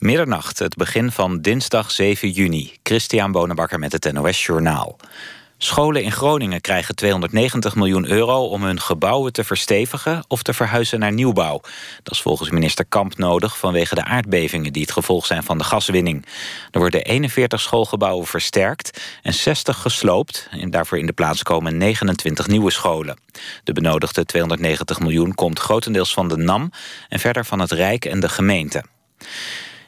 Middernacht, het begin van dinsdag 7 juni. Christian Bonenbakker met het NOS Journaal. Scholen in Groningen krijgen 290 miljoen euro om hun gebouwen te verstevigen of te verhuizen naar nieuwbouw. Dat is volgens minister Kamp nodig vanwege de aardbevingen die het gevolg zijn van de gaswinning. Er worden 41 schoolgebouwen versterkt en 60 gesloopt. En daarvoor in de plaats komen 29 nieuwe scholen. De benodigde 290 miljoen komt grotendeels van de NAM en verder van het Rijk en de gemeente.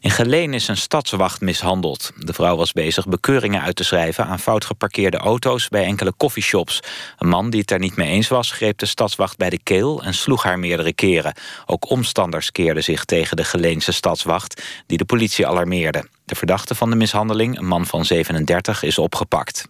In Geleen is een stadswacht mishandeld. De vrouw was bezig bekeuringen uit te schrijven aan fout geparkeerde auto's bij enkele coffeeshops. Een man die het daar niet mee eens was, greep de stadswacht bij de keel en sloeg haar meerdere keren. Ook omstanders keerden zich tegen de Geleense stadswacht, die de politie alarmeerde. De verdachte van de mishandeling, een man van 37, is opgepakt.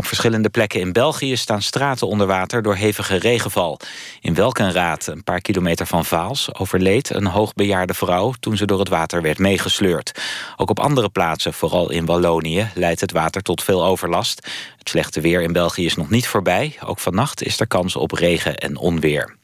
Op verschillende plekken in België staan straten onder water door hevige regenval. In Welkenraad, een paar kilometer van Vaals, overleed een hoogbejaarde vrouw toen ze door het water werd meegesleurd. Ook op andere plaatsen, vooral in Wallonië, leidt het water tot veel overlast. Het slechte weer in België is nog niet voorbij. Ook vannacht is er kans op regen en onweer.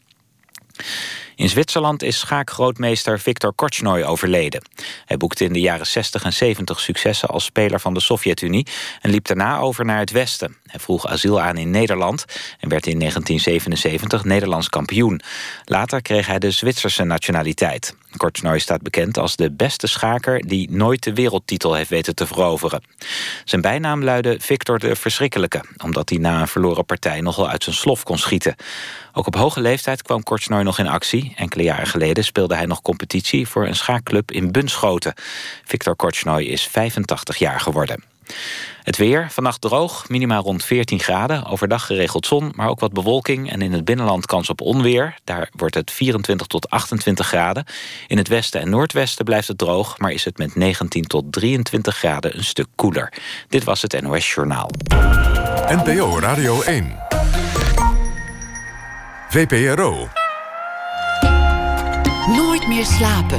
In Zwitserland is schaakgrootmeester Viktor Korchnoi overleden. Hij boekte in de jaren 60 en 70 successen als speler van de Sovjet-Unie... en liep daarna over naar het westen. Hij vroeg asiel aan in Nederland en werd in 1977 Nederlands kampioen. Later kreeg hij de Zwitserse nationaliteit. Korchnoi staat bekend als de beste schaker... die nooit de wereldtitel heeft weten te veroveren. Zijn bijnaam luidde Victor de Verschrikkelijke... omdat hij na een verloren partij nogal uit zijn slof kon schieten. Ook op hoge leeftijd kwam Korchnoi nog in actie. Enkele jaren geleden speelde hij nog competitie... voor een schaakclub in Bunschoten. Victor Korchnoi is 85 jaar geworden. Het weer, vannacht droog, minimaal rond 14 graden. Overdag geregeld zon, maar ook wat bewolking. En in het binnenland kans op onweer. Daar wordt het 24 tot 28 graden. In het westen en noordwesten blijft het droog... maar is het met 19 tot 23 graden een stuk koeler. Dit was het NOS Journaal. NPO Radio 1. VPRO. Nooit meer slapen.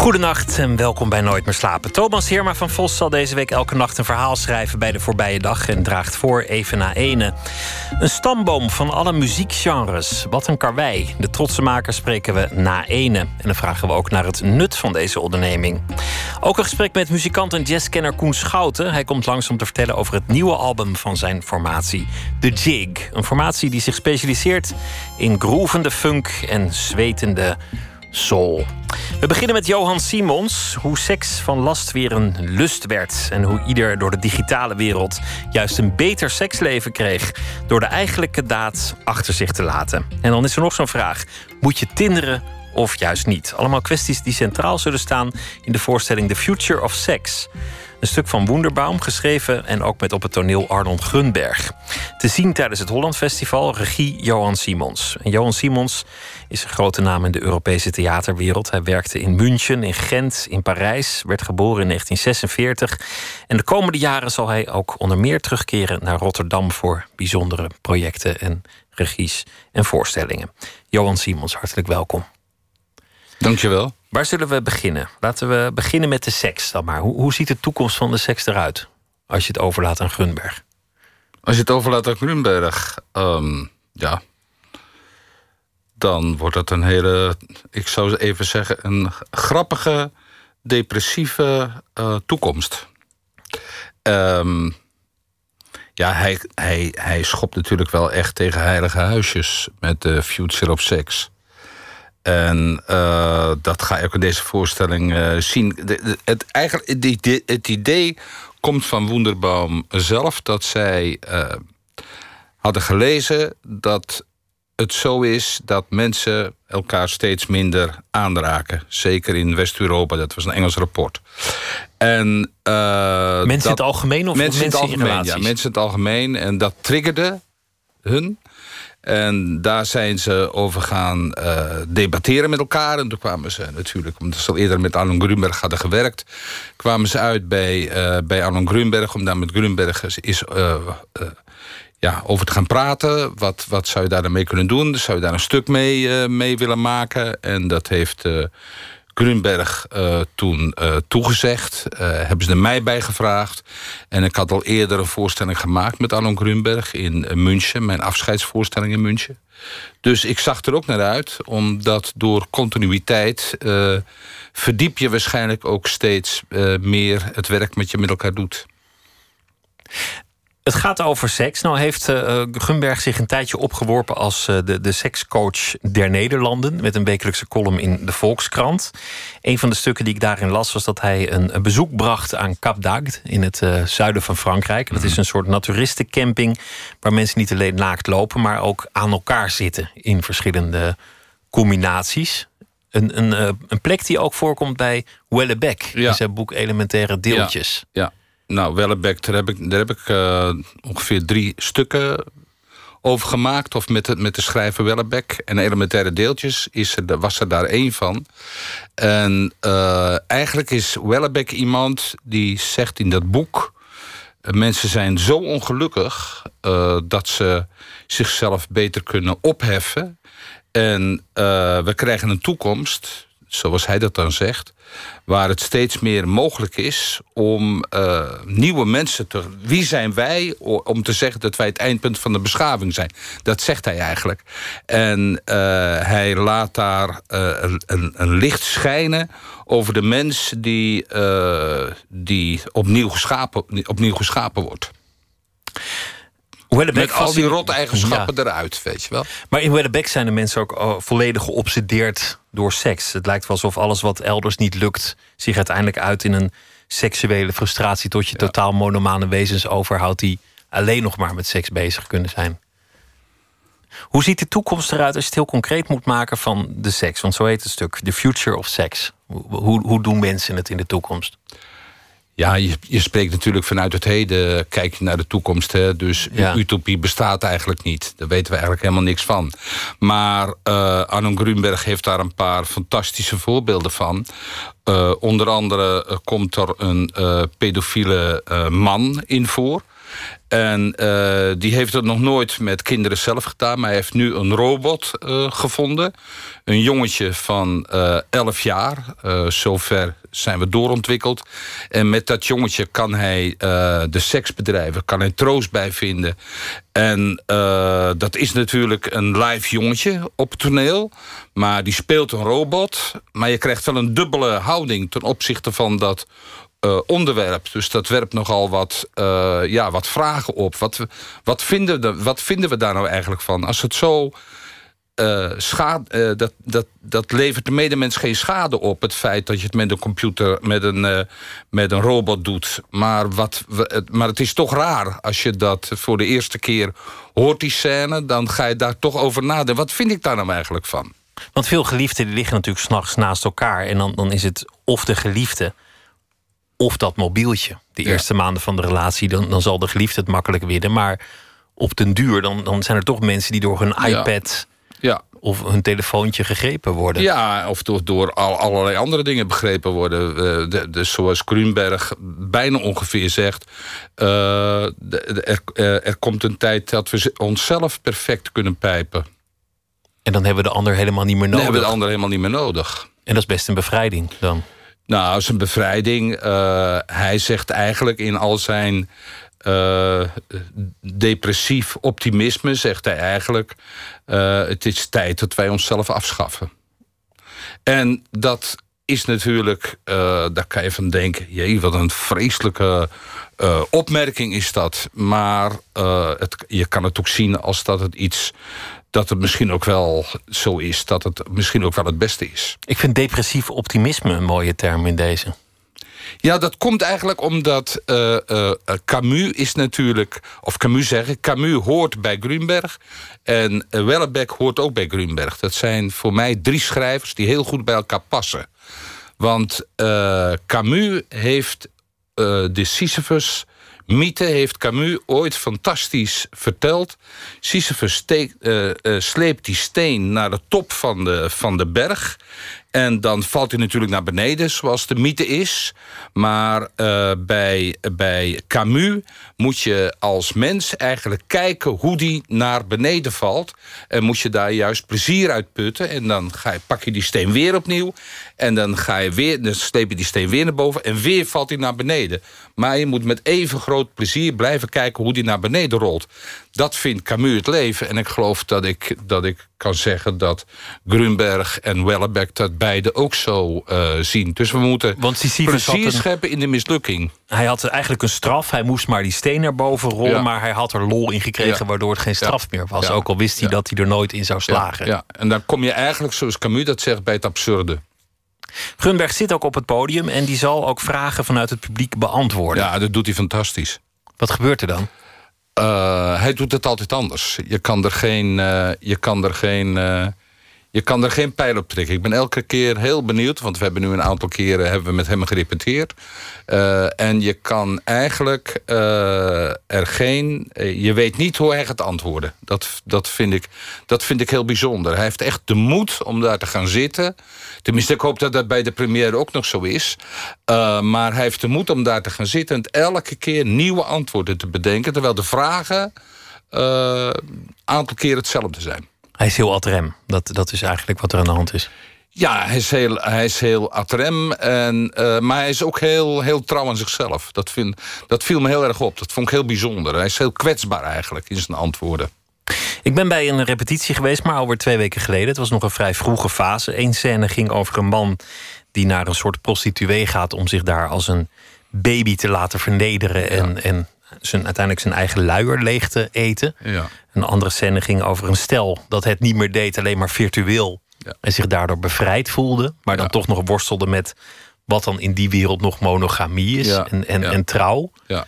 Goedenacht en welkom bij Nooit meer slapen. Thomas Heerma van Vos zal deze week elke nacht een verhaal schrijven bij de voorbije dag en draagt voor even na ene. Een stamboom van alle muziekgenres. Wat een karwei. De trotse makers spreken we na ene. En dan vragen we ook naar het nut van deze onderneming. Ook een gesprek met muzikant en jazzkenner Koen Schouten. Hij komt langs om te vertellen over het nieuwe album van zijn formatie, The Jig. Een formatie die zich specialiseert in groevende funk en zwetende soul. We beginnen met Johan Simons. Hoe seks van last weer een lust werd. En hoe ieder door de digitale wereld juist een beter seksleven kreeg. Door de eigenlijke daad achter zich te laten. En dan is er nog zo'n vraag: moet je tinderen of juist niet? Allemaal kwesties die centraal zullen staan in de voorstelling The Future of Sex. Een stuk van Wonderbaum, geschreven en ook met op het toneel Arnold Grunberg. Te zien tijdens het Holland Festival, regie Johan Simons. En Johan Simons is een grote naam in de Europese theaterwereld. Hij werkte in München, in Gent, in Parijs, werd geboren in 1946. En de komende jaren zal hij ook onder meer terugkeren naar Rotterdam voor bijzondere projecten en regies en voorstellingen. Johan Simons, hartelijk welkom. Dankjewel. Waar zullen we beginnen? Laten we beginnen met de seks dan maar. Hoe, hoe ziet de toekomst van de seks eruit? Als je het overlaat aan Grunberg. Als je het overlaat aan Grunberg, um, ja. Dan wordt het een hele, ik zou even zeggen, een grappige, depressieve uh, toekomst. Um, ja, hij, hij, hij schopt natuurlijk wel echt tegen heilige huisjes met de Future of Sex. En uh, dat ga je ook in deze voorstelling uh, zien. De, het, eigenlijk, het, het idee komt van Wonderbaum zelf dat zij uh, hadden gelezen dat het zo is dat mensen elkaar steeds minder aanraken. Zeker in West-Europa, dat was een Engels rapport. En, mensen dat, in het algemeen of mensen, mensen in het algemeen? ja, mensen in het algemeen. En dat triggerde hun. En daar zijn ze over gaan uh, debatteren met elkaar. En toen kwamen ze natuurlijk, omdat ze al eerder met Arnon Grunberg hadden gewerkt... kwamen ze uit bij, uh, bij Grunberg, om daar met Grunberg is, uh, ja, over te gaan praten. Wat, wat zou je daar dan mee kunnen doen? Zou je daar een stuk mee, mee willen maken? En dat heeft Grunberg uh, toen uh, toegezegd. Uh, hebben ze er mij bij gevraagd. En ik had al eerder een voorstelling gemaakt met Arno Grunberg in München. Mijn afscheidsvoorstelling in München. Dus ik zag er ook naar uit, omdat door continuïteit verdiep je waarschijnlijk ook steeds meer het werk met je met elkaar doet. Het gaat over seks. Nou heeft uh, Gumberg zich een tijdje opgeworpen als uh, de, de sekscoach der Nederlanden. Met een wekelijkse column in de Volkskrant. Een van de stukken die ik daarin las was dat hij een, een bezoek bracht aan Cap d'Agde in het uh, zuiden van Frankrijk. Dat is een soort naturistencamping waar mensen niet alleen naakt lopen, maar ook aan elkaar zitten in verschillende combinaties. Een, een, een plek die ook voorkomt bij Wellebec ja. in zijn boek Elementaire Deeltjes. Ja. ja. Nou, Wellebeck, daar heb ik, daar heb ik uh, ongeveer drie stukken over gemaakt. Of met, het, met de schrijver Wellebeck. En elementaire deeltjes is er, was er daar één van. En uh, eigenlijk is Wellebeck iemand die zegt in dat boek... Uh, mensen zijn zo ongelukkig dat ze zichzelf beter kunnen opheffen. En we krijgen een toekomst, zoals hij dat dan zegt waar het steeds meer mogelijk is om uh, nieuwe mensen te. Wie zijn wij om te zeggen dat wij het eindpunt van de beschaving zijn? Dat zegt hij eigenlijk. En uh, hij laat daar uh, een, een, licht schijnen over de mens die, die opnieuw, geschapen, opnieuw geschapen wordt. Met al die rot eigenschappen eruit, weet je wel. Maar in Wellebeck zijn de mensen ook oh, volledig geobsedeerd door seks. Het lijkt wel alsof alles wat elders niet lukt... zich uiteindelijk uit in een seksuele frustratie... tot je totaal monomane wezens overhoudt... die alleen nog maar met seks bezig kunnen zijn. Hoe ziet de toekomst eruit als je het heel concreet moet maken van de seks? Want zo heet het stuk, The Future of Sex. Hoe, hoe doen mensen het in de toekomst? Ja, je, je spreekt natuurlijk vanuit het heden, kijk je naar de toekomst. Hè? Dus utopie bestaat eigenlijk niet. Daar weten we eigenlijk helemaal niks van. Maar uh, Arno Grunberg heeft daar een paar fantastische voorbeelden van. Uh, onder andere uh, komt er een pedofiele man in voor. En uh, die heeft het nog nooit met kinderen zelf gedaan. Maar hij heeft nu een robot uh, gevonden. Een jongetje van uh, 11 jaar. zover zijn we doorontwikkeld. En met dat jongetje kan hij de seksbedrijven... kan hij troost bij vinden. En dat is natuurlijk een live jongetje op het toneel. Maar die speelt een robot. Maar je krijgt wel een dubbele houding... ten opzichte van dat uh, onderwerp. Dus dat werpt nogal wat, uh, ja, wat vragen op. Wat, wat, vinden de, wat vinden we daar nou eigenlijk van? Als het zo uh, dat, dat, dat levert de medemens geen schade op. Het feit dat je het met een computer, met een, met een robot doet. Maar, wat, maar het is toch raar als je dat voor de eerste keer hoort, die scène. Dan ga je daar toch over nadenken. Wat vind ik daar nou eigenlijk van? Want veel geliefden liggen natuurlijk s'nachts naast elkaar. En dan, dan is het of de geliefde of dat mobieltje. De eerste maanden van de relatie, dan, dan zal de geliefde het makkelijk winnen. Maar op den duur, dan, dan zijn er toch mensen die door hun iPad ja. of hun telefoontje gegrepen worden. Ja, of door, door al, allerlei andere dingen begrepen worden. Uh, de, de, zoals Grunberg bijna ongeveer zegt. Uh, er, uh, er komt een tijd dat we onszelf perfect kunnen pijpen. En dan hebben we de ander helemaal niet meer nodig. Dan hebben we de ander helemaal niet meer nodig. En dat is best een bevrijding dan. Nou, zijn bevrijding. Uh, hij zegt eigenlijk in al zijn uh, depressief optimisme... zegt hij eigenlijk... Uh, het is tijd dat wij onszelf afschaffen. En dat is natuurlijk... daar kan je van denken... jee, wat een vreselijke opmerking is dat. Maar het, je kan het ook zien als dat het iets dat het misschien ook wel zo is dat het misschien ook wel het beste is. Ik vind depressief optimisme een mooie term in deze. Ja, dat komt eigenlijk omdat uh, uh, Camus is natuurlijk... of Camus zeggen, Camus hoort bij Grunberg... en uh, Wellebeck hoort ook bij Grunberg. Dat zijn voor mij drie schrijvers die heel goed bij elkaar passen. Want Camus heeft de Sisyphus mythe heeft Camus ooit fantastisch verteld. Sisyphus uh, uh, sleept die steen naar de top van de, van de berg. En dan valt hij natuurlijk naar beneden, zoals de mythe is. Maar uh, bij, bij Camus moet je als mens eigenlijk kijken hoe die naar beneden valt. En moet je daar juist plezier uit putten. En dan ga je, pak je die steen weer opnieuw. En dan, ga je weer, dan sleep je die steen weer naar boven. En weer valt hij naar beneden. Maar je moet met even groot plezier blijven kijken hoe die naar beneden rolt. Dat vindt Camus het leven. En ik geloof dat ik, dat ik kan zeggen dat Grunberg en Wellebeck dat beide ook zo uh, zien. Dus we moeten Want plezier een... scheppen in de mislukking. Hij had eigenlijk een straf. Hij moest maar die steen naar boven rollen. Maar hij had er lol in gekregen, waardoor het geen straf meer was. Ook al wist hij dat hij er nooit in zou slagen. Ja. En dan kom je eigenlijk, zoals Camus dat zegt, bij het absurde. Grunberg zit ook op het podium en die zal ook vragen vanuit het publiek beantwoorden. Ja, dat doet hij fantastisch. Wat gebeurt er dan? Uh, hij doet het altijd anders. Je kan er geen, uh, je kan er geen, uh, je kan er geen pijl op trekken. Ik ben elke keer heel benieuwd, want we hebben nu een aantal keren hebben we met hem gerepeteerd. Uh, en je kan eigenlijk uh, er geen. je weet niet hoe hij gaat antwoorden. Dat, dat, vind ik, dat vind ik heel bijzonder. Hij heeft echt de moed om daar te gaan zitten. Tenminste, ik hoop dat dat bij de première ook nog zo is. Maar hij heeft de moed om daar te gaan zitten en elke keer nieuwe antwoorden te bedenken. Terwijl de vragen een aantal keer hetzelfde zijn. Hij is heel ad rem. Dat, dat is eigenlijk wat er aan de hand is. Ja, hij is heel, hij is heel ad rem. En, uh, maar hij is ook heel, heel trouw aan zichzelf. Dat, vind, dat viel me heel erg op. Dat vond ik heel bijzonder. Hij is heel kwetsbaar eigenlijk in zijn antwoorden. Ik ben bij een repetitie geweest, maar alweer twee weken geleden. Het was nog een vrij vroege fase. Eén scène ging over een man die naar een soort prostituee gaat... om zich daar als een baby te laten vernederen... en, en zijn, uiteindelijk zijn eigen luier leeg te eten. Ja. Een andere scène ging over een stel dat het niet meer deed, alleen maar virtueel. Ja. En zich daardoor bevrijd voelde, maar dan toch nog worstelde met wat dan in die wereld nog monogamie is en, en, en trouw. Ja.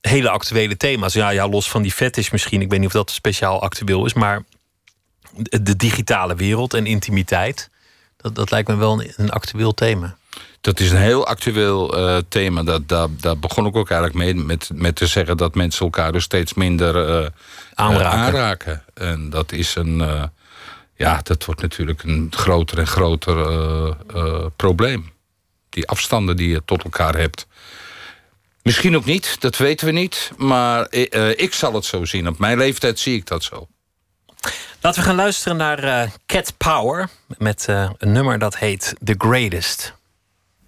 Hele actuele thema's. Ja, ja, los van die fetish misschien. Ik weet niet of dat speciaal actueel is, maar de digitale wereld en intimiteit. Dat, dat lijkt me wel een, een actueel thema. Dat is een heel actueel uh, thema. Dat, dat, daar begon ik ook eigenlijk mee met, met te zeggen dat mensen elkaar dus steeds minder uh, aanraken. aanraken. En dat is een. Uh, ja, dat wordt natuurlijk een groter en groter probleem. Die afstanden die je tot elkaar hebt. Misschien ook niet, dat weten we niet. Maar ik zal het zo zien. Op mijn leeftijd zie ik dat zo. Laten we gaan luisteren naar Cat Power. Met een nummer dat heet The Greatest.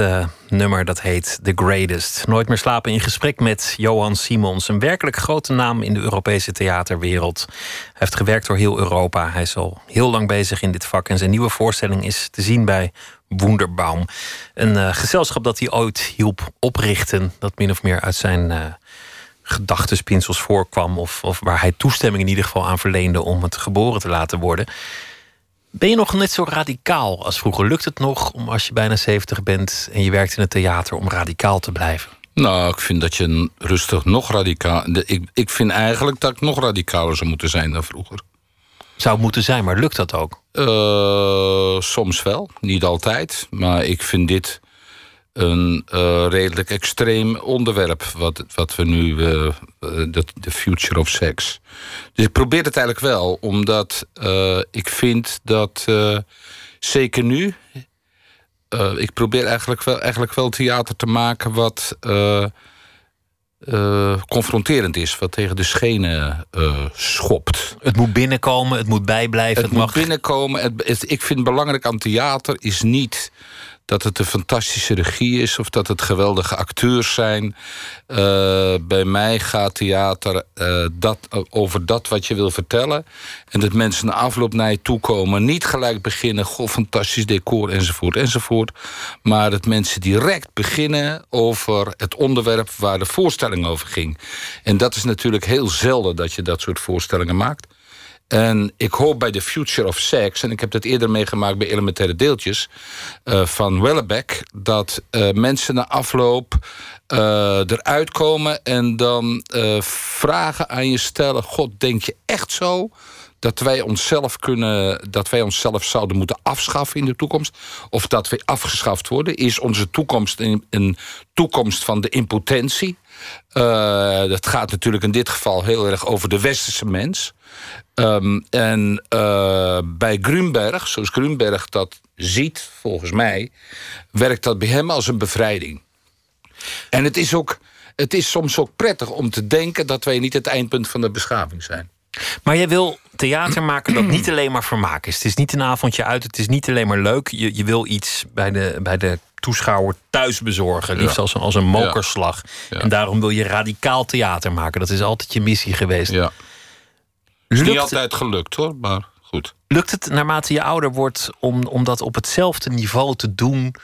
uh, nummer dat heet The Greatest. Nooit meer slapen in gesprek met Johan Simons. Een werkelijk grote naam in de Europese theaterwereld. Hij heeft gewerkt door heel Europa. Hij is al heel lang bezig in dit vak. En zijn nieuwe voorstelling is te zien bij Wonderbaum. Een uh, gezelschap dat hij ooit hielp oprichten. Dat min of meer uit zijn uh, gedachtespinsels voorkwam. Of, of waar hij toestemming in ieder geval aan verleende om het geboren te laten worden. Ben je nog net zo radicaal als vroeger? Lukt het nog om als je bijna 70 bent en je werkt in het theater om radicaal te blijven? Nou, ik vind dat je rustig nog radicaal. Ik, ik vind eigenlijk dat ik nog radicaler zou moeten zijn dan vroeger. Zou moeten zijn, maar lukt dat ook? Uh, soms wel, niet altijd. Maar ik vind dit een uh, redelijk extreem onderwerp. Wat, wat we nu. Uh, de future of sex. Dus ik probeer het eigenlijk wel, omdat ik vind dat. zeker nu. ik probeer eigenlijk wel, eigenlijk wel theater te maken wat. confronterend is, wat tegen de schenen schopt. Het moet binnenkomen, het moet bijblijven. Het, het moet mag... binnenkomen. Het, ik vind belangrijk aan theater is niet dat het een fantastische regie is of dat het geweldige acteurs zijn. Uh, bij mij gaat theater uh, dat, over dat wat je wil vertellen. En dat mensen na afloop naar je toe komen. Niet gelijk beginnen, goh, fantastisch decor enzovoort enzovoort. Maar dat mensen direct beginnen over het onderwerp waar de voorstelling over ging. En dat is natuurlijk heel zelden dat je dat soort voorstellingen maakt. En ik hoop bij The Future of Sex, en ik heb dat eerder meegemaakt bij Elementaire Deeltjes uh, van Wellebeck, dat uh, mensen na afloop uh, eruit komen en dan vragen aan je stellen: God, denk je echt zo? dat wij onszelf kunnen, dat wij onszelf zouden moeten afschaffen in de toekomst, of dat we afgeschaft worden, is onze toekomst een, een toekomst van de impotentie. Dat gaat natuurlijk in dit geval heel erg over de westerse mens. Um, en uh, bij Grunberg, zoals Grunberg dat ziet, volgens mij, werkt dat bij hem als een bevrijding. En het is, ook, het is soms ook prettig om te denken dat wij niet het eindpunt van de beschaving zijn. Maar jij wil theater maken dat niet alleen maar vermaak is. Het is niet een avondje uit, het is niet alleen maar leuk. Je, je wil iets bij de, bij de toeschouwer thuis bezorgen. Liefst als, een, als een mokerslag. En daarom wil je radicaal theater maken. Dat is altijd je missie geweest. Ja. Is niet altijd gelukt hoor, maar goed. Lukt het naarmate je ouder wordt om, om dat op hetzelfde niveau te doen?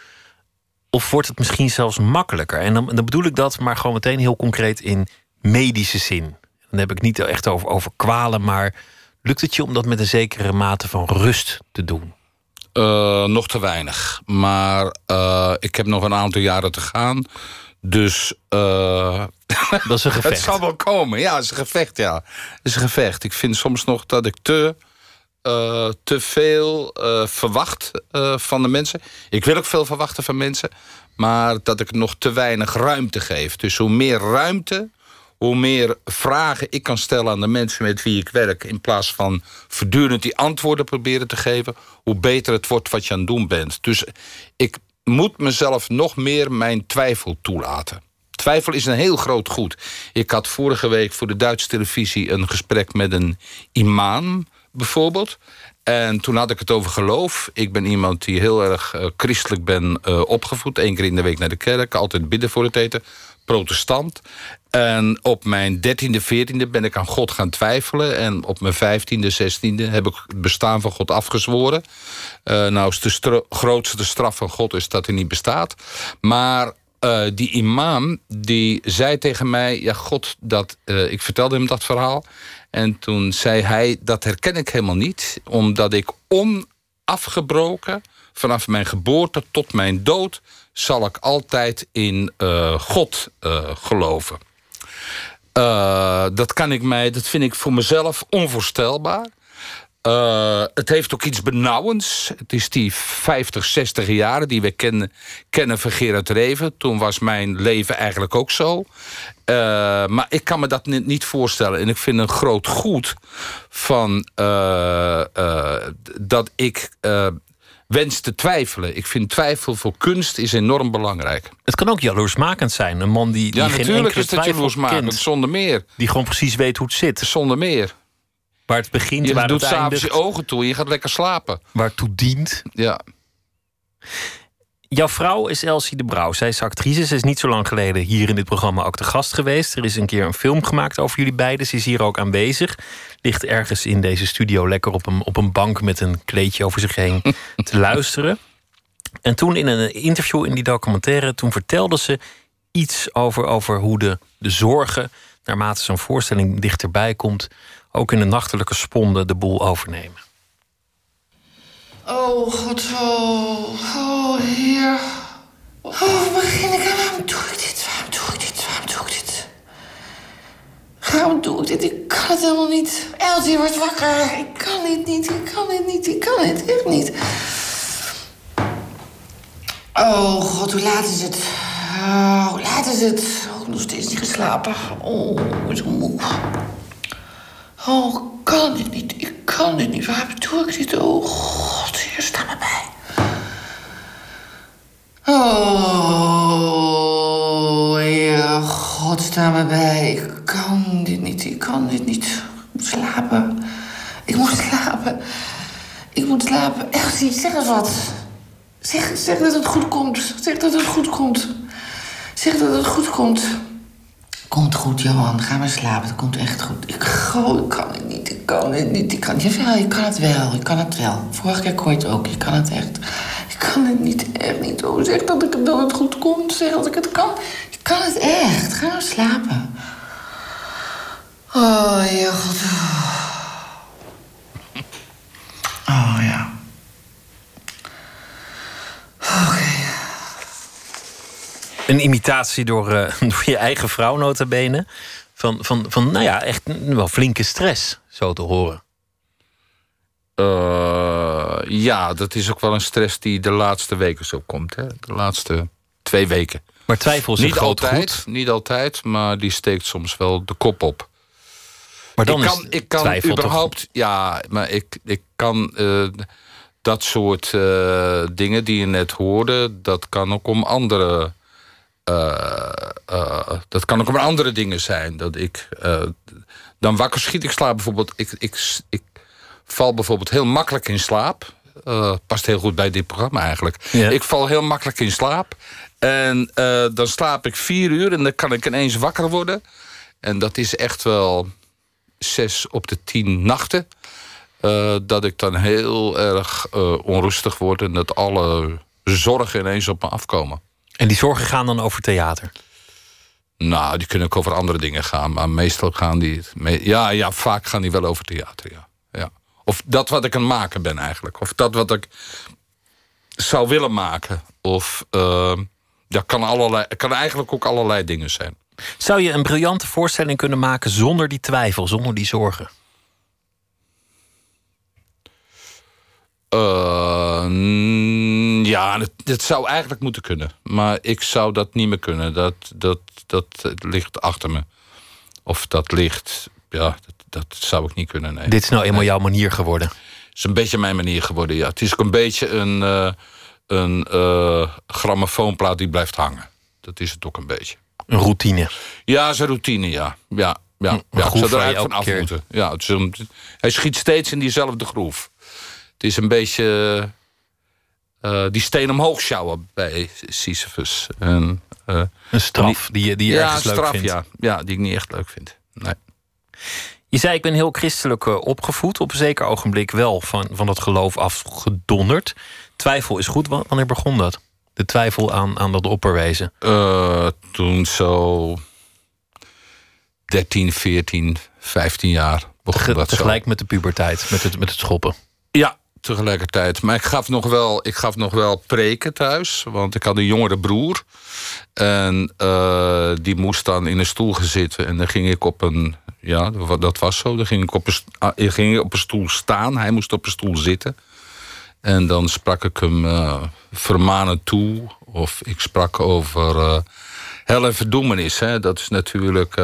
Of wordt het misschien zelfs makkelijker? En dan, dan bedoel ik dat, maar gewoon meteen heel concreet in medische zin. Dan heb ik niet echt over, over kwalen, maar lukt het je om dat met een zekere mate van rust te doen? Uh, nog te weinig. Maar uh, ik heb nog een aantal jaren te gaan. Dus. Uh, dat is een gevecht. het zal wel komen. Ja, het is een gevecht. Ja, het is een gevecht. Ik vind soms nog dat ik te. te veel verwacht van de mensen. Ik wil ook veel verwachten van mensen. Maar dat ik nog te weinig ruimte geef. Dus hoe meer ruimte, hoe meer vragen ik kan stellen aan de mensen met wie ik werk... in plaats van voortdurend die antwoorden proberen te geven... hoe beter het wordt wat je aan het doen bent. Dus ik moet mezelf nog meer mijn twijfel toelaten. Twijfel is een heel groot goed. Ik had vorige week voor de Duitse televisie... een gesprek met een imam, bijvoorbeeld... En toen had ik het over geloof. Ik ben iemand die heel erg uh, christelijk ben uh, opgevoed. Eén keer in de week naar de kerk. Altijd bidden voor het eten. Protestant. En op mijn dertiende, veertiende ben ik aan God gaan twijfelen. En op mijn vijftiende, zestiende heb ik het bestaan van God afgezworen. Uh, nou is de grootste straf van God is dat hij niet bestaat. Maar uh, die imam die zei tegen mij... ja, God, dat, uh, ik vertelde hem dat verhaal. En toen zei hij, dat herken ik helemaal niet. Omdat ik onafgebroken, vanaf mijn geboorte tot mijn dood... zal ik altijd in uh, God geloven. Uh, dat kan ik mij, dat vind ik voor mezelf onvoorstelbaar. Uh, het heeft ook iets benauwends. Het is die 50, 60 jaren die we kennen, kennen van Gerard Reven. Toen was mijn leven eigenlijk ook zo. Uh, maar ik kan me dat niet, niet voorstellen. En ik vind een groot goed van dat ik wens te twijfelen. Ik vind twijfel voor kunst is enorm belangrijk. Het kan ook jaloersmakend zijn. Een man die, die ja, geen natuurlijk is het jaloersmakend, kent. zonder meer. Die gewoon precies weet hoe het zit. Zonder meer. Waar het begint, Je waar doet het s'avonds eindigt. je ogen toe en je gaat lekker slapen. Waar het toe dient. Ja. Jouw vrouw is Elsie de Brouw. Zij is actrice. Ze is niet zo lang geleden hier in dit programma ook te gast geweest. Er is een keer een film gemaakt over jullie beiden. Ze is hier ook aanwezig. Ligt ergens in deze studio lekker op een, op een bank met een kleedje over zich heen te luisteren. En toen in een interview in die documentaire, toen vertelde ze iets over, over hoe de, de zorgen, naarmate zo'n voorstelling dichterbij komt, ook in de nachtelijke sponden de boel overnemen. Oh, god. Oh, oh heer. Oh, waar begin ik aan? Waarom doe ik dit? Waarom doe ik dit? Waarom doe ik dit? Waarom doe ik dit? Ik kan het helemaal niet. Elsie wordt wakker. Ik kan dit niet. Ik kan dit niet. Ik kan dit echt niet. Oh, god, hoe laat is het? Oh, hoe laat is het? Oh, nog steeds niet geslapen. Oh, zo moe. Oh, kan dit niet. Ik kan dit niet. Waarom doe ik dit? Oh, god, hier, sta me bij. Oh, Heer, God, sta me bij. Ik kan dit niet. Ik kan dit niet. Ik moet slapen. Ik moet slapen. Ik moet slapen. Echt, zeg eens wat. Zeg, zeg dat het goed komt. Zeg dat het goed komt. Zeg dat het goed komt. Komt goed, Johan. Ga maar slapen. Het komt echt goed. Ik, oh, ik kan het niet. Ik kan het niet. Ik kan, jawel, ik kan het wel. Ik kan het wel. Vorige keer kon je het ook. Je kan het echt. Ik kan het niet. Echt niet. Oh, zeg dat, ik, dat het goed komt. Zeg dat ik het kan. Ik kan het echt. Ga maar slapen. Oh, ja. Oh, ja. Oké. Een imitatie door, eh, door je eigen vrouw, nota bene. Van, van, van, nou ja, echt wel flinke stress, zo te horen. Eh, ja, dat is ook wel een stress die de laatste weken zo komt. Hè? De laatste twee weken. Maar twijfel is een Niet altijd, goed. niet altijd, maar die steekt soms wel de kop op. Maar dan ik is kan, ik kan toch- überhaupt, ja, maar ik, ik kan eh, dat soort dingen die je net hoorde, dat kan ook om andere. Eh, eh, dat kan ook om andere dingen zijn. Dat ik eh, dan wakker schiet. Ik slaap bijvoorbeeld. Ik, ik, ik val bijvoorbeeld heel makkelijk in slaap. Past heel goed bij dit programma eigenlijk. Ja. Ik val heel makkelijk in slaap. En dan slaap ik vier uur en dan kan ik ineens wakker worden. En dat is echt wel zes op de tien nachten. dat ik dan heel erg onrustig word en dat alle zorgen ineens op me afkomen. En die zorgen gaan dan over theater. Nou, die kunnen ook over andere dingen gaan, maar meestal gaan die. ja, ja, vaak gaan die wel over theater, ja. ja. Of dat wat ik aan het maken ben eigenlijk. Of dat wat ik zou willen maken. Of uh, dat kan, allerlei, kan eigenlijk ook allerlei dingen zijn. Zou je een briljante voorstelling kunnen maken zonder die twijfel, zonder die zorgen? Eh, ja, dat, dat zou eigenlijk moeten kunnen. Maar ik zou dat niet meer kunnen. Dat, dat, dat ligt achter me. Of dat ligt... Ja, dat, dat zou ik niet kunnen, nee. Dit is nou eenmaal jouw manier geworden. is een beetje mijn manier geworden, ja. Het is ook een beetje een, eh een eh, grammofoonplaat die blijft hangen. Dat is het ook een beetje. Een routine. Ja, zijn routine, ja. Ja, ja, Een ja. Zou er eigenlijk van af moeten. Ja, het een, hij schiet steeds in diezelfde groef. Het is een beetje eh, die steen omhoog sjouwen bij Sisyphus. En, eh, Een straf die je, die je ja, ergens leuk straf, vindt. ja. ja, die ik niet echt leuk vind. Nee. Je zei, ik ben heel christelijk eh, opgevoed. Op een zeker ogenblik wel van, van dat geloof afgedonderd. Twijfel is goed. Wa- Wanneer begon dat? De twijfel aan, aan dat opperwezen. Toen zo 13, 14, 15 jaar begon Ge- dat zo. tegelijk met de puberteit, met het, met het schoppen. Ja, tegelijkertijd. Maar ik gaf nog wel, ik gaf nog wel preken thuis. Want ik had een jongere broer. En eh, die moest dan in een stoel gaan zitten. En dan ging ik op een... Ja, dat was zo. Dan ging ik op een, ah, ging op een stoel staan. Hij moest op een stoel zitten. En dan sprak ik hem eh vermanend toe. Of ik sprak over eh hel en verdoemenis. Hè. Dat is natuurlijk...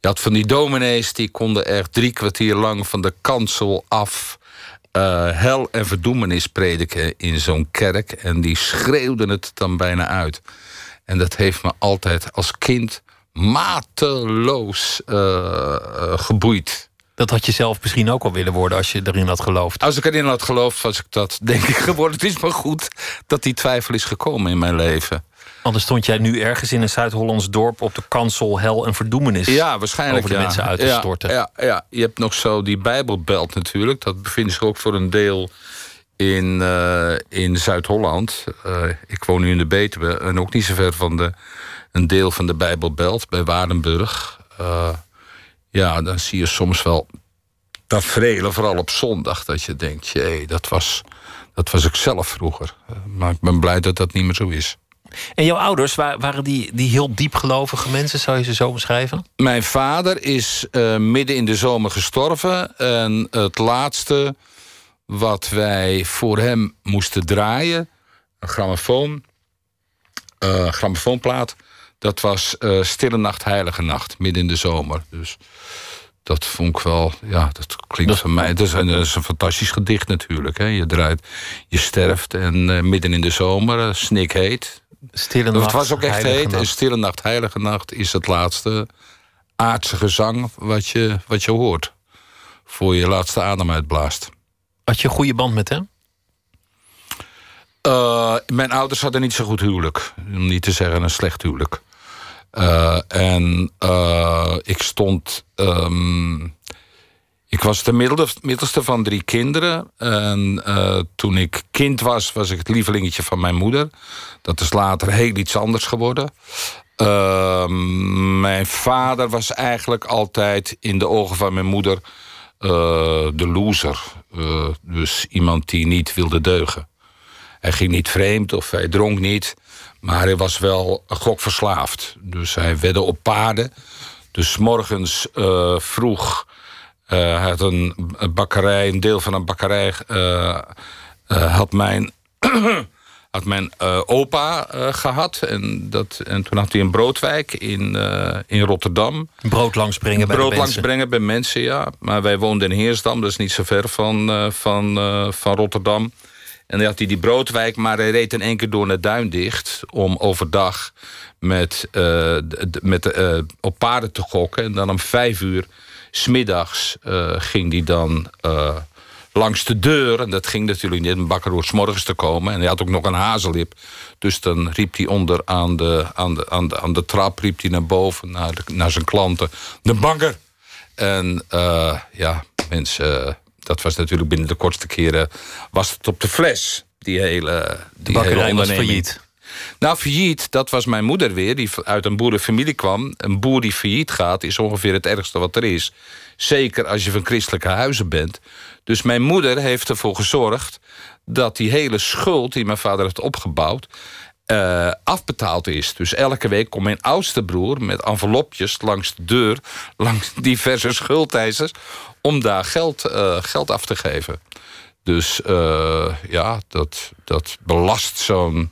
je had van die dominees die konden echt drie kwartier lang van de kansel af eh, hel en verdoemenis prediken in zo'n kerk. En die schreeuwden het dan bijna uit. En dat heeft me altijd als kind mateloos eh, eh, geboeid. Dat had je zelf misschien ook al willen worden als je erin had geloofd. Als ik erin had geloofd, was ik dat denk ik geworden. Het is maar goed dat die twijfel is gekomen in mijn leven. Anders stond jij nu ergens in een Zuid-Hollands dorp op de kansel hel en verdoemenis. Ja, waarschijnlijk. Over de ja. mensen uit te ja, storten. Ja, ja, je hebt nog zo die Bijbelbelt natuurlijk. Dat bevindt zich ook voor een deel in, eh, in Zuid-Holland. Eh, ik woon nu in de Betuwe en ook niet zo ver van de, een deel van de Bijbelbelt bij Waardenburg. Eh, ja, dan zie je soms wel tafereelen, vooral op zondag, dat je denkt, jee, dat was, dat was ik zelf vroeger. Maar ik ben blij dat dat niet meer zo is. En jouw ouders, wa- waren die, die heel diepgelovige mensen, zou je ze zo omschrijven? Mijn vader is eh, midden in de zomer gestorven. En het laatste wat wij voor hem moesten draaien, een grammofoon, eh grammofoonplaat, dat was eh, Stille Nacht, Heilige Nacht, midden in de zomer. Dus dat vond ik wel, ja, dat klinkt van mij. Dat is, een, dat is een fantastisch gedicht natuurlijk. Hè. Je draait, je sterft en midden in de zomer, eh, snikheet. Stille Het nacht, was ook echt heet. nacht. En Stille Nacht, Heilige Nacht is het laatste aardse gezang wat je, wat je hoort. Voor je laatste adem uitblaast. Had je een goede band met hem? Eh, mijn ouders hadden niet zo goed huwelijk. Om niet te zeggen een slecht huwelijk. Eh, en eh, ik stond. ehm, ik was de middelste van drie kinderen. En eh, toen ik kind was, was ik het lievelingetje van mijn moeder. Dat is later heel iets anders geworden. Ehm, mijn vader was eigenlijk altijd in de ogen van mijn moeder eh, de loser. Eh, dus iemand die niet wilde deugen. Hij ging niet vreemd of hij dronk niet. Maar hij was wel gokverslaafd. Dus hij wedde op paarden. Dus morgens vroeg hij had een een bakkerij, een deel van een bakkerij. eh, eh, had mijn, had mijn eh, opa eh, gehad. En, dat, en toen had hij een broodwijk in, eh, in Rotterdam. Brood langsbrengen bij Brood de mensen. brengen bij mensen, ja. Maar wij woonden in Heersdam, dat is niet zo ver van, eh, van, eh, van Rotterdam. En dan had hij die broodwijk, maar hij reed in één keer door naar Duindicht... om overdag met, eh, met, eh, op paarden te gokken. En dan om vijf uur smiddags eh ging hij dan eh, langs de deur. En dat ging natuurlijk niet, een bakker hoort 's morgens te komen. En hij had ook nog een hazellip. Dus dan riep hij onder aan de, aan de, aan de, aan de trap... riep hij naar boven, naar, de, naar zijn klanten. De bakker! En eh, ja, mensen, dat was natuurlijk binnen de kortste keren... was het op de fles, die hele, die hele was onderneming. failliet. Nou, failliet, dat was mijn moeder weer, die uit een boerenfamilie kwam. Een boer die failliet gaat, is ongeveer het ergste wat er is. Zeker als je van christelijke huizen bent. Dus mijn moeder heeft ervoor gezorgd dat die hele schuld die mijn vader heeft opgebouwd. eh, afbetaald is. Dus elke week komt mijn oudste broer met envelopjes langs de deur, langs diverse schuldeisers, om daar geld, eh, geld af te geven. Dus eh, ja, dat, dat belast zo'n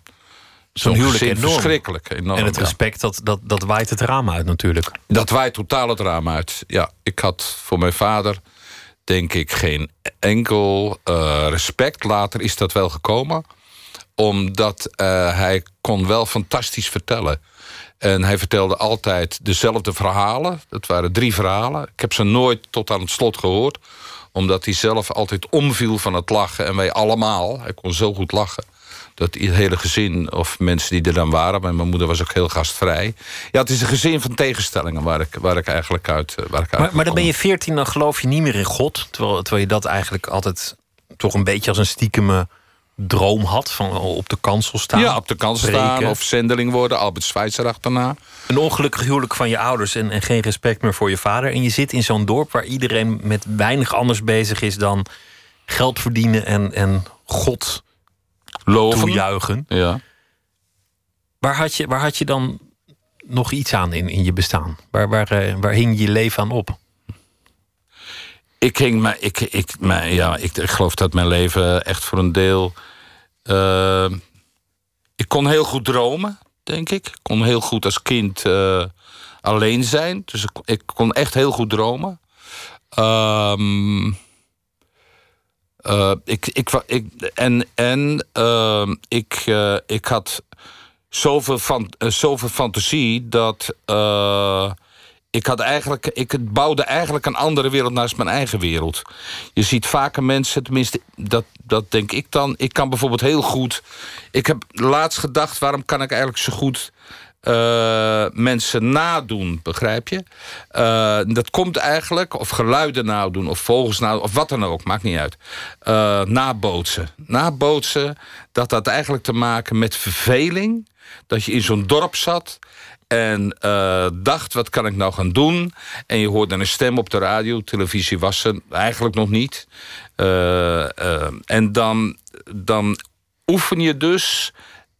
zo'n huwelijk enorm. verschrikkelijk. Enorm, En het respect, dat, dat, dat waait het raam uit natuurlijk. Dat waait totaal het raam uit. Ja, ik had voor mijn vader, denk ik, geen enkel eh, respect. Later is dat wel gekomen. Omdat eh, hij kon wel fantastisch vertellen. En hij vertelde altijd dezelfde verhalen. Dat waren drie verhalen. Ik heb ze nooit tot aan het slot gehoord. Omdat hij zelf altijd omviel van het lachen. En wij allemaal. Hij kon zo goed lachen. Dat het hele gezin, of mensen die er dan waren... maar mijn moeder was ook heel gastvrij. Ja, het is een gezin van tegenstellingen waar ik, waar ik eigenlijk uit eh, waar ik Maar, maar dan ben je veertien, dan geloof je niet meer in God. Terwijl, terwijl je dat eigenlijk altijd toch een beetje als een stiekeme droom had. Van op de kansel staan. Ja, op de kant staan of zendeling worden. Albert Schweitzer achterna. Een ongelukkig huwelijk van je ouders en, en geen respect meer voor je vader. En je zit in zo'n dorp waar iedereen met weinig anders bezig is dan geld verdienen en, en God Loven. toejuichen. Ja. Waar had je, waar had je dan nog iets aan in, in je bestaan? Waar, waar, eh, waar hing je leven aan op? Ik, hing, maar ik, ik, maar, ja, ik, ik geloof dat mijn leven echt voor een deel. eh, ik kon heel goed dromen, denk ik. Ik kon heel goed als kind eh, alleen zijn. Dus ik, ik kon echt heel goed dromen. Ehm, eh, ik, ik, ik, en en ehm, ik, eh, ik had zoveel, van, eh, zoveel fantasie dat. ik, had eigenlijk, ik bouwde eigenlijk een andere wereld naast mijn eigen wereld. Je ziet vaker mensen, tenminste, dat, dat denk ik dan. Ik kan bijvoorbeeld heel goed. Ik heb laatst gedacht, waarom kan ik eigenlijk zo goed uh, mensen nadoen, begrijp je? Uh, dat komt eigenlijk, of geluiden nadoen, of vogels nadoen, of wat dan ook, maakt niet uit. Uh, nabootsen. Nabootsen, dat had eigenlijk te maken met verveling. Dat je in zo'n dorp zat en dacht, wat kan ik nou gaan doen? En je hoorde een stem op de radio, televisie was er eigenlijk nog niet. en dan, dan oefen je dus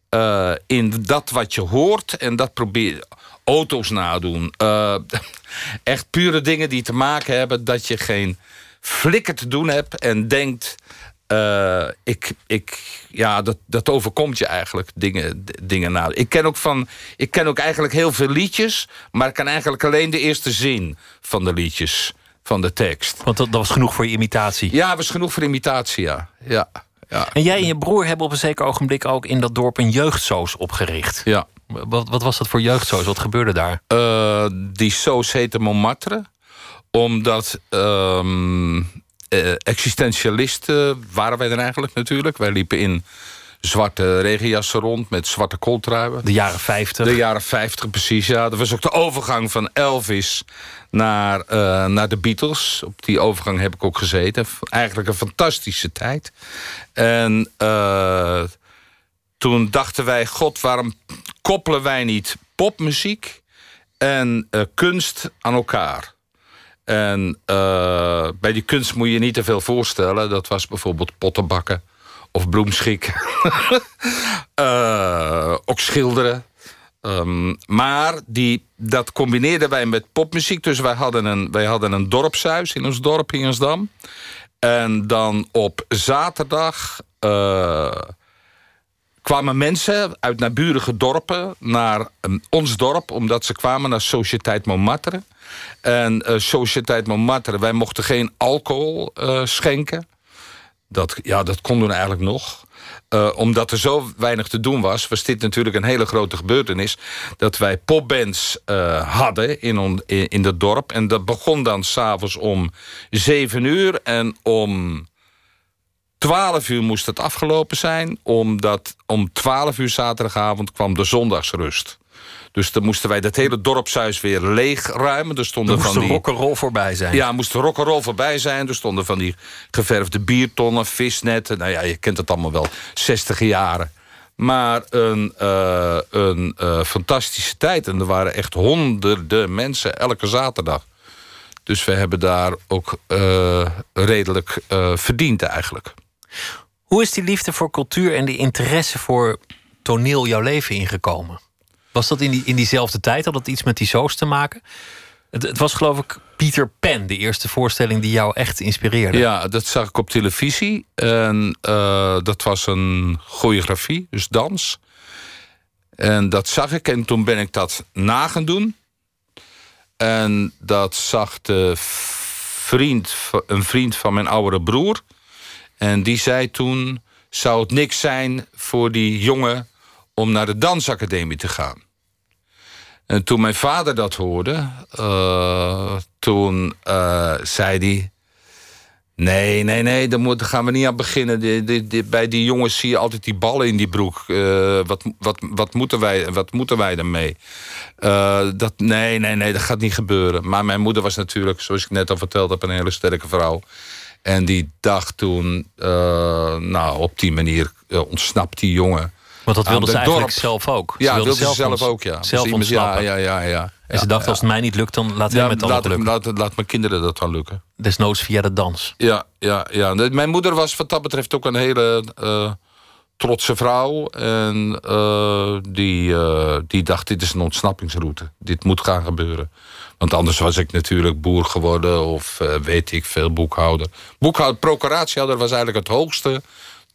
uh, in dat wat je hoort en dat probeer auto's nadoen. Uh, echt pure dingen die te maken hebben dat je geen flikker te doen hebt en denkt. Uh, ik, ik, ja, dat, dat overkomt je eigenlijk, dingen, dingen na. Ik ken, ook van, ik ken ook eigenlijk heel veel liedjes... maar ik kan eigenlijk alleen de eerste zin van de liedjes, van de tekst. Want dat, dat was genoeg voor je imitatie? Ja, dat was genoeg voor imitatie, ja. ja. Ja. En jij en je broer hebben op een zeker ogenblik ook in dat dorp een jeugdsoos opgericht. Ja. Wat, wat was dat voor jeugdsoos? Wat gebeurde daar? Uh, die soos heette Montmartre. Omdat um, uh, existentialisten waren wij er eigenlijk natuurlijk. Wij liepen in zwarte regenjassen rond met zwarte kooltruien. De jaren 50. De jaren 50, precies, ja. Dat was ook de overgang van Elvis naar, uh, naar de Beatles. Op die overgang heb ik ook gezeten. Eigenlijk een fantastische tijd. En uh, toen dachten wij, god, waarom koppelen wij niet popmuziek en uh, kunst aan elkaar? En bij die kunst moet je niet te veel voorstellen. Dat was bijvoorbeeld pottenbakken of bloemschik. uh, ook schilderen. Um, maar die, dat combineerden wij met popmuziek. Dus wij hadden een, wij hadden een dorpshuis in ons dorp, Ingersdam. En dan op zaterdag uh, kwamen mensen uit naburige dorpen naar um, ons dorp... omdat ze kwamen naar Sociëteit Montmartre. En uh, Sociëteit Montmartre, wij mochten geen alcohol schenken... Dat, ja, dat kon doen eigenlijk nog. Uh, omdat er zo weinig te doen was, was dit natuurlijk een hele grote gebeurtenis. Dat wij popbands uh, hadden in, on, in, dorp. En dat begon dan s'avonds om zeven uur. En om twaalf uur moest het afgelopen zijn. Omdat om twaalf uur zaterdagavond kwam de zondagsrust. Dus dan moesten wij dat hele dorpshuis weer leegruimen. Er stonden er moest van die rock'n'roll voorbij zijn. Ja, moest rock'n'roll voorbij zijn. Er stonden van die geverfde biertonnen, visnetten. Nou ja, je kent het allemaal wel. 60 jaren. Maar een, uh, een uh, fantastische tijd. En er waren echt honderden mensen elke zaterdag. Dus we hebben daar ook uh, redelijk verdiend eigenlijk. Hoe is die liefde voor cultuur en die interesse voor toneel jouw leven ingekomen? Was dat in, die, in diezelfde tijd? Had dat iets met die zoos te maken? Het, het, was geloof ik Peter Pan, de eerste voorstelling die jou echt inspireerde. Ja, dat zag ik op televisie. En uh, dat was een choreografie, dus dans. En dat zag ik en toen ben ik dat na doen. En dat zag de vriend, een vriend van mijn oudere broer. En die zei toen, zou het niks zijn voor die jongen om naar de dansacademie te gaan. En toen mijn vader dat hoorde, uh, toen uh, zei hij... Nee, nee, nee, daar, moet, gaan we niet aan beginnen. Die, die, bij die jongens zie je altijd die ballen in die broek. Uh, wat, wat, wat, moeten wij, wat moeten wij ermee? dat, nee, nee, nee, dat gaat niet gebeuren. Maar mijn moeder was natuurlijk, zoals ik net al verteld heb... een hele sterke vrouw. En die dacht toen, nou, op die manier ontsnapt die jongen want dat wilde ze eigenlijk zelf ook. Ze ja, wilde zelf, zelf ook, ja. Zelf. Ja, ja, ja, ja. En ze dacht, als het mij niet lukt, dan laat hem het dan laat, lukken. Laat, laat mijn kinderen dat dan lukken. Desnoods via de dans. Ja, ja, ja. Mijn moeder was wat dat betreft ook een hele uh, trotse vrouw. En uh, die, uh, die dacht, dit is een ontsnappingsroute. Dit moet gaan gebeuren. Want anders was ik natuurlijk boer geworden of weet ik veel, boekhouder. Boekhouder, procuratieouder was eigenlijk het hoogste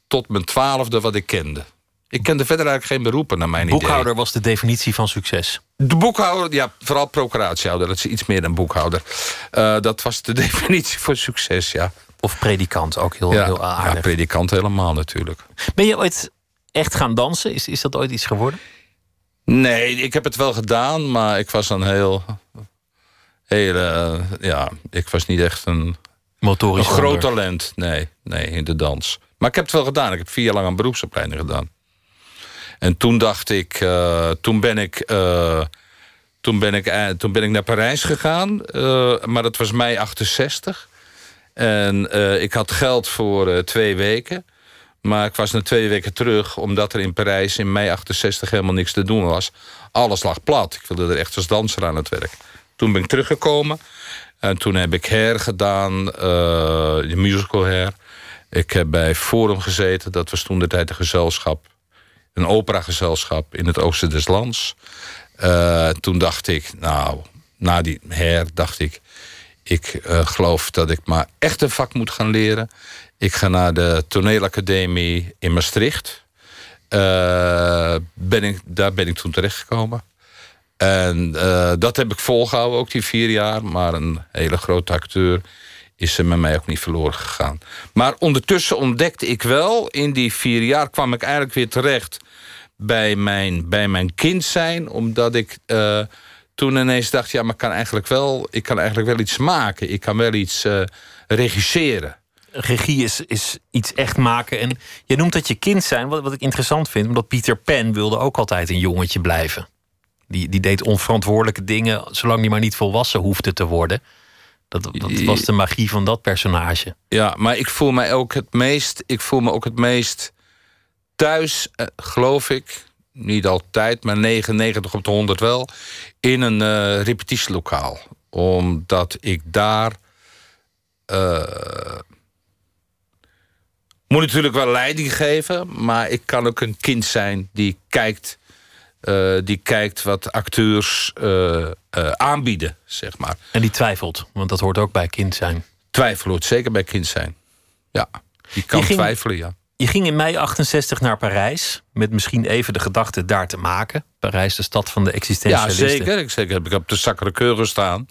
tot mijn twaalfde wat ik kende. Ik kende verder eigenlijk geen beroepen naar mijn boekhouder idee. Boekhouder was de definitie van succes. De boekhouder, ja, vooral procuratieouder. Dat is iets meer dan boekhouder. Uh, dat was de definitie voor succes, ja. Of predikant, ook heel, ja, heel aardig. Ja, predikant helemaal natuurlijk. Ben je ooit echt gaan dansen? Is, is dat ooit iets geworden? Nee, ik heb het wel gedaan, maar ik was een heel hele eh, ja, ik was niet echt een, een Motorisch groot wonder. talent. Nee, nee, in de dans. Maar ik heb het wel gedaan. Ik heb vier jaar lang een beroepsopleiding gedaan. En toen dacht ik, eh, toen ben ik, eh, toen ben ik, eh, toen ben ik naar Parijs gegaan. maar dat was mei 68. En ik had geld voor twee weken. Maar ik was na twee weken terug, omdat er in Parijs in mei 68 helemaal niks te doen was. Alles lag plat. Ik wilde er echt als danser aan het werk. Toen ben ik teruggekomen. En toen heb ik Hair gedaan, eh, de musical Hair. Ik heb bij Forum gezeten. Dat was toen de tijd een gezelschap. Een operagezelschap in het oosten des lands. Eh, toen dacht ik, nou, na die Hair dacht ik... ik eh, geloof dat ik maar echt een vak moet gaan leren. Ik ga naar de toneelacademie in Maastricht. Eh, ben ik, daar ben ik toen terechtgekomen. En dat heb ik volgehouden, ook die vier jaar. Maar een hele grote acteur is er met mij ook niet verloren gegaan. Maar ondertussen ontdekte ik wel, in die vier jaar kwam ik eigenlijk weer terecht bij mijn, bij mijn kind zijn. Omdat ik eh, toen ineens dacht, ja, maar ik kan eigenlijk wel, ik kan eigenlijk wel iets maken. Ik kan wel iets eh, regisseren. regie is, is iets echt maken. En je noemt dat je kind zijn, wat, wat ik interessant vind, omdat Pieter Pan wilde ook altijd een jongetje blijven. Die, die deed onverantwoordelijke dingen, zolang hij maar niet volwassen hoefde te worden. Dat, dat was de magie van dat personage. Ja, maar ik voel mij ook het meest, ik voel me ook het meest thuis, eh, geloof ik. Niet altijd, maar 99 op de 100 wel. In een eh, repetitielokaal. Omdat ik daar. eh, moet natuurlijk wel leiding geven, maar ik kan ook een kind zijn die kijkt, die kijkt wat acteurs aanbieden, zeg maar. En die twijfelt, want dat hoort ook bij kind zijn. Twijfel hoort zeker bij kind zijn. Ja, die kan ging- twijfelen, ja. Je ging in mei 68 naar Parijs, met misschien even de gedachte daar te maken. Parijs, de stad van de Ja, existentialisten. zeker. Ik, zeker heb ik op de Sacré-Cœur gestaan.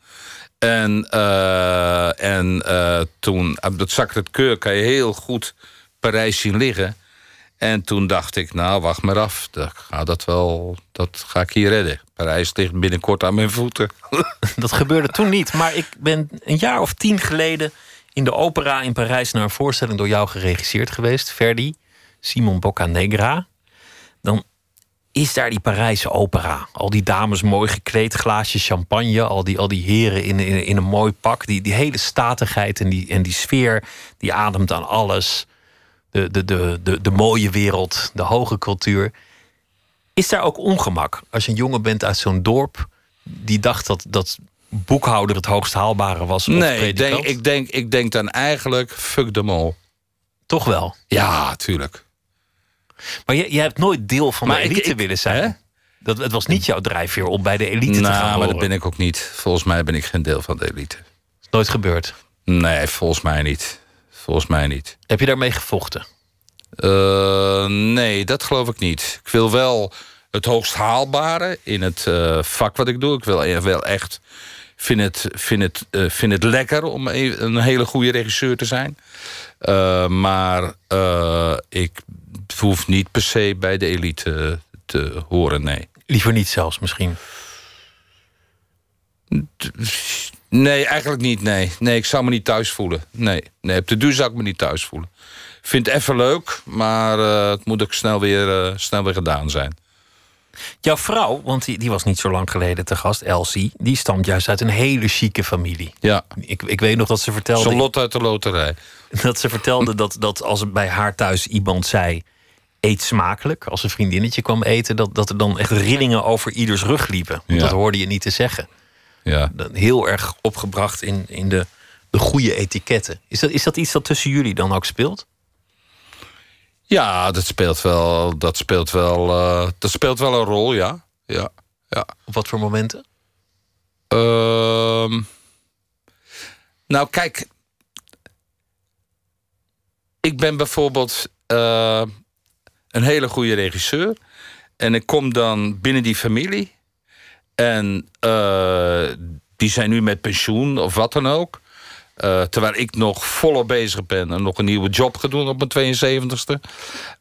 En, eh, en eh, toen, op dat Sacré-Cœur kan je heel goed Parijs zien liggen. En toen dacht ik, nou, wacht maar af. Dat, ga dat, wel, dat ga ik hier redden. Parijs ligt binnenkort aan mijn voeten. Dat gebeurde toen niet. Maar ik ben een jaar of tien geleden in de opera in Parijs naar een voorstelling door jou geregisseerd geweest. Verdi, Simon Boccanegra. Dan is daar die Parijse opera. Al die dames mooi gekleed, glaasje champagne. Al die, al die heren in, in, een mooi pak. Die, die hele statigheid en die, en die sfeer, die ademt aan alles. De, de, de, de, de mooie wereld, de hoge cultuur. Is daar ook ongemak als je een jongen bent uit zo'n dorp die dacht dat, dat boekhouder het hoogst haalbare was? Nee, ik denk, ik, denk, ik denk dan eigenlijk, fuck them all. Toch wel. Ja, tuurlijk. Maar je, je hebt nooit deel van Maar de elite ik- willen zijn. Hè? Dat, het was niet jouw drijfveer om bij de elite te gaan Nou, maar dat ben ik ook niet. Volgens mij ben ik geen deel van de elite. Is nooit gebeurd. Nee, volgens mij niet. Volgens mij niet. Heb je daarmee gevochten? Eh, nee, dat geloof ik niet. Ik wil wel het hoogst haalbare in het eh, vak wat ik doe. Ik wil e- wel echt. Vind het, vind, het, eh, vind het lekker om e- een hele goede regisseur te zijn. Eh, maar eh, ik hoef niet per se bij de elite te horen, nee. Liever niet zelfs misschien. Nee, eigenlijk niet, nee. Nee, ik zou me niet thuis voelen. Nee, nee op de duur zou ik me niet thuis voelen. Vind het even leuk, maar het moet ook snel weer, snel weer gedaan zijn. Jouw vrouw, want die, die was niet zo lang geleden te gast, Elsie... die stamt juist uit een hele chique familie. Ja, Ik, ik weet nog dat ze vertelde... lot uit de loterij. Dat ze vertelde dat, dat als er bij haar thuis iemand zei... eet smakelijk, als een vriendinnetje kwam eten... dat, dat er dan echt rillingen over ieders rug liepen. Want Ja. Dat hoorde je niet te zeggen. Ja. Heel erg opgebracht in, in de, de goede etiketten. Is dat, is dat iets dat tussen jullie dan ook speelt? Ja, dat speelt wel, dat speelt wel, eh, dat speelt wel een rol, ja. ja, ja. Op wat voor momenten? Ehm, nou, kijk. Ik ben bijvoorbeeld eh, een hele goede regisseur. En ik kom dan binnen die familie. En eh, die zijn nu met pensioen of wat dan ook. Eh, terwijl ik nog volop bezig ben en nog een nieuwe job ga doen op mijn 72ste.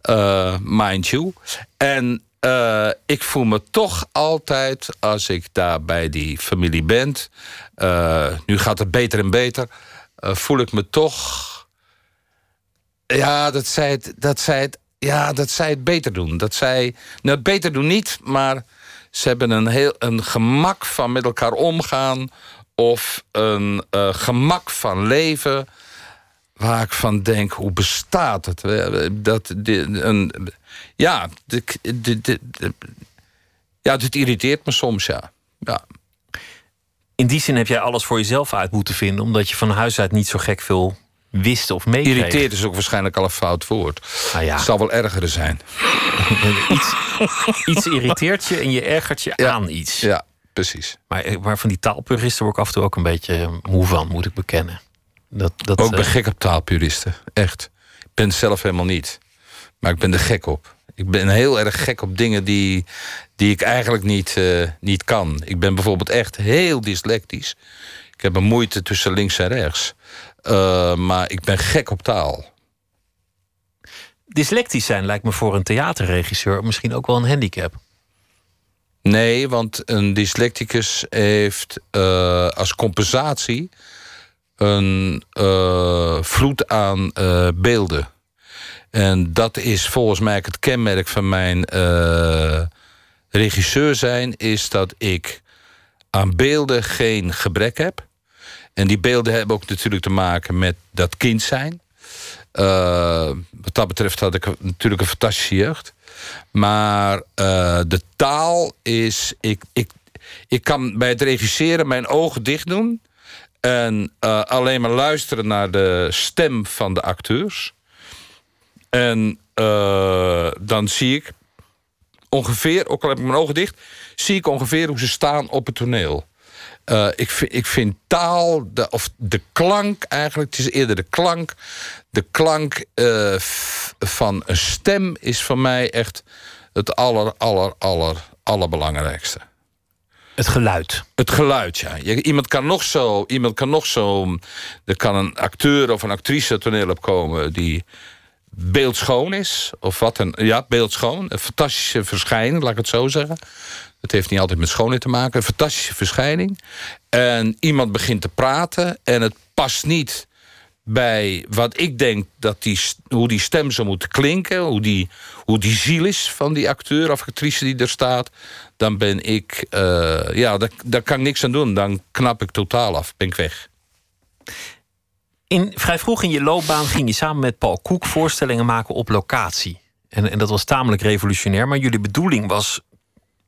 Eh mind you. En eh, ik voel me toch altijd, als ik daar bij die familie ben... nu gaat het beter en beter... voel ik me toch... Ja, dat zij het, dat zij het, ja, dat zij het beter doen. Dat zij... Nou, het beter doen niet, maar ze hebben een, heel, een gemak van met elkaar omgaan... of een eh, gemak van leven waar ik van denk, hoe bestaat het? Dat, de, een, ja, de, ja, het irriteert me soms, ja. ja. In die zin heb jij alles voor jezelf uit moeten vinden, omdat je van huis uit niet zo gek veel wist of meekreeg. Irriteert is ook waarschijnlijk al een fout woord. Ah, ja. Het zal wel erger zijn. iets, iets irriteert je en je ergert je Ja. aan iets. Ja, precies. Maar, eh, maar van die taalpuristen word ik af en toe ook een beetje eh, moe van, moet ik bekennen. Dat, dat, Ook ben eh, gek op taalpuristen. Echt. Ik ben zelf helemaal niet. Maar ik ben er gek op. Ik ben heel erg gek op dingen die, die ik eigenlijk niet, niet kan. Ik ben bijvoorbeeld echt heel dyslectisch. Ik heb een moeite tussen links en rechts. Maar ik ben gek op taal. Dyslectisch zijn lijkt me voor een theaterregisseur misschien ook wel een handicap. Nee, want een dyslecticus heeft eh, als compensatie een eh, vloed aan eh, beelden. En dat is volgens mij het kenmerk van mijn regisseur zijn, is dat ik aan beelden geen gebrek heb. En die beelden hebben ook natuurlijk te maken met dat kind zijn. Wat dat betreft had ik natuurlijk een fantastische jeugd. Maar eh, de taal is. Ik, ik, ik kan bij het regisseren mijn ogen dicht doen. En eh, alleen maar luisteren naar de stem van de acteurs. En eh, dan zie ik ongeveer, ook al heb ik mijn ogen dicht, zie ik ongeveer hoe ze staan op het toneel. Ik, vind, ik vind taal, de, of de klank eigenlijk, het is eerder de klank. De klank eh, van een stem is voor mij echt het aller, aller, aller, allerbelangrijkste. Het geluid. Het geluid, ja. Je- Iemand kan nog zo, iemand kan nog zo. Er kan een acteur of een actrice toneel opkomen die beeldschoon is. Of wat een. Ja, beeldschoon. Een fantastische verschijning, laat ik het zo zeggen. Het heeft niet altijd met schoonheid te maken. Een fantastische verschijning. En iemand begint te praten en het past niet bij wat ik denk dat die, hoe die stem zou moeten klinken, hoe die, hoe die ziel is van die acteur of actrice die er staat, dan ben ik, eh, ja, daar, daar kan ik niks aan doen. Dan knap ik totaal af, ben ik weg. In, vrij vroeg in je loopbaan ging je samen met Paul Koek voorstellingen maken op locatie. En, en dat was tamelijk revolutionair, maar jullie bedoeling was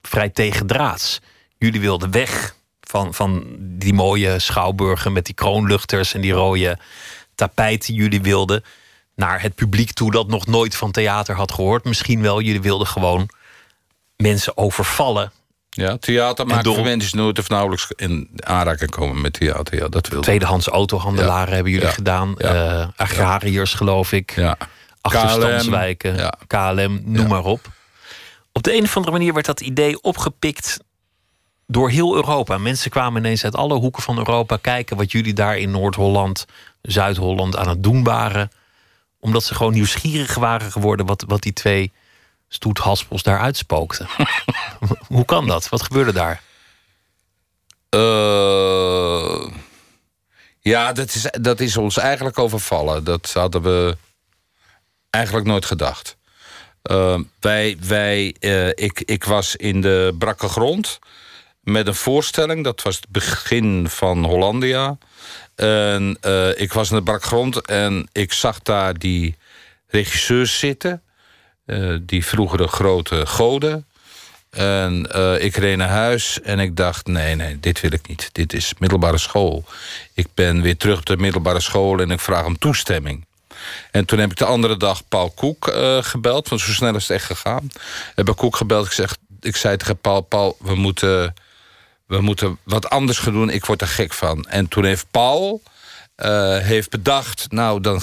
vrij tegendraads. Jullie wilden weg van, van die mooie schouwburgen met die kroonluchters en die rode tapijten. Jullie wilden naar het publiek toe dat nog nooit van theater had gehoord. Misschien wel, jullie wilden gewoon mensen overvallen. Ja, theater maakt door- voor mensen nooit of nauwelijks in aanraking komen met theater. Ja, dat wil Tweedehands autohandelaren Ja. hebben jullie Ja. gedaan. Ja. Eh, agrariërs, geloof ik. Ja. achterstandswijken, KLM. Ja. KLM, noem maar op. Op de een of andere manier werd dat idee opgepikt door heel Europa. Mensen kwamen ineens uit alle hoeken van Europa kijken wat jullie daar in Noord-Holland, Zuid-Holland aan het doen waren. Omdat ze gewoon nieuwsgierig waren geworden wat, wat die twee stoethaspels daar uitspookten. Hoe kan dat? Wat gebeurde daar? Eh, ja, dat is, dat is ons eigenlijk overvallen. Dat hadden we eigenlijk nooit gedacht. Eh, wij, wij, eh, ik, ik was in de brakke grond met een voorstelling. Dat was het begin van Hollandia. En eh, ik was in de brakke grond en ik zag daar die regisseurs zitten. eh, die vroegere grote goden. En eh, ik reed naar huis en ik dacht: nee, nee, dit wil ik niet. Dit is middelbare school. Ik ben weer terug op de middelbare school en ik vraag om toestemming. En toen heb ik de andere dag Paul Koek gebeld, want zo snel is het echt gegaan. Heb ik Koek gebeld. Ik, zeg, ik zei tegen Paul: Paul, we moeten, we moeten wat anders gaan doen. Ik word er gek van. En toen heeft Paul eh, heeft bedacht... nou, dan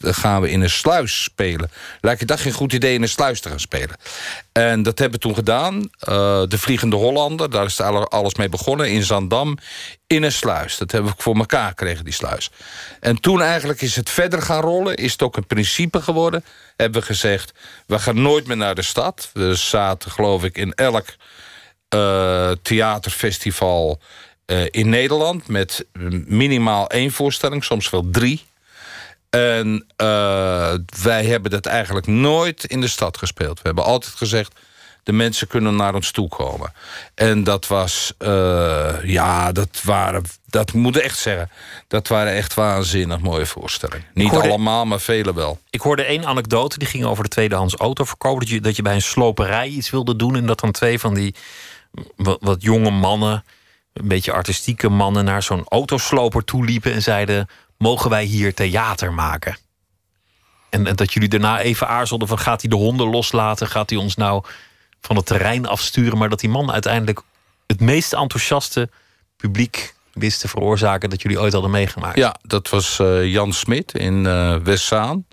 gaan we in een sluis spelen. Lijkt je dat geen goed idee in een sluis te gaan spelen? En dat hebben we toen gedaan. Uh, de Vliegende Hollander, daar is alles mee begonnen. In Zandam, in een sluis. Dat hebben we voor elkaar gekregen, die sluis. En toen eigenlijk is het verder gaan rollen. Is het ook een principe geworden. Hebben we gezegd, we gaan nooit meer naar de stad. We zaten, geloof ik, in elk uh, theaterfestival uh, in Nederland... met minimaal één voorstelling, soms wel drie. En uh, wij hebben dat eigenlijk nooit in de stad gespeeld. We hebben altijd gezegd, de mensen kunnen naar ons toe komen. En dat was, uh, ja, dat waren, dat moet ik echt zeggen... dat waren echt waanzinnig mooie voorstellingen. Niet allemaal, maar vele wel. Ik hoorde één anekdote, die ging over de tweedehands autoverkoop... Dat je, dat je bij een sloperij iets wilde doen... en dat dan twee van die wat, jonge mannen... een beetje artistieke mannen... naar zo'n autosloper toe liepen en zeiden mogen wij hier theater maken? En, dat jullie daarna even aarzelden van gaat hij de honden loslaten? Gaat hij ons nou van het terrein afsturen? Maar dat die man uiteindelijk het meest enthousiaste publiek wist te veroorzaken dat jullie ooit hadden meegemaakt. Ja, dat was uh, Jan Smit in uh, Westzaan.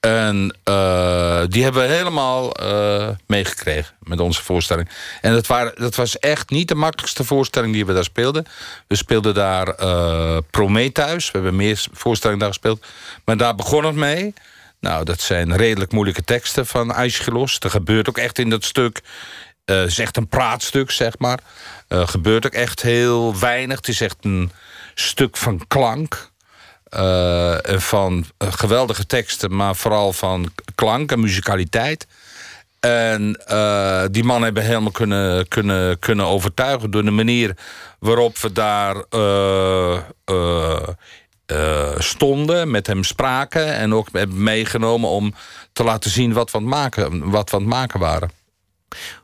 En uh, die hebben we helemaal uh, meegekregen met onze voorstelling. En dat, dat was echt niet de makkelijkste voorstelling die we daar speelden. We speelden daar uh, Prometheus. We hebben meer voorstellingen daar gespeeld. Maar daar begon het mee. Nou, dat zijn redelijk moeilijke teksten van Aeschylus. Er gebeurt ook echt in dat stuk... Het is echt een praatstuk, zeg maar. gebeurt ook echt heel weinig. Het is echt een stuk van klank. Uh, van geweldige teksten, maar vooral van klank en muzikaliteit. En uh, die mannen hebben helemaal kunnen, kunnen, kunnen overtuigen door de manier waarop we daar stonden, met hem spraken en ook hebben meegenomen om te laten zien wat we aan het maken, wat we het maken waren.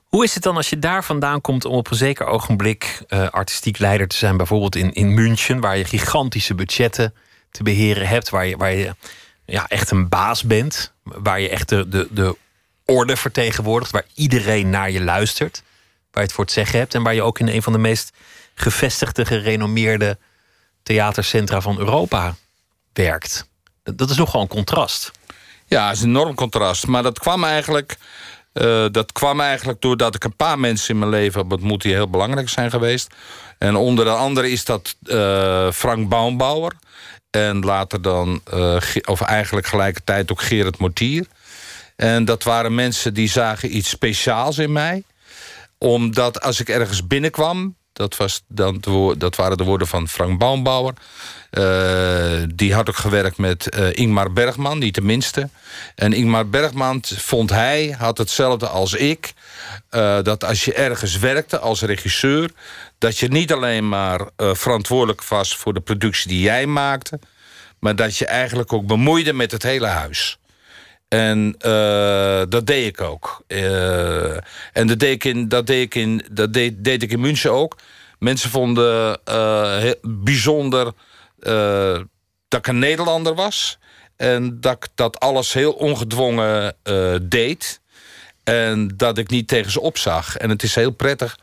Hoe is het dan als je daar vandaan komt om op een zeker ogenblik artistiek leider te zijn, bijvoorbeeld in, in München, waar je gigantische budgetten te beheren hebt, waar je, waar je ja, echt een baas bent, waar je echt de, de, de orde vertegenwoordigt, waar iedereen naar je luistert, waar je het voor het zeggen hebt en waar je ook in een van de meest gevestigde, gerenommeerde theatercentra van Europa werkt. Dat, is nogal een contrast. Ja, het is een enorm contrast. Maar dat kwam eigenlijk. Uh, dat kwam eigenlijk doordat ik een paar mensen in mijn leven heb ontmoet die heel belangrijk zijn geweest. En onder andere is dat uh, Frank Baumbauer. En later dan, uh, of eigenlijk gelijkertijd ook Gerard Mortier. En dat waren mensen die zagen iets speciaals in mij. Omdat als ik ergens binnenkwam... dat, was dan dat waren de woorden van Frank Baumbauer... Uh, die had ook gewerkt met uh, Ingmar Bergman, niet de minste. En Ingmar Bergman vond hij, had hetzelfde als ik... Dat als je ergens werkte als regisseur dat je niet alleen maar uh, verantwoordelijk was voor de productie die jij maakte, maar dat je eigenlijk ook bemoeide met het hele huis. En uh, dat deed ik ook. Uh, en dat deed ik in, dat deed ik in, dat deed, deed ik in München ook. Mensen vonden bijzonder dat ik een Nederlander was. En dat ik dat alles heel ongedwongen deed. En dat ik niet tegen ze opzag. En het is heel prettig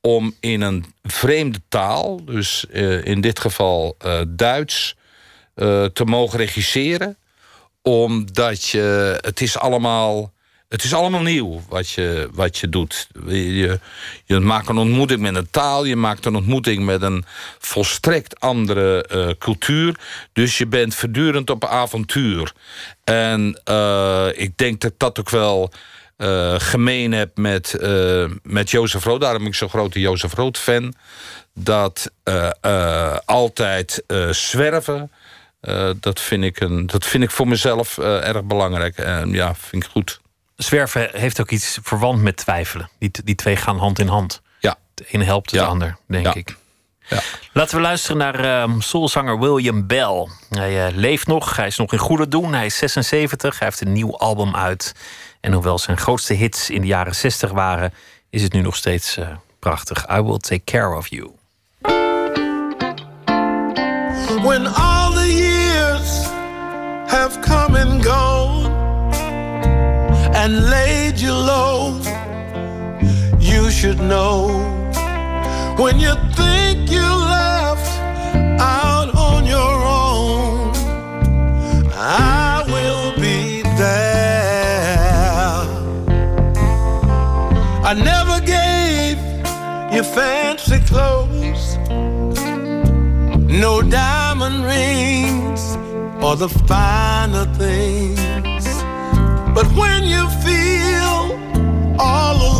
om in een vreemde taal, dus uh, in dit geval uh, Duits, uh, te mogen regisseren. Omdat je, het is allemaal, het is allemaal nieuw wat je, wat je doet. Je, je maakt een ontmoeting met een taal, je maakt een ontmoeting met een volstrekt andere cultuur. Dus je bent voortdurend op avontuur. En ik denk dat dat ook wel uh, gemeen heb met, uh, met Jozef Rood. Daarom ben ik zo'n grote Jozef Rood fan. Dat uh, altijd zwerven. dat, vind ik een, dat vind ik voor mezelf erg belangrijk. En ja, vind ik goed. Zwerven heeft ook iets verwant met twijfelen. Die, die twee gaan hand in hand. Ja. De een helpt de ja. ander, denk ja. ik. Ja. Laten we luisteren naar um, soulzanger William Bell. Hij leeft nog, hij is nog in goede doen. Hij is 76, hij heeft een nieuw album uit. En hoewel zijn grootste hits in de jaren 60 waren, is het nu nog steeds uh, prachtig. I Will Take Care of You. When all the years have come and gone and laid you low, you should know when you think you left no diamond rings or the finer things. But when you feel all alone,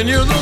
when you're the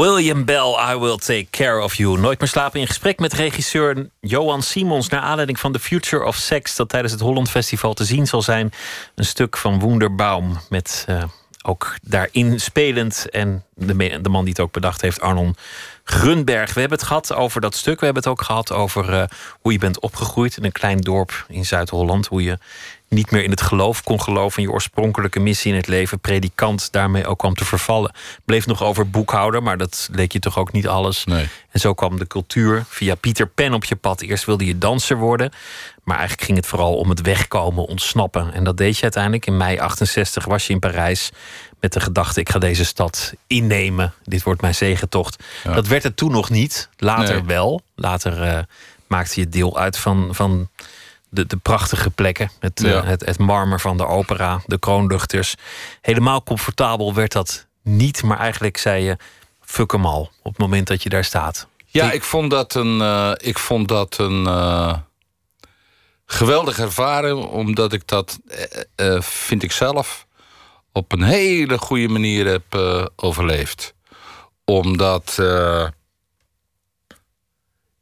William Bell, I Will Take Care of You. Nooit meer slapen in gesprek met regisseur Johan Simons... naar aanleiding van The Future of Sex... dat tijdens het Holland Festival te zien zal zijn. Een stuk van Wonderbaum met eh, ook daarin spelend... en de, de man die het ook bedacht heeft, Arnon Grunberg. We hebben het gehad over dat stuk. We hebben het ook gehad over eh, hoe je bent opgegroeid... in een klein dorp in Zuid-Holland. Hoe je niet meer in het geloof kon geloven... in je oorspronkelijke missie in het leven. Predikant daarmee ook kwam te vervallen. Bleef nog over boekhouder, maar dat leek je toch ook niet alles. Nee. En zo kwam de cultuur via Pieter Pen op je pad. Eerst wilde je danser worden, maar eigenlijk ging het vooral om het wegkomen, ontsnappen. En dat deed je uiteindelijk. In mei 68 was je in Parijs met de gedachte: ik ga deze stad innemen. Dit wordt mijn zegentocht. Dat werd het toen nog niet. Later Nee. wel. Later eh, maakte je deel uit van, van de, de prachtige plekken. Het, eh, Ja. het, het marmer van de opera, de kroonluchters. Helemaal comfortabel werd dat niet, maar eigenlijk zei je: fuck hem al. Op het moment dat je daar staat. Ja, ik vond dat een, eh, ik vond dat een eh, geweldige ervaring, omdat ik dat, vind ik zelf, op een hele goede manier heb overleefd. Omdat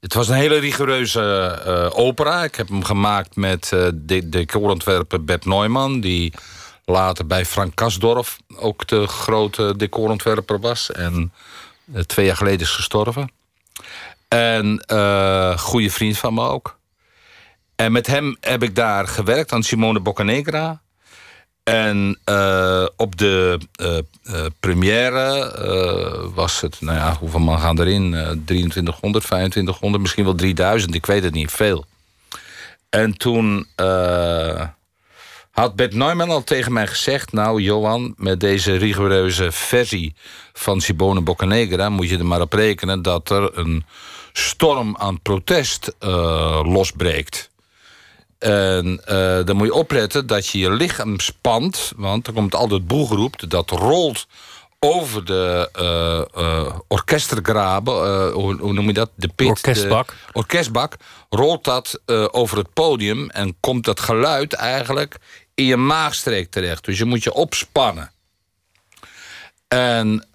het was een hele rigoureuze eh, opera. Ik heb hem gemaakt met eh de decorontwerper Bert Neumann, die later bij Frank Kasdorf ook de grote decorontwerper was. En eh, twee jaar geleden is gestorven. En goede vriend van me ook. En met hem heb ik daar gewerkt aan Simone Boccanegra. En eh, op de eh, eh, première was het, nou ja, hoeveel man gaan erin? Eh 2300, 2500, misschien wel 3000, ik weet het niet, veel. En toen had Bert Neumann al tegen mij gezegd... nou, Johan, met deze rigoureuze versie van Simone Boccanegra... moet je er maar op rekenen dat er een storm aan protest losbreekt. En eh, dan moet je opletten dat je je lichaam spant... want er komt altijd boelgeroep, dat rolt over de eh, orkestergraben, hoe, hoe noem je dat? De pit. Orkestbak. De orkestbak. Rolt dat over het podium en komt dat geluid eigenlijk in je maagstreek terecht. Dus je moet je opspannen. En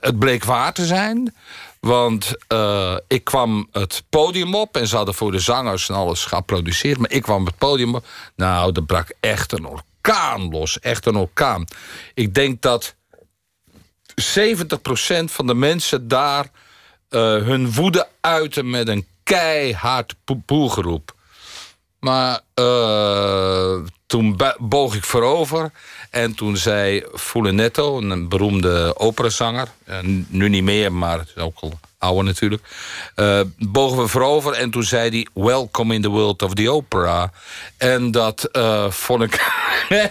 het bleek waar te zijn. Want uh, ik kwam het podium op en ze hadden voor de zangers en alles geapplaudisseerd. Maar ik kwam het podium op. Nou, er brak echt een orkaan los. Echt een orkaan. Ik denk dat 70% van de mensen daar uh, hun woede uiten met een keihard poelgeroep. Maar uh, toen boog ik voorover. En toen zei Fulenetto, een beroemde operazanger... nu niet meer, maar ook al oude natuurlijk... Uh, bogen we voorover en toen zei hij... Welcome in the world of the opera. En dat uh, vond ik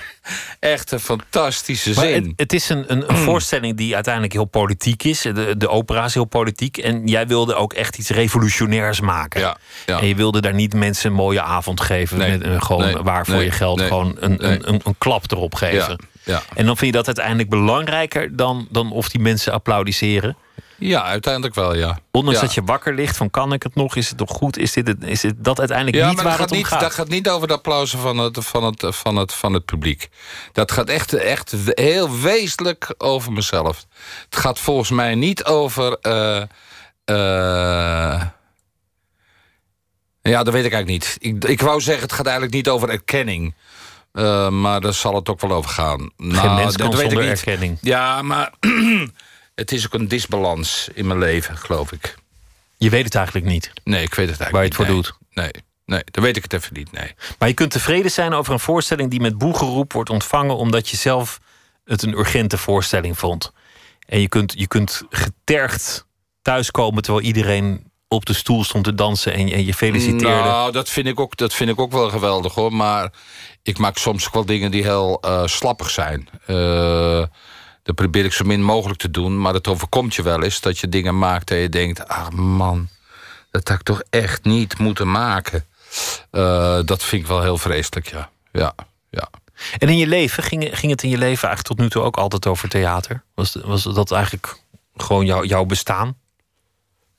echt een fantastische zin. Het, het, is een, een, voorstelling die uiteindelijk heel politiek is. De, de opera is heel politiek. En jij wilde ook echt iets revolutionairs maken. Ja, ja. En je wilde daar niet mensen een mooie avond geven... Nee, met een, gewoon nee, waar voor nee, je geld gewoon een, een, een, een klap erop geven. Ja, ja. En dan vind je dat uiteindelijk belangrijker dan, dan of die mensen applaudisseren. Ja, uiteindelijk wel, ja. Ondanks ja. dat je wakker ligt van kan ik het nog, is het nog goed, is, dit het, is het dat uiteindelijk Ja, niet waar het gaat, om niet, gaat. dat gaat niet over de applausen van het, van het, van het, van het publiek. Dat gaat echt, echt heel wezenlijk over mezelf. Het gaat volgens mij niet over... eh, eh, ja, dat weet ik eigenlijk niet. Ik, ik wou zeggen, het gaat eigenlijk niet over erkenning. Uh, maar daar zal het ook wel over gaan. Geen nou, mens kan dat weet ik niet. erkenning. Ja, maar het is ook een disbalans in mijn leven, geloof ik. Je weet het eigenlijk niet. Nee, ik weet het eigenlijk Waar je het voor doet. Nee, nee, nee, dan weet ik het even niet, nee. Maar je kunt tevreden zijn over een voorstelling die met boegeroep wordt ontvangen omdat je zelf het een urgente voorstelling vond. En je kunt, je kunt getergd thuiskomen terwijl iedereen op de stoel stond te dansen en, en je feliciteerde. Nou, dat vind, ik ook, dat vind ik ook wel geweldig hoor. Maar ik maak soms ook wel dingen die heel uh, slappig zijn. Uh, dat probeer ik zo min mogelijk te doen. Maar het overkomt je wel eens dat je dingen maakt en je denkt: ah man, dat had ik toch echt niet moeten maken. Uh, dat vind ik wel heel vreselijk, ja. ja, ja. En in je leven, ging, ging het in je leven eigenlijk tot nu toe ook altijd over theater? Was, was dat eigenlijk gewoon jou, jouw bestaan?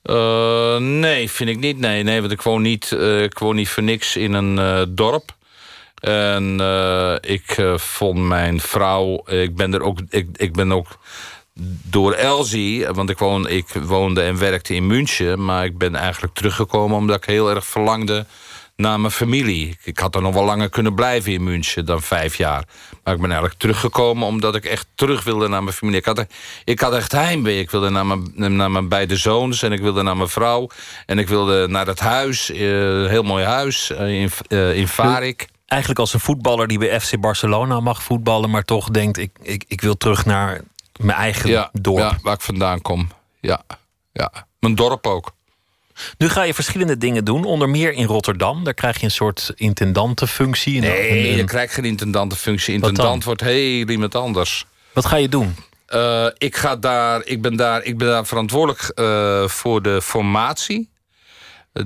Uh, nee, vind ik niet. Nee, nee want ik woon niet, uh, ik woon niet voor niks in een dorp. En ik vond mijn vrouw. Ik ben er ook. Ik, ik ben ook door Elsie, want ik, woon, ik woonde en werkte in München. Maar ik ben eigenlijk teruggekomen omdat ik heel erg verlangde naar mijn familie. Ik had er nog wel langer kunnen blijven in München dan vijf jaar. Maar ik ben eigenlijk teruggekomen omdat ik echt terug wilde naar mijn familie. Ik had, ik had echt heimwee. Ik wilde naar mijn, naar mijn beide zoons en ik wilde naar mijn vrouw. En ik wilde naar het huis, een uh, heel mooi huis in, in Varik. Eigenlijk als een voetballer die bij FC Barcelona mag voetballen... maar toch denkt, ik, ik, ik wil terug naar mijn eigen ja, dorp. Ja, waar ik vandaan kom. Ja, ja. Mijn dorp ook. Nu ga je verschillende dingen doen, onder meer in Rotterdam. Daar krijg je een soort intendantenfunctie. Nee, een, je krijgt geen intendantenfunctie. Intendant wordt heel iemand anders. Wat ga je doen? Uh, ik, ga daar, ik, ben daar, ik ben daar verantwoordelijk uh, voor de formatie.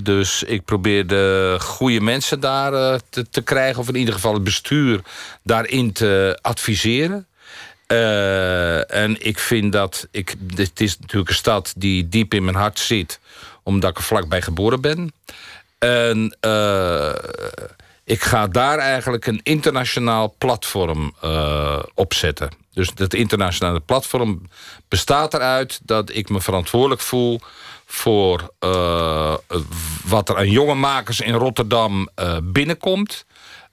Dus ik probeer de goede mensen daar uh, te, te, krijgen... of in ieder geval het bestuur daarin te adviseren. en ik vind dat... Ik, dit is natuurlijk een stad die diep in mijn hart zit omdat ik er vlakbij geboren ben. En uh, ik ga daar eigenlijk een internationaal platform uh, opzetten. Dus dat internationale platform bestaat eruit dat ik me verantwoordelijk voel voor uh, wat er aan jonge makers in Rotterdam binnenkomt.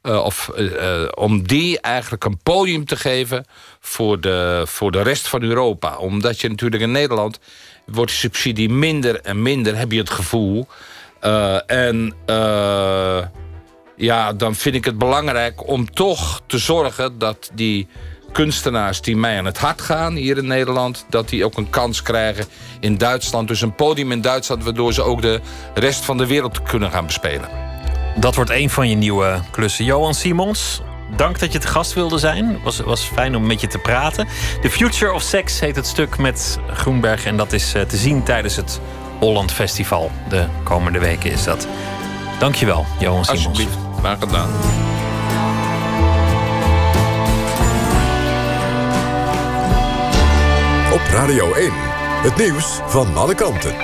of om die eigenlijk een podium te geven voor de, voor de rest van Europa. Omdat je natuurlijk in Nederland wordt de subsidie minder en minder, heb je het gevoel. En ja, dan vind ik het belangrijk om toch te zorgen dat die kunstenaars die mij aan het hart gaan hier in Nederland, dat die ook een kans krijgen in Duitsland. Dus een podium in Duitsland, waardoor ze ook de rest van de wereld kunnen gaan bespelen. Dat wordt een van je nieuwe klussen. Johan Simons, Dank dat je te gast wilde zijn. Het was, was fijn om met je te praten. The Future of Sex heet het stuk met Groenberg. En dat is te zien tijdens het Holland Festival. De komende weken is dat. Dankjewel, Johan Simons. Alsjeblieft, graag gedaan. Op Radio 1, het nieuws van alle kanten.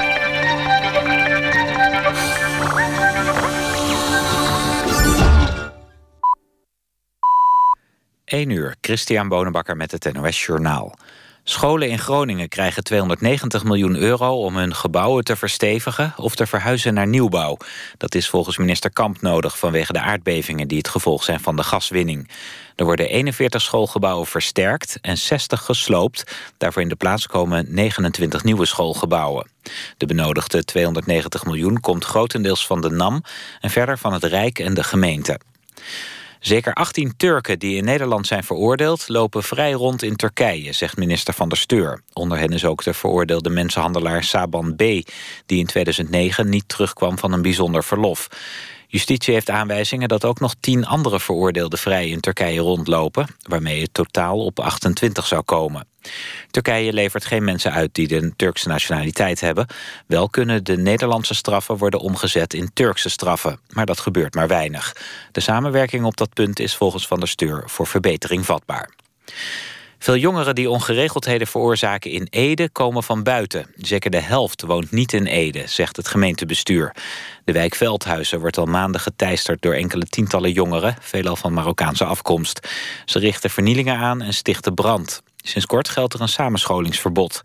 1 uur, Christian Bonenbakker met het NOS Journaal. Scholen in Groningen krijgen 290 miljoen euro om hun gebouwen te verstevigen of te verhuizen naar nieuwbouw. Dat is volgens minister Kamp nodig vanwege de aardbevingen die het gevolg zijn van de gaswinning. Er worden 41 schoolgebouwen versterkt en 60 gesloopt. Daarvoor in de plaats komen 29 nieuwe schoolgebouwen. De benodigde 290 miljoen komt grotendeels van de NAM en verder van het Rijk en de gemeente. Zeker 18 Turken die in Nederland zijn veroordeeld... lopen vrij rond in Turkije, zegt minister Van der Steur. Onder hen is ook de veroordeelde mensenhandelaar Saban B... die in 2009 niet terugkwam van een bijzonder verlof. Justitie heeft aanwijzingen dat ook nog tien andere veroordeelden vrij in Turkije rondlopen, waarmee het totaal op 28 zou komen. Turkije levert geen mensen uit die de Turkse nationaliteit hebben. Wel kunnen de Nederlandse straffen worden omgezet in Turkse straffen, maar dat gebeurt maar weinig. De samenwerking op dat punt is volgens Van der Steur voor verbetering vatbaar. Veel jongeren die ongeregeldheden veroorzaken in Ede komen van buiten. Zeker de helft woont niet in Ede, zegt het gemeentebestuur. De wijk Veldhuizen wordt al maanden geteisterd door enkele tientallen jongeren, veelal van Marokkaanse afkomst. Ze richten vernielingen aan en stichten brand. Sinds kort geldt er een samenscholingsverbod.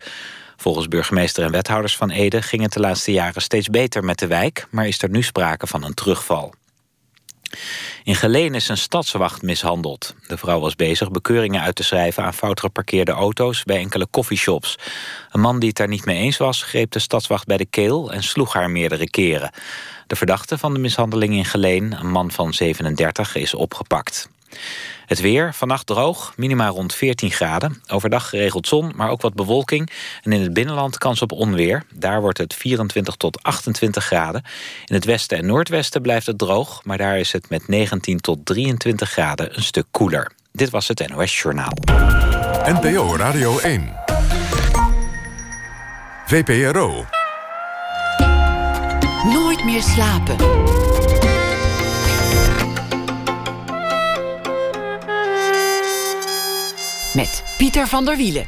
Volgens burgemeester en wethouders van Ede ging het de laatste jaren steeds beter met de wijk, maar is er nu sprake van een terugval. In Geleen is een stadswacht mishandeld. De vrouw was bezig bekeuringen uit te schrijven aan fout geparkeerde auto's bij enkele coffeeshops. Een man die het daar niet mee eens was, greep de stadswacht bij de keel en sloeg haar meerdere keren. De verdachte van de mishandeling in Geleen, een man van 37, is opgepakt. Het weer, vannacht droog, minima rond 14 graden. Overdag geregeld zon, maar ook wat bewolking. En in het binnenland kans op onweer. Daar wordt het 24 tot 28 graden. In het westen en noordwesten blijft het droog... maar daar is het met 19 tot 23 graden een stuk koeler. Dit was het NOS Journaal. NPO Radio 1. VPRO. Nooit meer slapen. Met Pieter van der Wielen.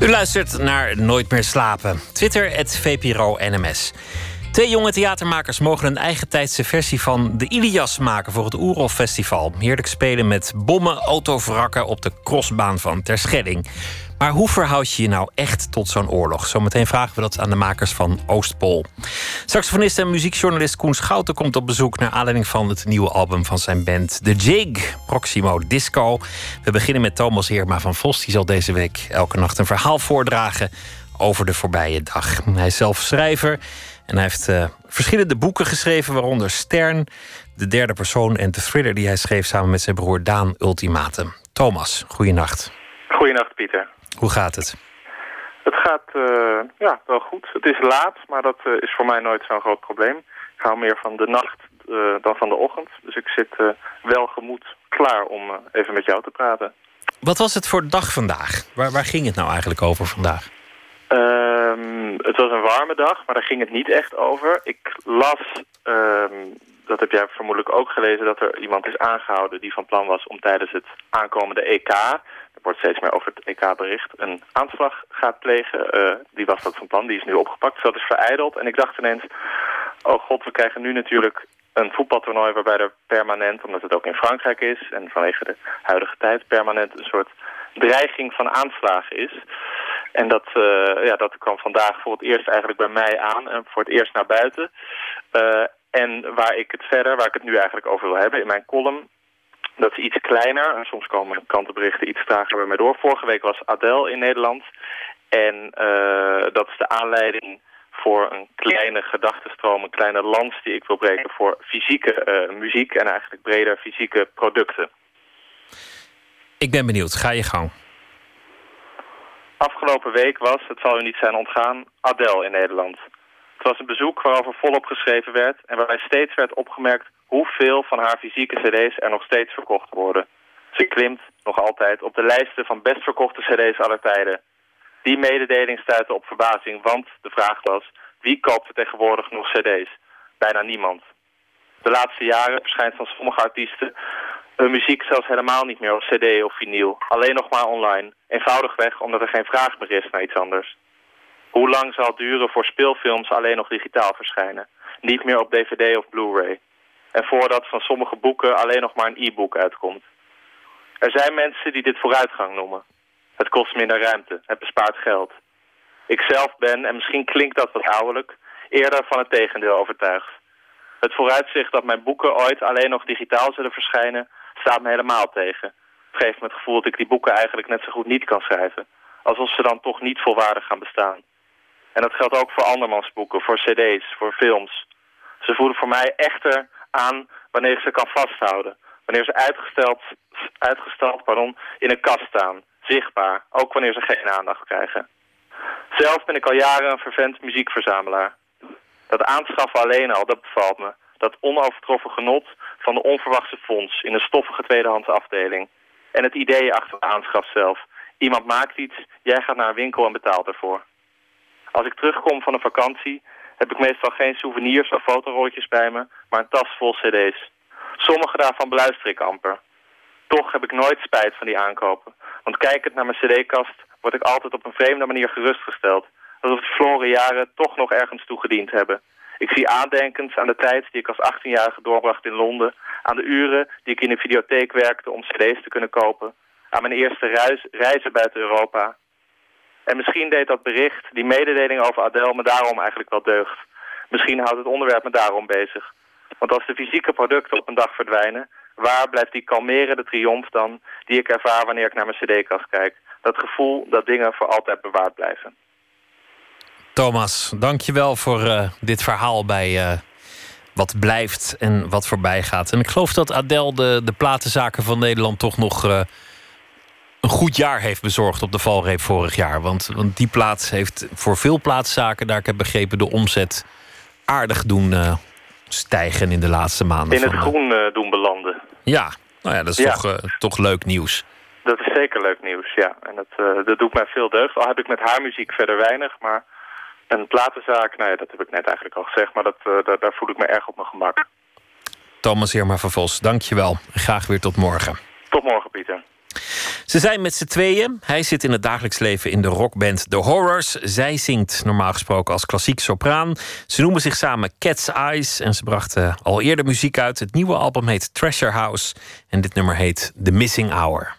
U luistert naar Nooit meer slapen. Twitter, het VPRO NMS. Twee jonge theatermakers mogen een eigen tijdse versie van de Ilias maken voor het Oerol Festival. Heerlijk spelen met bommen, autovrakken op de crossbaan van Terschelling. Maar hoe verhoud je je nou echt tot zo'n oorlog? Zometeen vragen we dat aan de makers van Oostpol. Saxofonist en muziekjournalist Koen Schouten komt op bezoek naar aanleiding van het nieuwe album van zijn band The Jig, Proximo Disco. We beginnen met Thomas Heerma van Vos. Die zal deze week elke nacht een verhaal voordragen over de voorbije dag. Hij is zelf schrijver en hij heeft uh, verschillende boeken geschreven, waaronder Stern, de derde persoon en de thriller die hij schreef samen met zijn broer Daan Ultimatum. Thomas, goeienacht. Goeienacht, Pieter. Hoe gaat het? Het gaat uh, ja, wel goed. Het is laat, maar dat uh, is voor mij nooit zo'n groot probleem. Ik hou meer van de nacht dan van de ochtend. Dus ik zit wel gemoed klaar om even met jou te praten. Wat was het voor dag vandaag? Waar, waar ging het nou eigenlijk over vandaag? Ehm, het was een warme dag, maar daar ging het niet echt over. Ik las, um, dat heb jij vermoedelijk ook gelezen... dat er iemand is aangehouden die van plan was om tijdens het aankomende EK... er wordt steeds meer over het EK bericht... een aanslag gaat plegen. Uh, die was dat van plan, die is nu opgepakt. Dus dat is verijdeld. En ik dacht ineens, oh god, we krijgen nu natuurlijk een voetbaltoernooi waarbij er permanent, omdat het ook in Frankrijk is... en vanwege de huidige tijd permanent een soort dreiging van aanslagen is... En dat, uh, ja, dat kwam vandaag voor het eerst eigenlijk bij mij aan en voor het eerst naar buiten. Uh, en waar ik het verder, waar ik het nu eigenlijk over wil hebben in mijn column, dat is iets kleiner. En soms komen krantenberichten iets trager bij mij door. Vorige week was Adele in Nederland. En uh, dat is de aanleiding voor een kleine gedachtenstroom, een kleine lans die ik wil breken voor fysieke muziek en eigenlijk breder fysieke producten. Ik ben benieuwd, ga je gang. Afgelopen week was, het zal u niet zijn ontgaan, Adele in Nederland. Het was een bezoek waarover volop geschreven werd en waarbij steeds werd opgemerkt hoeveel van haar fysieke cd's er nog steeds verkocht worden. Ze klimt nog altijd op de lijsten van best verkochte cd's aller tijden. Die mededeling stuitte op verbazing, want de vraag was, wie koopt er tegenwoordig nog cd's? Bijna niemand. De laatste jaren verschijnt van sommige artiesten hun muziek zelfs helemaal niet meer op cd of vinyl. Alleen nog maar online. Eenvoudigweg omdat er geen vraag meer is naar iets anders. Hoe lang zal het duren voor speelfilms alleen nog digitaal verschijnen? Niet meer op dvd of blu-ray. En voordat van sommige boeken alleen nog maar een e-book uitkomt. Er zijn mensen die dit vooruitgang noemen. Het kost minder ruimte, het bespaart geld. Ik zelf ben, en misschien klinkt dat wat ouderlijk, eerder van het tegendeel overtuigd. Het vooruitzicht dat mijn boeken ooit alleen nog digitaal zullen verschijnen, staat me helemaal tegen. Het geeft me het gevoel dat ik die boeken eigenlijk net zo goed niet kan schrijven. Alsof ze dan toch niet volwaardig gaan bestaan. En dat geldt ook voor andermansboeken, voor cd's, voor films. Ze voelen voor mij echter aan wanneer ik ze kan vasthouden. Wanneer ze uitgesteld, uitgesteld pardon, in een kast staan. Zichtbaar, ook wanneer ze geen aandacht krijgen. Zelf ben ik al jaren een vervent muziekverzamelaar. Dat aanschaffen alleen al, dat bevalt me. Dat onovertroffen genot van de onverwachte fonds in een stoffige tweedehands afdeling. En het idee achter de aanschaf zelf. Iemand maakt iets, jij gaat naar een winkel en betaalt ervoor. Als ik terugkom van een vakantie, heb ik meestal geen souvenirs of fotorolletjes bij me, maar een tas vol cd's. Sommige daarvan beluister ik amper. Toch heb ik nooit spijt van die aankopen. Want kijkend naar mijn cd-kast word ik altijd op een vreemde manier gerustgesteld. Alsof de verloren jaren toch nog ergens toegediend hebben. Ik zie aandenkens aan de tijd die ik als 18-jarige doorbracht in Londen. Aan de uren die ik in een videotheek werkte om cd's te kunnen kopen. Aan mijn eerste reis, reizen buiten Europa. En misschien deed dat bericht, die mededeling over Adele, me daarom eigenlijk wel deugd. Misschien houdt het onderwerp me daarom bezig. Want als de fysieke producten op een dag verdwijnen... waar blijft die kalmerende triomf dan... die ik ervaar wanneer ik naar mijn cd-kast kijk? Dat gevoel dat dingen voor altijd bewaard blijven. Thomas, dankjewel voor uh, dit verhaal bij uh, wat blijft en wat voorbij gaat. En ik geloof dat Adele de, de platenzaken van Nederland toch nog uh, een goed jaar heeft bezorgd op de valreep vorig jaar. Want, want die plaats heeft voor veel plaatszaken, daar ik heb begrepen, de omzet aardig doen stijgen in de laatste maanden. In het groen doen belanden. Ja, nou ja, dat is ja. Toch, toch leuk nieuws. Dat is zeker leuk nieuws, ja. En dat, dat doet mij veel deugd. Al heb ik met haar muziek verder weinig, maar een platenzaak, nou ja, dat heb ik net eigenlijk al gezegd, maar dat, uh, daar, daar, voel ik me erg op mijn gemak. Thomas Heerma van Vos, dankjewel. Graag weer tot morgen. Tot morgen, Pieter. Ze zijn met z'n tweeën. Hij zit in het dagelijks leven in de rockband The Horrors. Zij zingt normaal gesproken als klassiek sopraan. Ze noemen zich samen Cat's Eyes en ze brachten al eerder muziek uit. Het nieuwe album heet Treasure House en dit nummer heet The Missing Hour.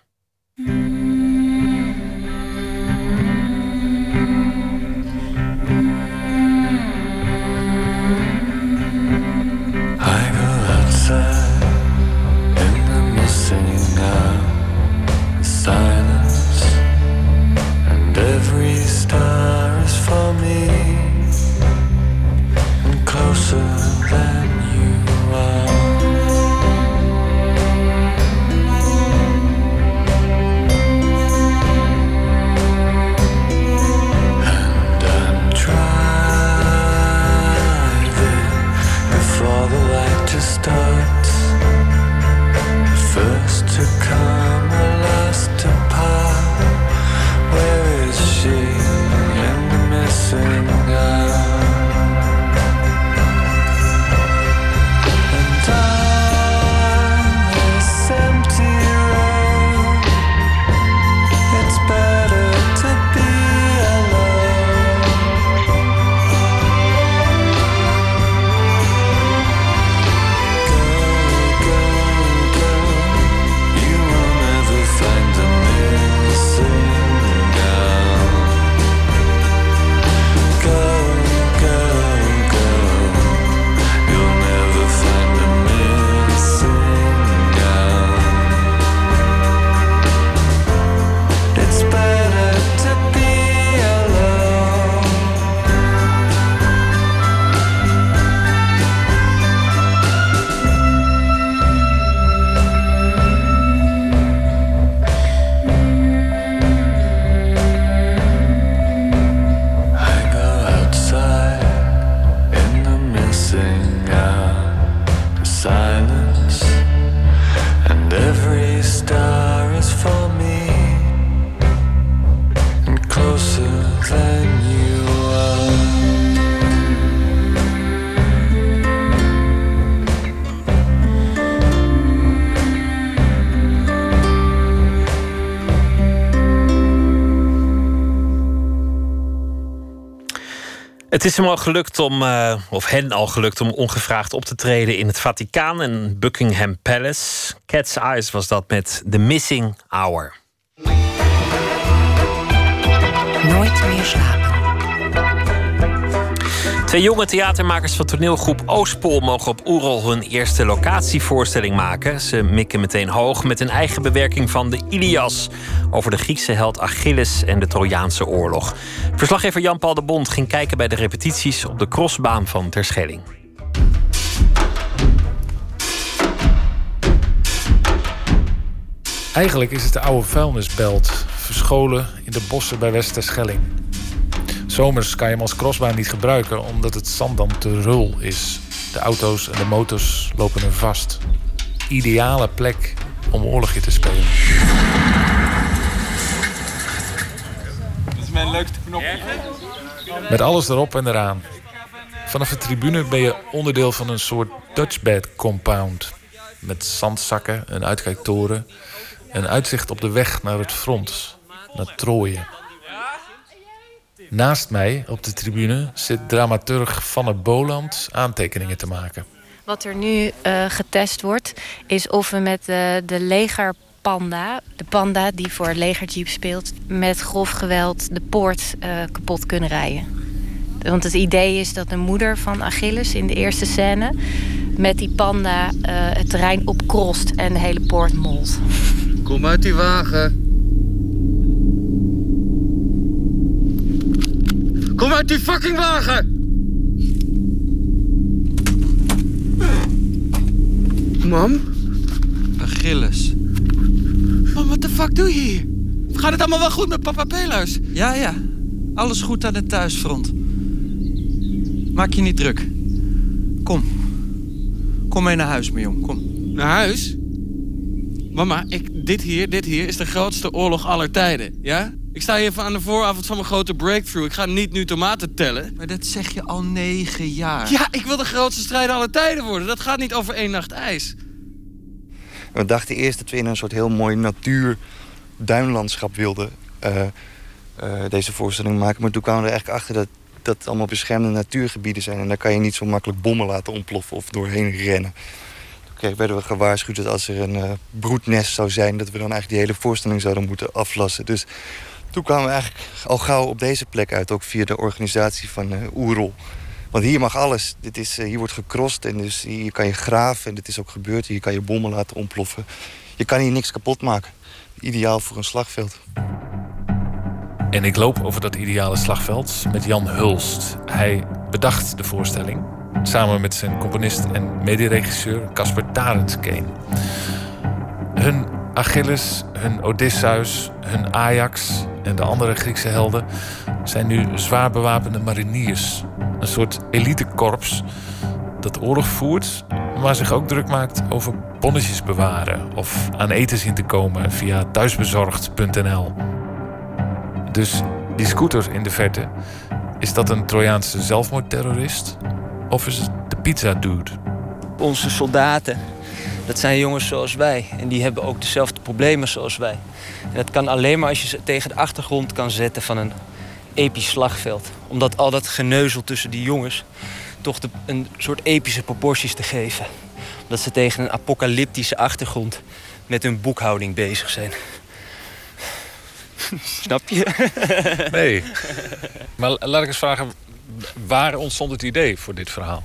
Het is hem al gelukt om, eh, of hen al gelukt om ongevraagd op te treden in het Vaticaan en Buckingham Palace. Cat's Eyes was dat met The Missing Hour. Nooit meer slapen. Twee jonge theatermakers van toneelgroep Oostpol mogen op Oerol hun eerste locatievoorstelling maken. Ze mikken meteen hoog met een eigen bewerking van de Ilias over de Griekse held Achilles en de Trojaanse oorlog. Verslaggever Jan-Paul de Bond ging kijken bij de repetities op de crossbaan van Terschelling. Eigenlijk is het de oude vuilnisbelt, verscholen in de bossen bij Westerschelling. Zomers kan je hem als crossbaan niet gebruiken omdat het zand dan te rul is. De auto's en de motors lopen er vast. Ideale plek om oorlogje te spelen. Dat is mijn leukste knopje. Met alles erop en eraan. Vanaf de tribune ben je onderdeel van een soort Dutchbed compound. Met zandzakken, een uitkijktoren. Een uitzicht op de weg naar het front, naar Troje. Naast mij op de tribune zit dramaturg Vanne Boland aantekeningen te maken. Wat er nu eh, getest wordt, is of we met eh, de legerpanda, de panda die voor legerjeep speelt, met grof geweld de poort eh, kapot kunnen rijden. Want het idee is dat de moeder van Achilles in de eerste scène met die panda het terrein opkrost en de hele poort molt. Kom uit die wagen. Kom uit die fucking wagen! Mam? Achilles. Mam, wat de fuck doe je hier? Gaat het allemaal wel goed met papa Pelus? Ja, ja. Alles goed aan het thuisfront. Maak je niet druk. Kom. Kom mee naar huis, mijn jong. Kom. Naar huis? Mama, ik, dit hier, dit hier is de grootste oorlog aller tijden, ja? Ik sta hier even aan de vooravond van mijn grote breakthrough. Ik ga niet nu tomaten tellen. Maar dat zeg je al negen jaar. Ja, ik wil de grootste strijder aller tijden worden. Dat gaat niet over één nacht ijs. We dachten eerst dat we in een soort heel mooi natuur duinlandschap wilden uh, uh, deze voorstelling maken. Maar toen kwamen we er eigenlijk achter dat dat allemaal beschermde natuurgebieden zijn. En daar kan je niet zo makkelijk bommen laten ontploffen of doorheen rennen. Toen werden we gewaarschuwd dat als er een uh, broednest zou zijn... dat we dan eigenlijk die hele voorstelling zouden moeten aflassen. Dus toen kwamen we eigenlijk al gauw op deze plek uit. Ook via de organisatie van uh, Oerol. Want hier mag alles. Dit is, uh, hier wordt gecrossed en dus hier kan je graven. En dit is ook gebeurd. Hier kan je bommen laten ontploffen. Je kan hier niks kapot maken. Ideaal voor een slagveld. En ik loop over dat ideale slagveld met Jan Hulst. Hij bedacht de voorstelling. Samen met zijn componist en mederegisseur Casper Tarenskeen. Hun Achilles, hun Odysseus, hun Ajax en de andere Griekse helden zijn nu zwaar bewapende mariniers. Een soort elitekorps dat oorlog voert, maar zich ook druk maakt over bonnetjes bewaren of aan eten zien te komen via thuisbezorgd.nl. Dus die scooter in de verte, is dat een Trojaanse zelfmoordterrorist? Of is het de pizza dude? Onze soldaten, dat zijn jongens zoals wij. En die hebben ook dezelfde problemen zoals wij. En dat kan alleen maar als je ze tegen de achtergrond kan zetten van een episch slagveld. Omdat al dat geneuzel tussen die jongens toch de, een soort epische proporties te geven. Omdat ze tegen een apocalyptische achtergrond met hun boekhouding bezig zijn. Snap je? Nee. Maar laat ik eens vragen, waar ontstond het idee voor dit verhaal?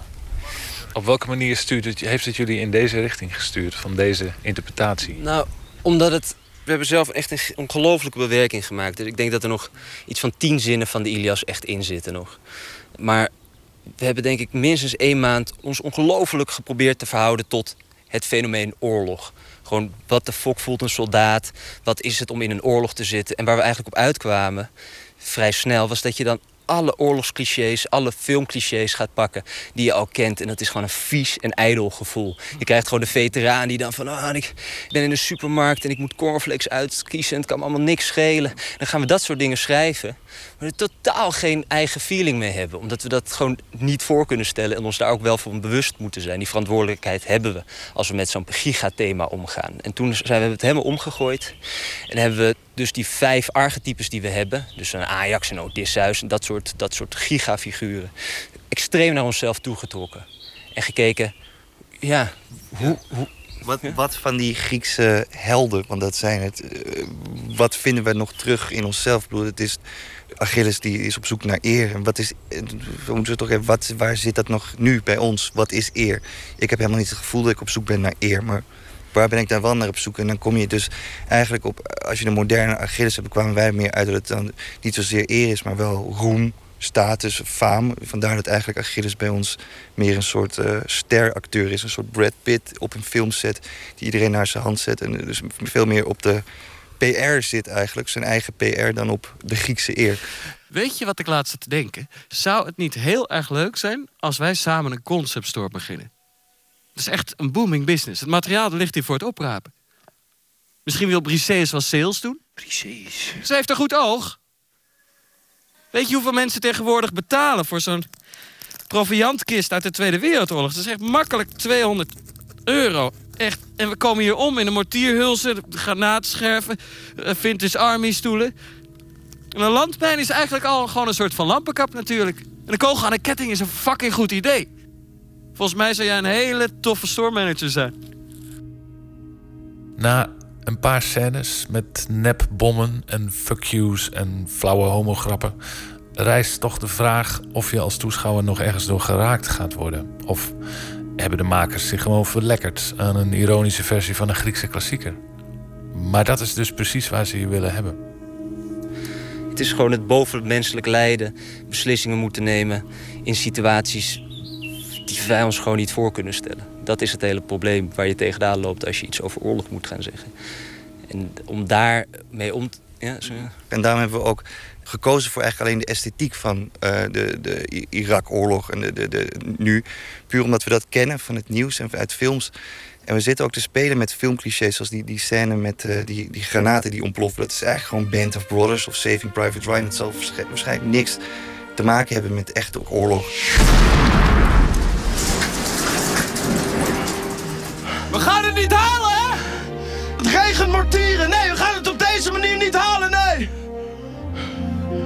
Op welke manier stuurt heeft het jullie in deze richting gestuurd, van deze interpretatie? Nou, omdat het. We hebben zelf echt een ongelofelijke bewerking gemaakt. Dus ik denk dat er nog iets van tien zinnen van de Ilias echt in zitten nog. Maar we hebben denk ik minstens één maand ons ongelooflijk geprobeerd te verhouden tot het fenomeen oorlog. Gewoon wat de fok voelt een soldaat, wat is het om in een oorlog te zitten. En waar we eigenlijk op uitkwamen, vrij snel, was dat je dan alle oorlogsclichés, alle filmclichés gaat pakken die je al kent. En dat is gewoon een vies en ijdel gevoel. Je krijgt gewoon de veteraan die dan van... Oh, ik ben in de supermarkt en ik moet cornflakes uitkiezen... en het kan me allemaal niks schelen. Dan gaan we dat soort dingen schrijven. Maar er totaal geen eigen feeling mee hebben. Omdat we dat gewoon niet voor kunnen stellen... en ons daar ook wel van bewust moeten zijn. Die verantwoordelijkheid hebben we als we met zo'n gigathema omgaan. En toen zijn we het helemaal omgegooid. En hebben we dus die vijf archetypes die we hebben... dus een Ajax en Odysseus en dat soort, dat soort gigafiguren... extreem naar onszelf toegetrokken. En gekeken, ja, hoe... hoe wat, wat van die Griekse helden, want dat zijn het... Uh, wat vinden we nog terug in onszelf? Ik bedoel, het is Achilles die is op zoek naar eer. En wat is, we moeten toch even, wat, waar zit dat nog nu bij ons? Wat is eer? Ik heb helemaal niet het gevoel dat ik op zoek ben naar eer, maar waar ben ik daar wel naar op zoek? En dan kom je dus eigenlijk op, als je de moderne Achilles hebt, kwamen wij meer uit dat het dan niet zozeer eer is, maar wel roem, status, faam. Vandaar dat eigenlijk Achilles bij ons meer een soort uh, steracteur is. Een soort Brad Pitt op een filmset die iedereen naar zijn hand zet. En dus veel meer op de PR zit eigenlijk, zijn eigen PR, dan op de Griekse eer. Weet je wat ik laatst zat te denken? Zou het niet heel erg leuk zijn als wij samen een concept store beginnen? Het is echt een booming business. Het materiaal ligt hier voor het oprapen. Misschien wil Briseus wel sales doen? Briseus. Ze heeft een goed oog. Weet je hoeveel mensen tegenwoordig betalen voor zo'n proviantkist uit de Tweede Wereldoorlog? Dat is echt makkelijk 200 euro. Echt. En we komen hier om in een mortierhulzen, granaatscherven, eh, vintage army stoelen. En een landpijn is eigenlijk al gewoon een soort van lampenkap natuurlijk. En een kogel aan een ketting is een fucking goed idee. Volgens mij zou jij een hele toffe store manager zijn. Na een paar scènes met nepbommen en fuck yous en flauwe homograppen... rijst toch de vraag of je als toeschouwer nog ergens door geraakt gaat worden. Of hebben de makers zich gewoon verlekkerd aan een ironische versie van een Griekse klassieker. Maar dat is dus precies waar ze je willen hebben. Het is gewoon het bovenmenselijk lijden, beslissingen moeten nemen in situaties die wij ons gewoon niet voor kunnen stellen. Dat is het hele probleem waar je tegenaan loopt als je iets over oorlog moet gaan zeggen. En om daarmee om te. Ja, En daarom hebben we ook gekozen voor eigenlijk alleen de esthetiek van uh, de, de Irak-oorlog en de, de, de, nu. Puur omdat we dat kennen van het nieuws en uit films. En we zitten ook te spelen met filmclichés, zoals die, die scène met uh, die, die granaten die ontploffen. Dat is eigenlijk gewoon Band of Brothers of Saving Private Ryan. Het zal waarschijnlijk niks te maken hebben met echte oorlog. We gaan het niet halen, hè? Het regent mortieren. Nee, we gaan het op deze manier niet halen, nee.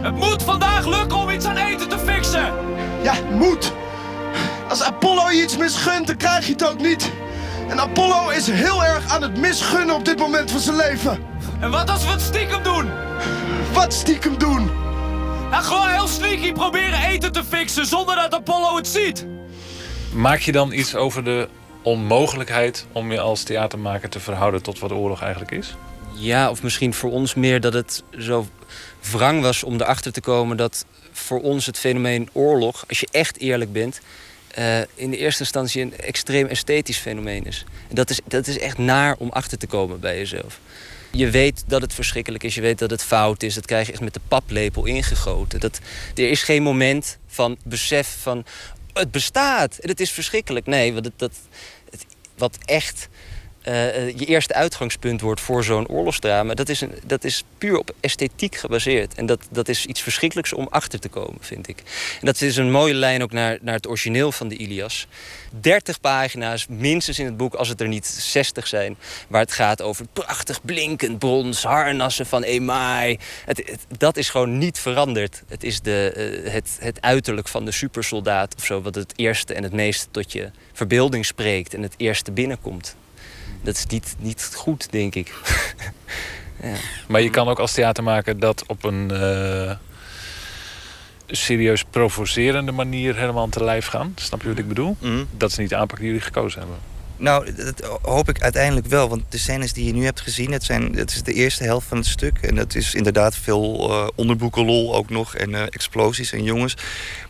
Het moet vandaag lukken om iets aan eten te fixen. Ja, moet. Als Apollo je iets misgunt, dan krijg je het ook niet. En Apollo is heel erg aan het misgunnen op dit moment van zijn leven. En wat als we het stiekem doen? Wat stiekem doen? Nou, gewoon heel sneaky proberen eten te fixen zonder dat Apollo het ziet. Maak je dan iets over de onmogelijkheid om je als theatermaker te verhouden tot wat oorlog eigenlijk is? Ja, of misschien voor ons meer dat het zo wrang was om erachter te komen dat voor ons het fenomeen oorlog, als je echt eerlijk bent, uh, in de eerste instantie een extreem esthetisch fenomeen is. En dat is, dat is echt naar om achter te komen bij jezelf. Je weet dat het verschrikkelijk is, je weet dat het fout is. Dat krijg je echt met de paplepel ingegoten. Dat, er is geen moment van besef van het bestaat en het is verschrikkelijk. Nee, wat, het, dat, wat echt uh, je eerste uitgangspunt wordt voor zo'n oorlogsdrama, dat is, een, dat is puur op esthetiek gebaseerd. En dat, dat is iets verschrikkelijks om achter te komen, vind ik. En dat is een mooie lijn ook naar, naar het origineel van de Ilias. 30 pagina's, minstens in het boek, als het er niet 60 zijn, waar het gaat over prachtig blinkend brons, harnassen van emaai. Het, dat is gewoon niet veranderd. Het is de, uh, het, het uiterlijk van de supersoldaat of zo, wat het eerste en het meest tot je verbeelding spreekt en het eerste binnenkomt dat is niet, niet goed, denk ik. ja. Maar je kan ook als theatermaker dat op een uh, serieus provocerende manier helemaal te lijf gaan. Snap je wat ik bedoel? Mhm. Dat is niet de aanpak die jullie gekozen hebben. Nou, dat hoop ik uiteindelijk wel. Want de scènes die je nu hebt gezien, het, zijn, het is de eerste helft van het stuk. En dat is inderdaad veel uh, onderboekenlol ook nog. En uh, explosies en jongens.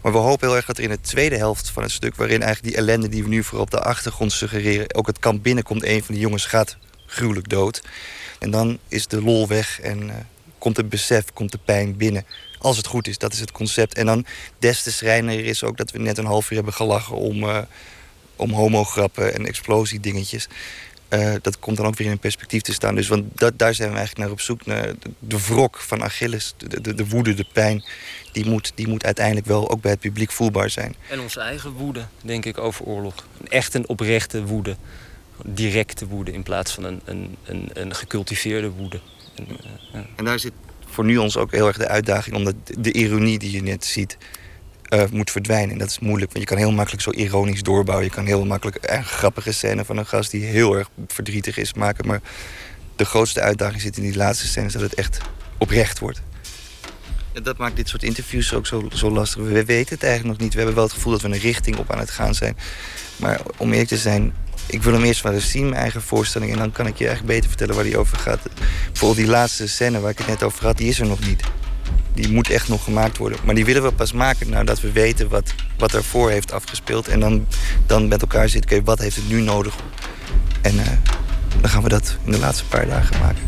Maar we hopen heel erg dat er in de tweede helft van het stuk... waarin eigenlijk die ellende die we nu voor op de achtergrond suggereren... ook het kamp binnenkomt, een van die jongens gaat gruwelijk dood. En dan is de lol weg en uh, komt het besef, komt de pijn binnen. Als het goed is, dat is het concept. En dan des te schrijner is ook dat we net een half uur hebben gelachen om om homograppen en explosiedingetjes. Uh, dat komt dan ook weer in perspectief te staan. Dus want dat, daar zijn we eigenlijk naar op zoek. Naar de, de wrok van Achilles, de, de, de, woede, de pijn. Die moet, die moet uiteindelijk wel ook bij het publiek voelbaar zijn. En onze eigen woede, denk ik, over oorlog. Echt een oprechte woede. Directe woede in plaats van een, een, een, een gecultiveerde woede. En, uh, ja. en daar zit voor nu ons ook heel erg de uitdaging... omdat de ironie die je net ziet uh, moet verdwijnen. En dat is moeilijk, want je kan heel makkelijk zo ironisch doorbouwen. Je kan heel makkelijk een grappige scène van een gast die heel erg verdrietig is maken. Maar de grootste uitdaging zit in die laatste scènes dat het echt oprecht wordt. Ja, dat maakt dit soort interviews ook zo, zo lastig. We weten het eigenlijk nog niet. We hebben wel het gevoel dat we een richting op aan het gaan zijn. Maar om eerlijk te zijn, ik wil hem eerst wel eens zien, mijn eigen voorstelling. En dan kan ik je eigenlijk beter vertellen waar die over gaat. Bijvoorbeeld die laatste scène waar ik het net over had, die is er nog niet. Die moet echt nog gemaakt worden. Maar die willen we pas maken nadat we weten wat, wat ervoor heeft afgespeeld. En dan, dan met elkaar zitten, oké, wat heeft het nu nodig? En uh, dan gaan we dat in de laatste paar dagen maken.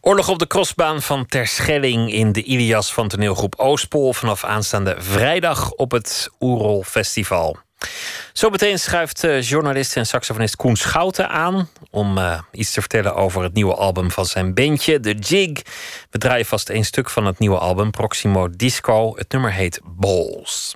Oorlog op de crossbaan van Terschelling in de Ilias van toneelgroep Oostpol vanaf aanstaande vrijdag op het Oerol Festival. Zometeen schuift uh, journalist en saxofonist Koen Schouten aan om uh, iets te vertellen over het nieuwe album van zijn bandje, The Jig. We draaien vast één stuk van het nieuwe album, Proximo Disco. Het nummer heet Balls.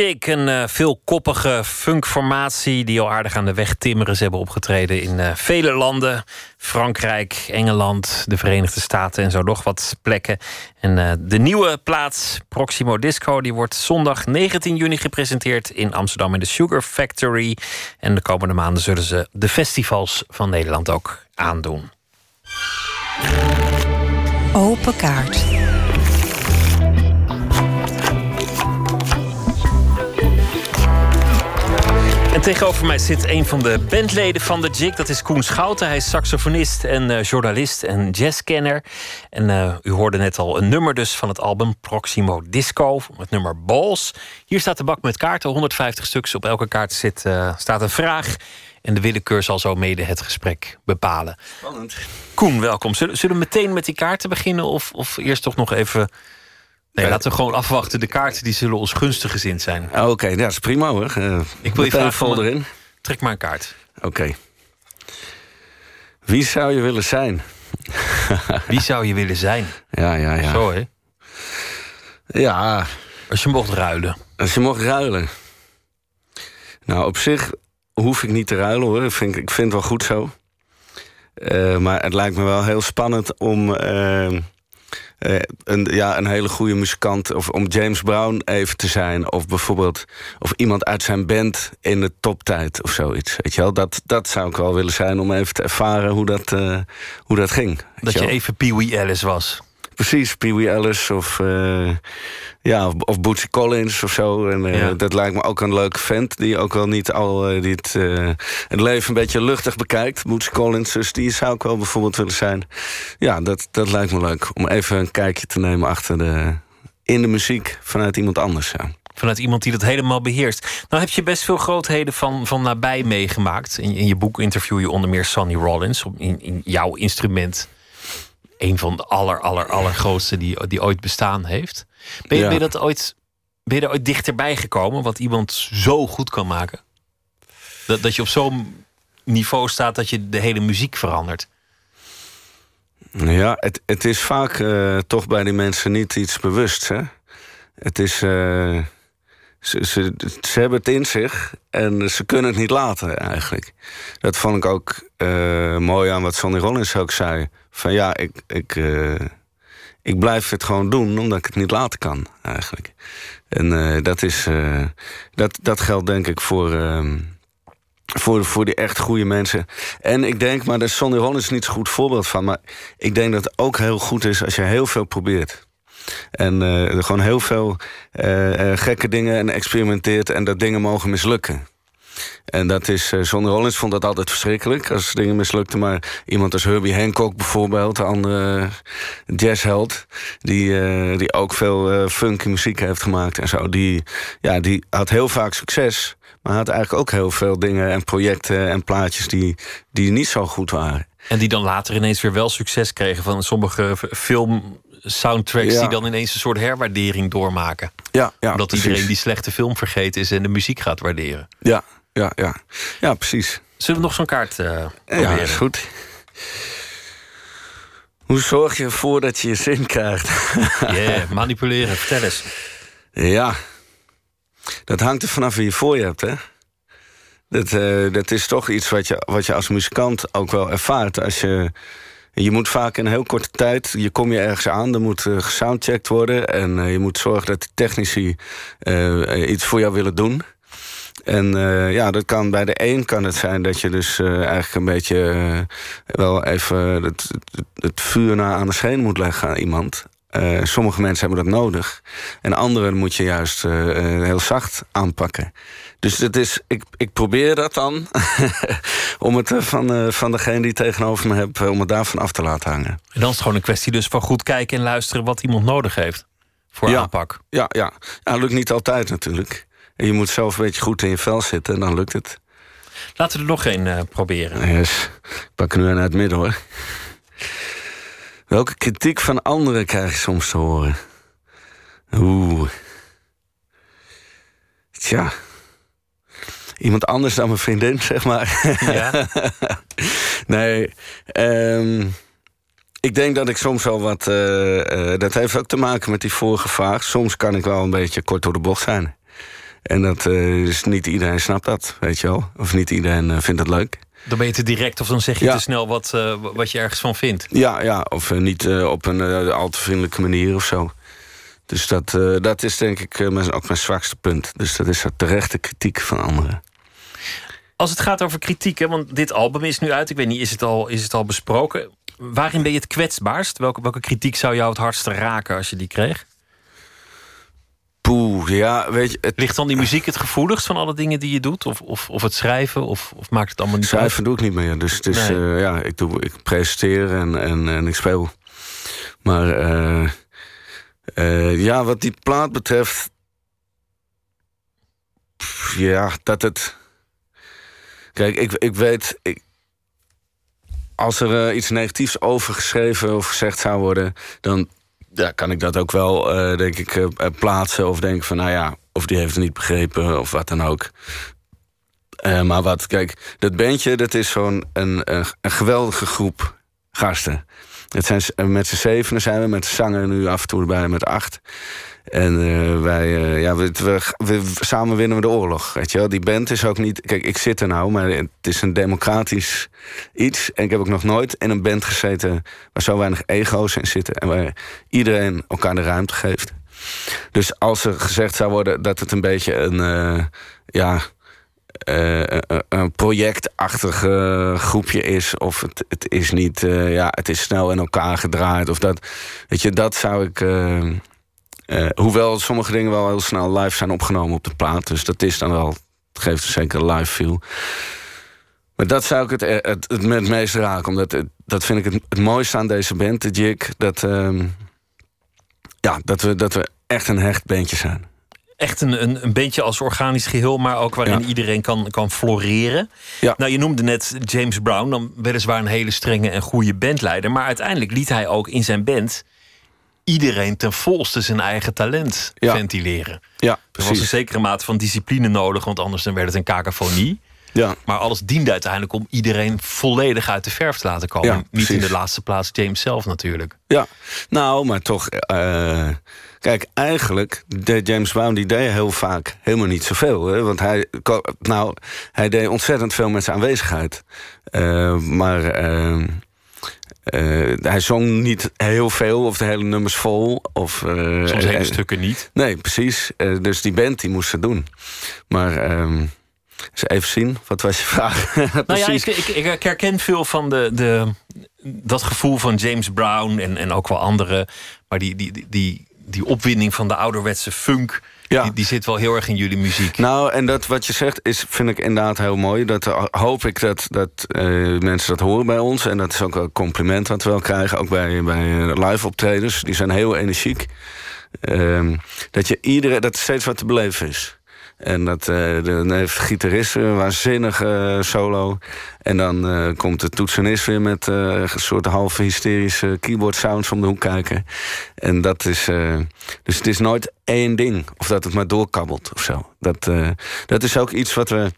Een uh, veelkoppige funkformatie die al aardig aan de weg timmeren. Ze hebben opgetreden in uh, vele landen. Frankrijk, Engeland, de Verenigde Staten en zo nog wat plekken. En uh, de nieuwe plaats Proximo Disco die wordt zondag 19 juni gepresenteerd in Amsterdam in de Sugar Factory. En de komende maanden zullen ze de festivals van Nederland ook aandoen. Open kaart. En tegenover mij zit een van de bandleden van de Jig. Dat is Koen Schouten. Hij is saxofonist en uh, journalist en jazzkenner. En uh, u hoorde net al een nummer dus van het album Proximo Disco. Het nummer Balls. Hier staat de bak met kaarten, 150 stuks. Op elke kaart zit, uh, staat een vraag. En de willekeur zal zo mede het gesprek bepalen. Spannend. Koen, welkom. Zullen, zullen we meteen met die kaarten beginnen? Of, of eerst toch nog even... Nee, laten we gewoon afwachten. De kaarten die zullen ons gunstig gezind zijn. Ah, Oké, dat is prima hoor. Uh, Ik wil je vragen erin. Trek maar een kaart. Oké. Wie zou je willen zijn? Wie zou je willen zijn? Ja, ja, ja. Zo, hè? Ja. Als je mocht ruilen. Als je mocht ruilen. Nou, op zich hoef ik niet te ruilen hoor. Ik vind, ik vind het wel goed zo. Eh, maar het lijkt me wel heel spannend om eh, eh, een, ja, een hele goede muzikant... of om James Brown even te zijn. Of bijvoorbeeld of iemand uit zijn band in de toptijd of zoiets. Weet je wel? Dat, dat zou ik wel willen zijn om even te ervaren hoe dat, eh, hoe dat ging. Dat je wel? even Pee Wee Alice was. Precies, Pee Wee Ellis of, eh, ja, of, of Bootsy Collins of zo. En, eh, Ja. Dat lijkt me ook een leuke vent die ook wel niet al die het, eh, het leven een beetje luchtig bekijkt. Bootsy Collins, dus die zou ik wel bijvoorbeeld willen zijn. Ja, dat, dat lijkt me leuk om even een kijkje te nemen achter de, in de muziek vanuit iemand anders. Ja. Vanuit iemand die dat helemaal beheerst. Nou heb je best veel grootheden van, van nabij meegemaakt. In, in je boek interview je onder meer Sonny Rollins. In, in jouw instrument. Een van de aller, aller, allergrootste die, die ooit bestaan heeft. Ben je, Ja. ben, je dat ooit, ben je er ooit dichterbij gekomen? Wat iemand zo goed kan maken? Dat, dat je op zo'n niveau staat dat je de hele muziek verandert. Ja, het, het is vaak eh, toch bij die mensen niet iets bewust. Hè? Het is. eh, ze, ze, hebben het in zich en ze kunnen het niet laten eigenlijk. Dat vond ik ook eh, mooi aan wat Sonny Rollins ook zei. Van ja, ik, ik, eh, ik blijf het gewoon doen omdat ik het niet laten kan eigenlijk. En eh, dat, is, dat, dat geldt denk ik voor. ehm, voor, voor die echt goede mensen. En ik denk, maar daar is Sonny Rollins niet zo'n goed voorbeeld van. Maar ik denk dat het ook heel goed is als je heel veel probeert. En eh, gewoon heel veel eh, eh, gekke dingen en experimenteert. En dat dingen mogen mislukken. En dat is, eh Sonny Rollins vond dat altijd verschrikkelijk als dingen mislukten. Maar iemand als Herbie Hancock bijvoorbeeld, een andere jazzheld... die, die ook veel funky muziek heeft gemaakt en zo... Die, ja, die had heel vaak succes... maar had eigenlijk ook heel veel dingen en projecten en plaatjes... die, die niet zo goed waren. En die dan later ineens weer wel succes kregen van sommige film soundtracks Ja. die dan ineens een soort herwaardering doormaken. Ja, ja Omdat precies. iedereen die slechte film vergeten is en de muziek gaat waarderen. Ja, ja, ja. Ja, precies. Zullen we nog zo'n kaart Ja, proberen? is goed. Hoe zorg je ervoor dat je je zin krijgt? Yeah, manipuleren. Vertel eens. Ja, dat hangt er vanaf wie je voor je hebt, hè? Dat, eh, dat is toch iets wat je, wat je als muzikant ook wel ervaart. Als je, je moet vaak in heel korte tijd... je kom je ergens aan, er moet eh, gesoundcheckt worden... en eh, je moet zorgen dat de technici eh, iets voor jou willen doen... En ja, dat kan bij de een kan het zijn dat je dus eigenlijk een beetje wel even het, het, het vuur na aan de scheen moet leggen aan iemand. Sommige mensen hebben dat nodig. En anderen moet je juist heel zacht aanpakken. Dus het is, ik, ik probeer dat dan. om het eh, van, eh, van degene die tegenover me heb, eh, om het daarvan af te laten hangen. En dan is het gewoon een kwestie dus van goed kijken en luisteren wat iemand nodig heeft. Voor Ja. aanpak. Ja, ja. ja, lukt niet altijd natuurlijk. En je moet zelf een beetje goed in je vel zitten en dan lukt het. Laten we er nog één proberen. Yes. Ik pak er nu een uit het midden hoor. Welke kritiek van anderen krijg je soms te horen? Oeh. Tja. Iemand anders dan mijn vriendin, zeg maar. Ja. nee. ehm, ik denk dat ik soms wel wat. eh, eh, dat heeft ook te maken met die vorige vraag. Soms kan ik wel een beetje kort door de bocht zijn. En dat eh, is niet iedereen snapt dat, weet je wel. Of niet iedereen vindt het leuk. Dan ben je te direct of dan zeg je Ja. te snel wat, wat je ergens van vindt. Ja, ja of niet op een al te vriendelijke manier of zo. Dus dat, dat is denk ik mijn, ook mijn zwakste punt. Dus dat is terechte kritiek van anderen. Als het gaat over kritiek, hè, want dit album is nu uit. Ik weet niet, is het al, is het al besproken? Waarin ben je het kwetsbaarst? Welke, welke kritiek zou jou het hardste raken als je die kreeg? Poeh, ja, weet je... Het... Ligt dan die muziek het gevoeligst van alle dingen die je doet? Of, of, of het schrijven? Of, of maakt het allemaal niet uit? Schrijven doe ik niet meer. Dus het is, Nee. eh, ja, ik, doe, ik presenteer en, en, en ik speel. Maar eh, eh, ja, wat die plaat betreft... pff, Ja, dat het... Kijk, ik, ik weet. Ik, als er eh, iets negatiefs over geschreven of gezegd zou worden, dan kan ik dat ook wel, eh, denk ik, eh, plaatsen. Of denken van, nou ja, of die heeft het niet begrepen of wat dan ook. Maar wat, kijk, dat bandje, dat is zo'n een, een geweldige groep gasten. Het zijn, eh, met z'n zevenen zijn we, met de zanger nu af en toe erbij met acht. En eh, wij, eh, ja, we, we, samen winnen we de oorlog. Weet je wel? Die band is ook niet. Kijk, ik zit er nou, maar het is een democratisch iets. En ik heb ook nog nooit in een band gezeten waar zo weinig ego's in zitten. En waar iedereen elkaar de ruimte geeft. Dus als er gezegd zou worden dat het een beetje een. ja. Eh, een- een projectachtig eh, groepje is. Of het, het is niet. eh, ja, het is snel in elkaar gedraaid. Of dat. Weet je, dat zou ik. eh, eh, hoewel sommige dingen wel heel snel live zijn opgenomen op de plaat. Dus dat is dan wel. Het geeft zeker live feel. Maar dat zou ik het, eh, het, het, meest raken. Omdat dat vind ik het, het mooiste aan deze band, de Jig. Dat, ehm, ja, dat, we, dat we echt een hecht bandje zijn. Echt een, een, een beetje als organisch geheel, maar ook waarin iedereen kan, kan floreren. Nou, je noemde net James Brown, dan weliswaar een hele strenge en goede bandleider. Maar uiteindelijk liet hij ook in zijn band iedereen ten volste zijn eigen talent Ja. ventileren. Ja, Er was een zekere mate van discipline nodig, want anders dan werd het een cacophonie. Ja. Maar alles diende uiteindelijk om iedereen volledig uit de verf te laten komen. Ja, Niet in de laatste plaats James zelf natuurlijk. Ja, nou, maar toch. eh, kijk, eigenlijk deed James Brown die deed heel vaak helemaal niet zoveel. Hè? Want hij, nou, hij deed ontzettend veel met zijn aanwezigheid. Eh, maar eh, eh, hij zong niet heel veel of de hele nummers vol. Of, Soms hele stukken niet. Nee, precies. Dus die band die moest het doen. Maar ehm, even zien, wat was je vraag? Nou ja, precies. ik, ik, ik herken veel van de, de, dat gevoel van James Brown en, en ook wel anderen. Maar die, die, die, die, opwinding van de ouderwetse funk, die, die zit wel heel erg in jullie muziek. Nou, en dat wat je zegt, is, vind ik inderdaad heel mooi. Dat eh, hoop ik dat, dat eh, mensen dat horen bij ons. En dat is ook een compliment wat we wel krijgen. Ook bij, bij eh, live optredens. Die zijn heel energiek. Ehm, dat, je iedereen, dat steeds wat te beleven is. En dat eh, dan heeft gitarist een waanzinnige eh, solo. En dan eh, komt de toetsenist weer met een soort halve hysterische keyboard sounds om de hoek kijken. En dat is. dus het is nooit één ding. Of dat het maar doorkabbelt of zo. Dat, dat is ook iets wat we,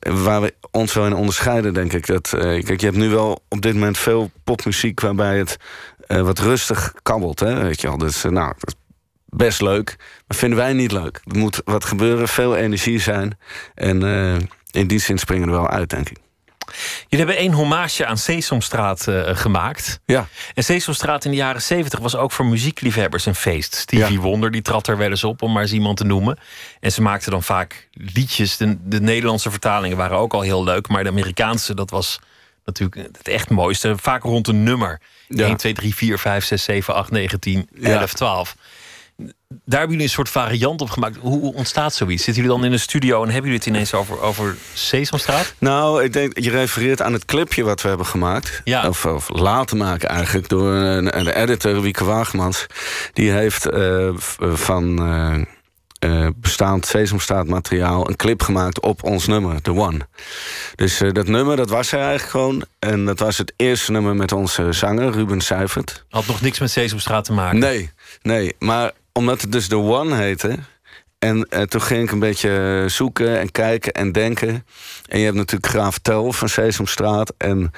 waar we ons wel in onderscheiden, denk ik. Dat, kijk, je hebt nu wel op dit moment veel popmuziek waarbij het wat rustig kabbelt. Hè? Weet je wel. Dus, nou, best leuk. Maar vinden wij niet leuk. Er moet wat gebeuren, veel energie zijn. En eh, in die zin springen we er wel uit, denk ik. Jullie hebben één hommage aan Sesamstraat eh, gemaakt. Ja. En Sesamstraat in de jaren zeventig was ook voor muziekliefhebbers een feest. Stevie Wonder die trad er wel eens op, om maar eens iemand te noemen. En ze maakten dan vaak liedjes. De, de Nederlandse vertalingen waren ook al heel leuk. Maar de Amerikaanse, dat was natuurlijk het echt mooiste. Vaak rond een nummer. Ja. 1, 2, 3, 4, 5, 6, 7, 8, 9, 10, Ja. 11, 12. Daar hebben jullie een soort variant op gemaakt. Hoe ontstaat zoiets? Zitten jullie dan in een studio en hebben jullie het ineens over, over Sesamstraat? Nou, ik denk, je refereert aan het clipje wat we hebben gemaakt. Of, of laten maken eigenlijk door een, een editor, Wieke Wagemans. Die heeft eh, van eh, eh, bestaand Sesamstraat materiaal een clip gemaakt op ons nummer, The One. Dus dat nummer, dat was er eigenlijk gewoon. En dat was het eerste nummer met onze zanger, Ruben Seifert. Had nog niks met Sesamstraat te maken. Nee, nee. Maar omdat het dus The One heette... En eh, toen ging ik een beetje zoeken en kijken en denken. En je hebt natuurlijk Graaf Tel van Sesamstraat. En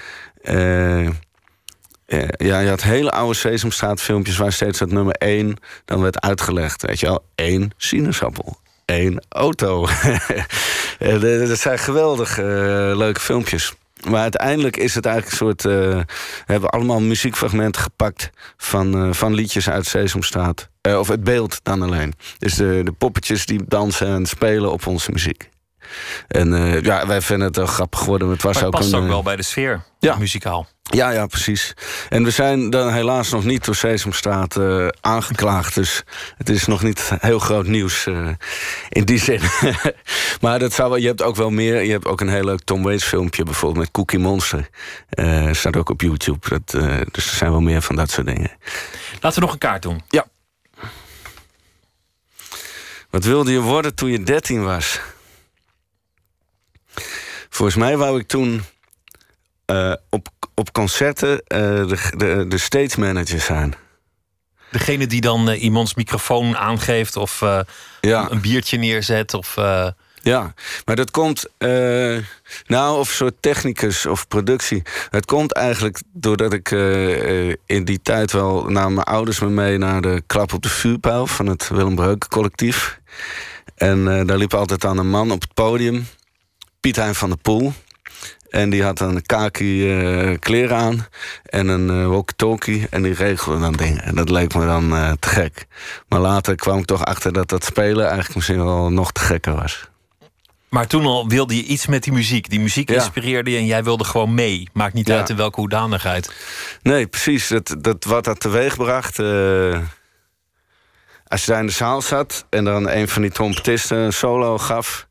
eh, eh, ja, je had hele oude Sesamstraat filmpjes... waar steeds dat nummer één dan werd uitgelegd. Weet je wel, één sinaasappel. één auto. Dat zijn geweldig leuke filmpjes. Maar uiteindelijk is het eigenlijk een soort... we hebben allemaal muziekfragmenten gepakt... van, van liedjes uit Sesamstraat. Eh, of het beeld dan alleen. Dus de, de poppetjes die dansen en spelen op onze muziek. En eh, ja, wij vinden het wel grappig geworden. Het was Maar het ook past een, ook eh, wel bij de sfeer, ja. muzikaal. ja, ja, precies. En we zijn dan helaas nog niet door Sesamstraat aangeklaagd. Dus het is nog niet heel groot nieuws in die zin. maar dat zou wel, je hebt ook wel meer. Je hebt ook een heel leuk Tom Waits filmpje bijvoorbeeld met Cookie Monster. Eh staat ook op YouTube. Dat, dus er zijn wel meer van dat soort dingen. Laten we nog een kaart doen. Ja. Wat wilde je worden toen je 13 was? Volgens mij wou ik toen eh, op, op concerten eh, de, de, de stage manager zijn. Degene die dan eh, iemands microfoon aangeeft of een, een biertje neerzet of. Ja, maar dat komt, eh, nou, of soort technicus of productie. Het komt eigenlijk doordat ik eh, in die tijd wel naar mijn ouders me mee naar de klap op de vuurpijl van het Willem Breuken collectief. En eh, daar liep altijd aan een man op het podium, Piet Hein van der Poel. En die had een kaki kleren aan en een walkie-talkie. En die regelde dan dingen. En dat leek me dan te gek. Maar later kwam ik toch achter dat dat spelen eigenlijk misschien wel nog te gekker was. Maar toen al wilde je iets met die muziek. Die muziek Ja. inspireerde je en jij wilde gewoon mee. Maakt niet Ja. uit in welke hoedanigheid. Nee, precies. Dat, dat, wat dat teweegbracht. eh als je daar in de zaal zat en dan een van die trompetisten een solo gaf.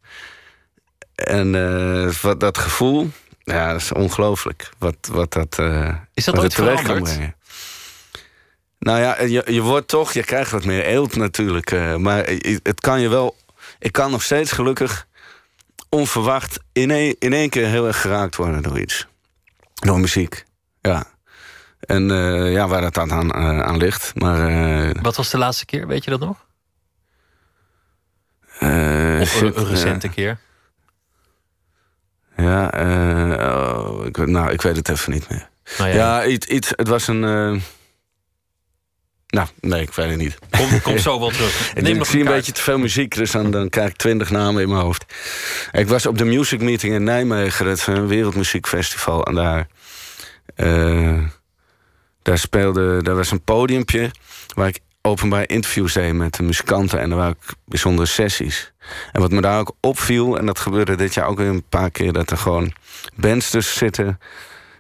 En eh, wat, dat gevoel, ja, dat is ongelooflijk. Wat, wat dat, eh Is dat wat ooit teweeg kan brengen. Nou ja, je, je wordt toch, je krijgt wat meer eelt natuurlijk. maar het kan je wel. Ik kan nog steeds gelukkig onverwacht in één, in één keer heel erg geraakt worden door iets. Door muziek. Ja. En eh, ja, waar dat aan, eh, aan ligt. Maar. eh, Wat was de laatste keer? Weet je dat nog? Of een, recente keer? Ja, oh, ik, nou, ik weet het even niet meer. Nou ja, ja, iets, iets, het was een. Nou, nee, ik weet het niet. Kom, kom zo wel terug. Ik, denk, zie een beetje te veel muziek, dus dan, dan krijg ik twintig namen in mijn hoofd. Ik was op de Music Meeting in Nijmegen, een wereldmuziekfestival. En daar, eh, daar speelde, daar was een podiumpje waar ik openbaar interviews deed met de muzikanten. En er waren ook bijzondere sessies. En wat me daar ook opviel, en dat gebeurde dit jaar ook weer een paar keer, dat er gewoon bands tussen zitten.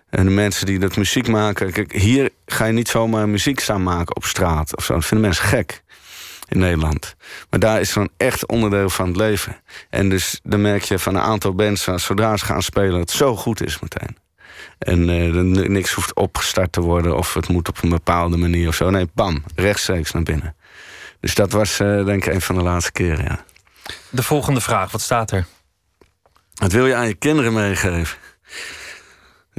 En de mensen die dat muziek maken. Kijk, hier ga je niet zomaar muziek staan maken op straat of zo. Dat vinden mensen gek in Nederland. Maar daar is gewoon echt onderdeel van het leven. En dus dan merk je van een aantal bands, zodra ze gaan spelen, dat het zo goed is meteen. En ni- niks hoeft opgestart te worden of het moet op een bepaalde manier of zo. Nee, bam, rechtstreeks naar binnen. Dus dat was eh, denk ik een van de laatste keren, ja. De volgende vraag, wat staat er? Wat wil je aan je kinderen meegeven?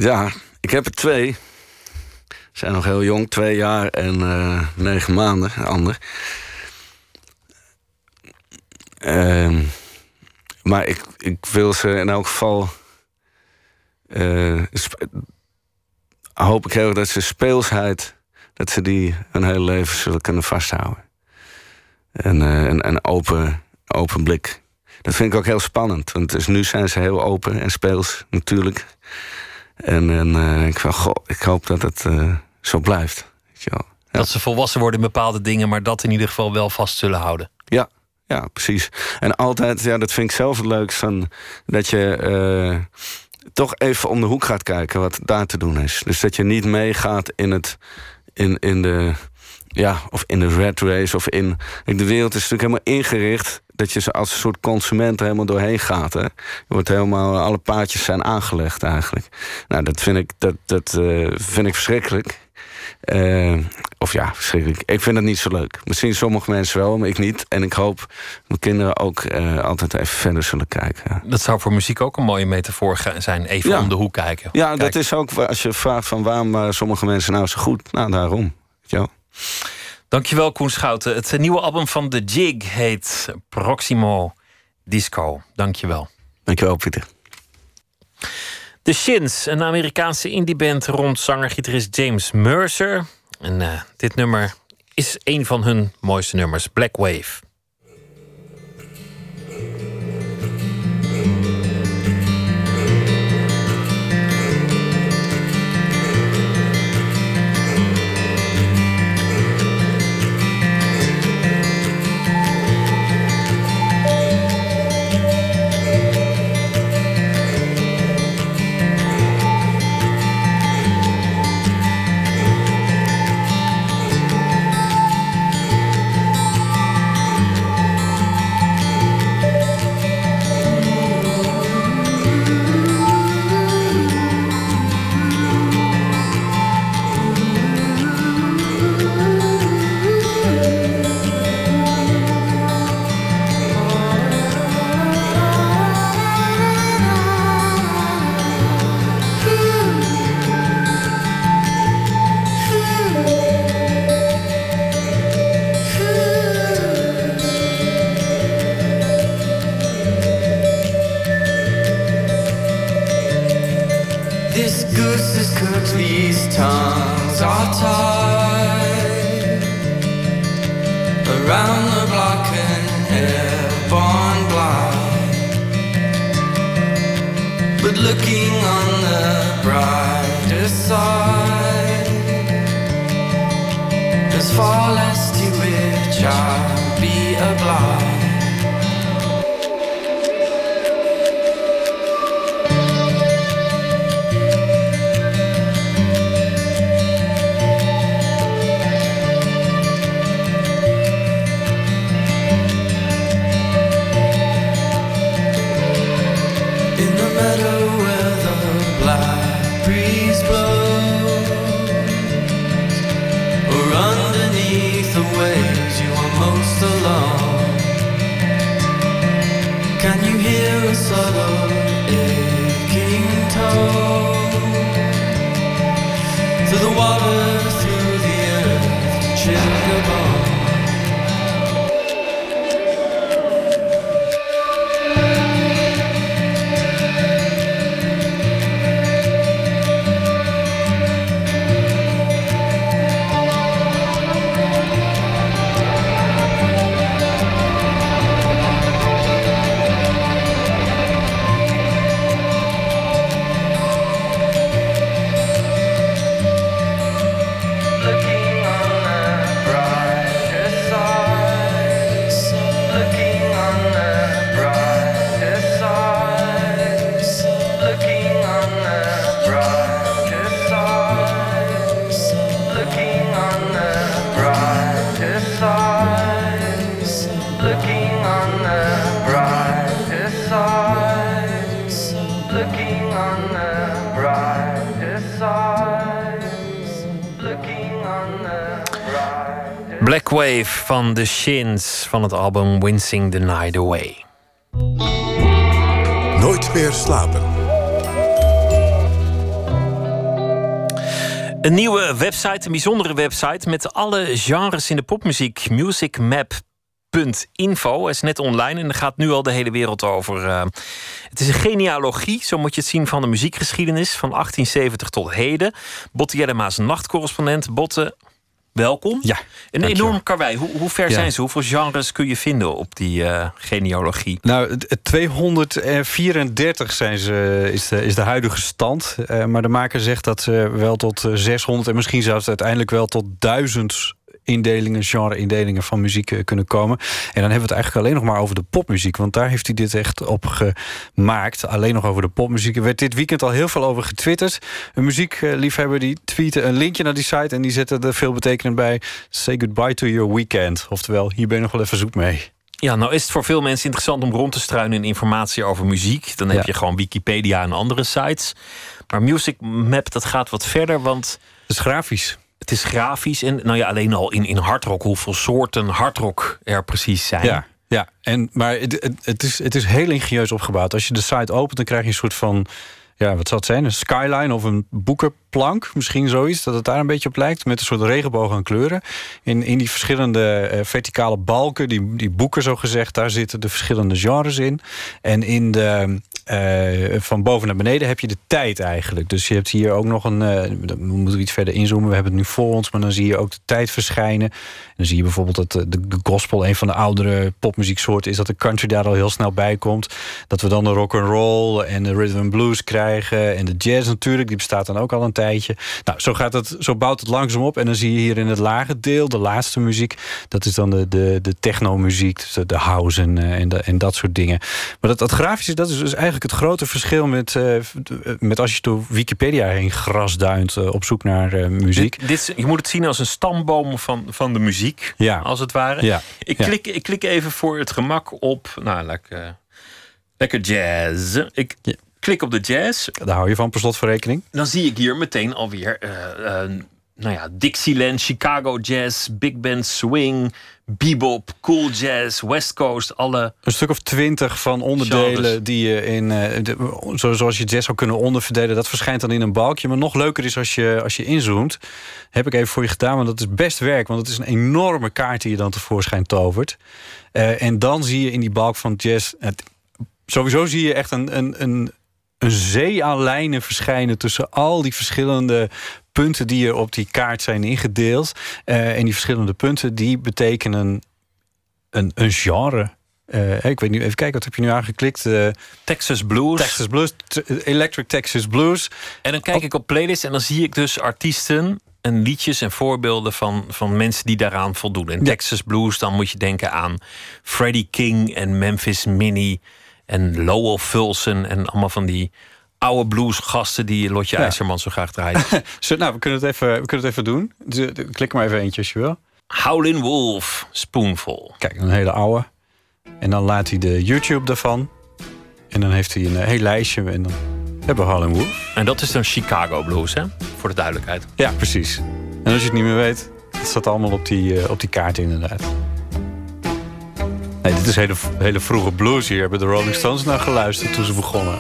Ja, ik heb er twee. Ze zijn nog heel jong, twee jaar en eh, negen maanden, ander. Ehm, maar ik, ik wil ze in elk geval. eh, sp- hoop ik heel erg dat ze speelsheid. dat ze die hun hele leven zullen kunnen vasthouden. En eh, een, een open, open blik. Dat vind ik ook heel spannend. Want dus nu zijn ze heel open en speels, natuurlijk. En, en eh, ik van, goh, ik hoop dat het eh, zo blijft. Weet je wel. Dat ze volwassen worden in bepaalde dingen, maar dat in ieder geval wel vast zullen houden. Ja, ja, precies. En altijd, ja, dat vind ik zelf het leukst van dat je eh, toch even om de hoek gaat kijken wat daar te doen is. Dus dat je niet meegaat in het in, in de ja, of in de red race of in. De wereld is natuurlijk helemaal ingericht dat je ze als een soort consument er helemaal doorheen gaat. Hè? Je wordt helemaal, alle paadjes zijn aangelegd eigenlijk. Nou, dat vind ik, dat, dat, eh, vind ik verschrikkelijk. Eh, of ja, verschrikkelijk. Ik vind het niet zo leuk. Misschien sommige mensen wel, maar ik niet. En ik hoop dat mijn kinderen ook eh, altijd even verder zullen kijken. Ja. Dat zou voor muziek ook een mooie metafoor zijn. Even Ja. om de hoek kijken. Ja, dat is ook als je vraagt van waarom waren sommige mensen nou zo goed. Nou, daarom. Weet je wel. Dankjewel, Koen Schouten. Het nieuwe album van The Jig heet Proximo Disco. Dankjewel. Dankjewel, Pieter. The Shins, een Amerikaanse indieband rond zanger-gitarist James Mercer. En eh, dit nummer is een van hun mooiste nummers, Black Wave. Through the water, through the earth, to van The Shins van het album Wincing the Night Away. Nooit meer slapen. Een nieuwe website, een bijzondere website met alle genres in de popmuziek. Musicmap.info is net online en daar gaat nu al de hele wereld over. Eh, het is een genealogie, zo moet je het zien, van de muziekgeschiedenis van 1870 tot heden. Botte Jellema is een nachtcorrespondent. Botte, welkom. Ja, Een enorm karwei. Hoe, hoe ver Ja. zijn ze? Hoeveel genres kun je vinden op die eh, genealogie? Nou, het- het 234 zijn ze, is, de, is de huidige stand. Eh, maar de maker zegt dat ze wel tot eh, 600 en misschien zelfs uiteindelijk wel tot 1000 indelingen, genre-indelingen van muziek eh, kunnen komen. En dan hebben we het eigenlijk alleen nog maar over de popmuziek. Want daar heeft hij dit echt op gemaakt. Alleen nog over de popmuziek. Er werd dit weekend al heel veel over getwitterd. Een muziekliefhebber die tweette een linkje naar die site... en die zette er veel betekenend bij... Say goodbye to your weekend. Oftewel, hier ben je nog wel even zoek mee. Ja, nou is het voor veel mensen interessant om rond te struinen in informatie over muziek. Dan heb Ja. je gewoon Wikipedia en andere sites. Maar Music Map, dat gaat wat verder, want... Het is grafisch. Het is grafisch en nou ja, alleen al in, in hardrock, hoeveel soorten hardrock er precies zijn. Ja, ja. En, maar het, het, is, het is heel ingenieus opgebouwd. Als je de site opent, dan krijg je een soort van... Ja, wat zal het zijn? Een skyline of een boekenplank, misschien zoiets. Dat het daar een beetje op lijkt. Met een soort regenboog aan kleuren. In, in die verschillende eh, verticale balken, die, die boeken zo gezegd... daar zitten de verschillende genres in. En in de... eh, van boven naar beneden heb je de tijd eigenlijk. Dus je hebt hier ook nog een... eh, dan moeten we iets verder inzoomen. We hebben het nu voor ons, maar dan zie je ook de tijd verschijnen. En dan zie je bijvoorbeeld dat de, gospel... een van de oudere popmuzieksoorten is... dat de country daar al heel snel bij komt. Dat we dan de rock and roll en de rhythm and blues krijgen. En de jazz natuurlijk, die bestaat dan ook al een Nou, zo, gaat het, zo bouwt het langzaam op. En dan zie je hier in het lage deel, de laatste muziek... dat is dan de, de, de techno-muziek, dus de, de house en, eh, en, de- en dat soort dingen. Maar dat, dat grafische, dat is dus eigenlijk het grote verschil... met, eh, met als je door Wikipedia heen grasduint eh, op zoek naar muziek. Dit, je moet het zien als een stamboom van, van de muziek, Ja. als het ware. Ja. Ik, Ja. klik, ik klik even voor het gemak op, nou, lekker, lekker jazz. Ik klik op de jazz. Daar hou je van per slot voor rekening. Dan zie ik hier meteen alweer, eh, eh, nou ja, Dixieland, Chicago jazz, big band swing, bebop, cool jazz, West Coast, alle Een stuk of twintig van onderdelen Genres. die je in, eh, de- zoals je jazz zou kunnen onderverdelen. Dat verschijnt dan in een balkje. Maar nog leuker is als je, als je inzoomt. Heb ik even voor je gedaan, want dat is best werk. Want het is een enorme kaart die je dan tevoorschijn tovert. En dan zie je in die balk van jazz. Het, sowieso zie je echt een, een, een een zee aan lijnen verschijnen tussen al die verschillende punten die er op die kaart zijn ingedeeld. Eh, en die verschillende punten die betekenen een, een genre. Eh, ik weet niet, even kijken, wat heb je nu aangeklikt? Uh, Texas Blues. Texas Blues, Electric Texas Blues. En dan kijk ik op playlist en dan zie ik dus artiesten en liedjes en voorbeelden van, van mensen die daaraan voldoen. En Texas Blues, dan moet je denken aan Freddie King en Memphis Minnie en Lowell Fulson en allemaal van die oude bluesgasten die Lotje ja. IJzerman zo graag draait. zo, nou, we kunnen het even, we kunnen het even doen. Klik maar even eentje als je wil. Howlin' Wolf, Spoonful. Kijk, een hele oude. En dan laat hij de YouTube daarvan. En dan heeft hij een heel lijstje. En dan hebben we Howlin' Wolf. En dat is dan Chicago Blues, hè? Voor de duidelijkheid. Ja, precies. En als je het niet meer weet, het staat allemaal op die, uh, op die kaart inderdaad. Nee, dit is hele, hele vroege blues. Hier hebben de Rolling Stones naar geluisterd toen ze begonnen.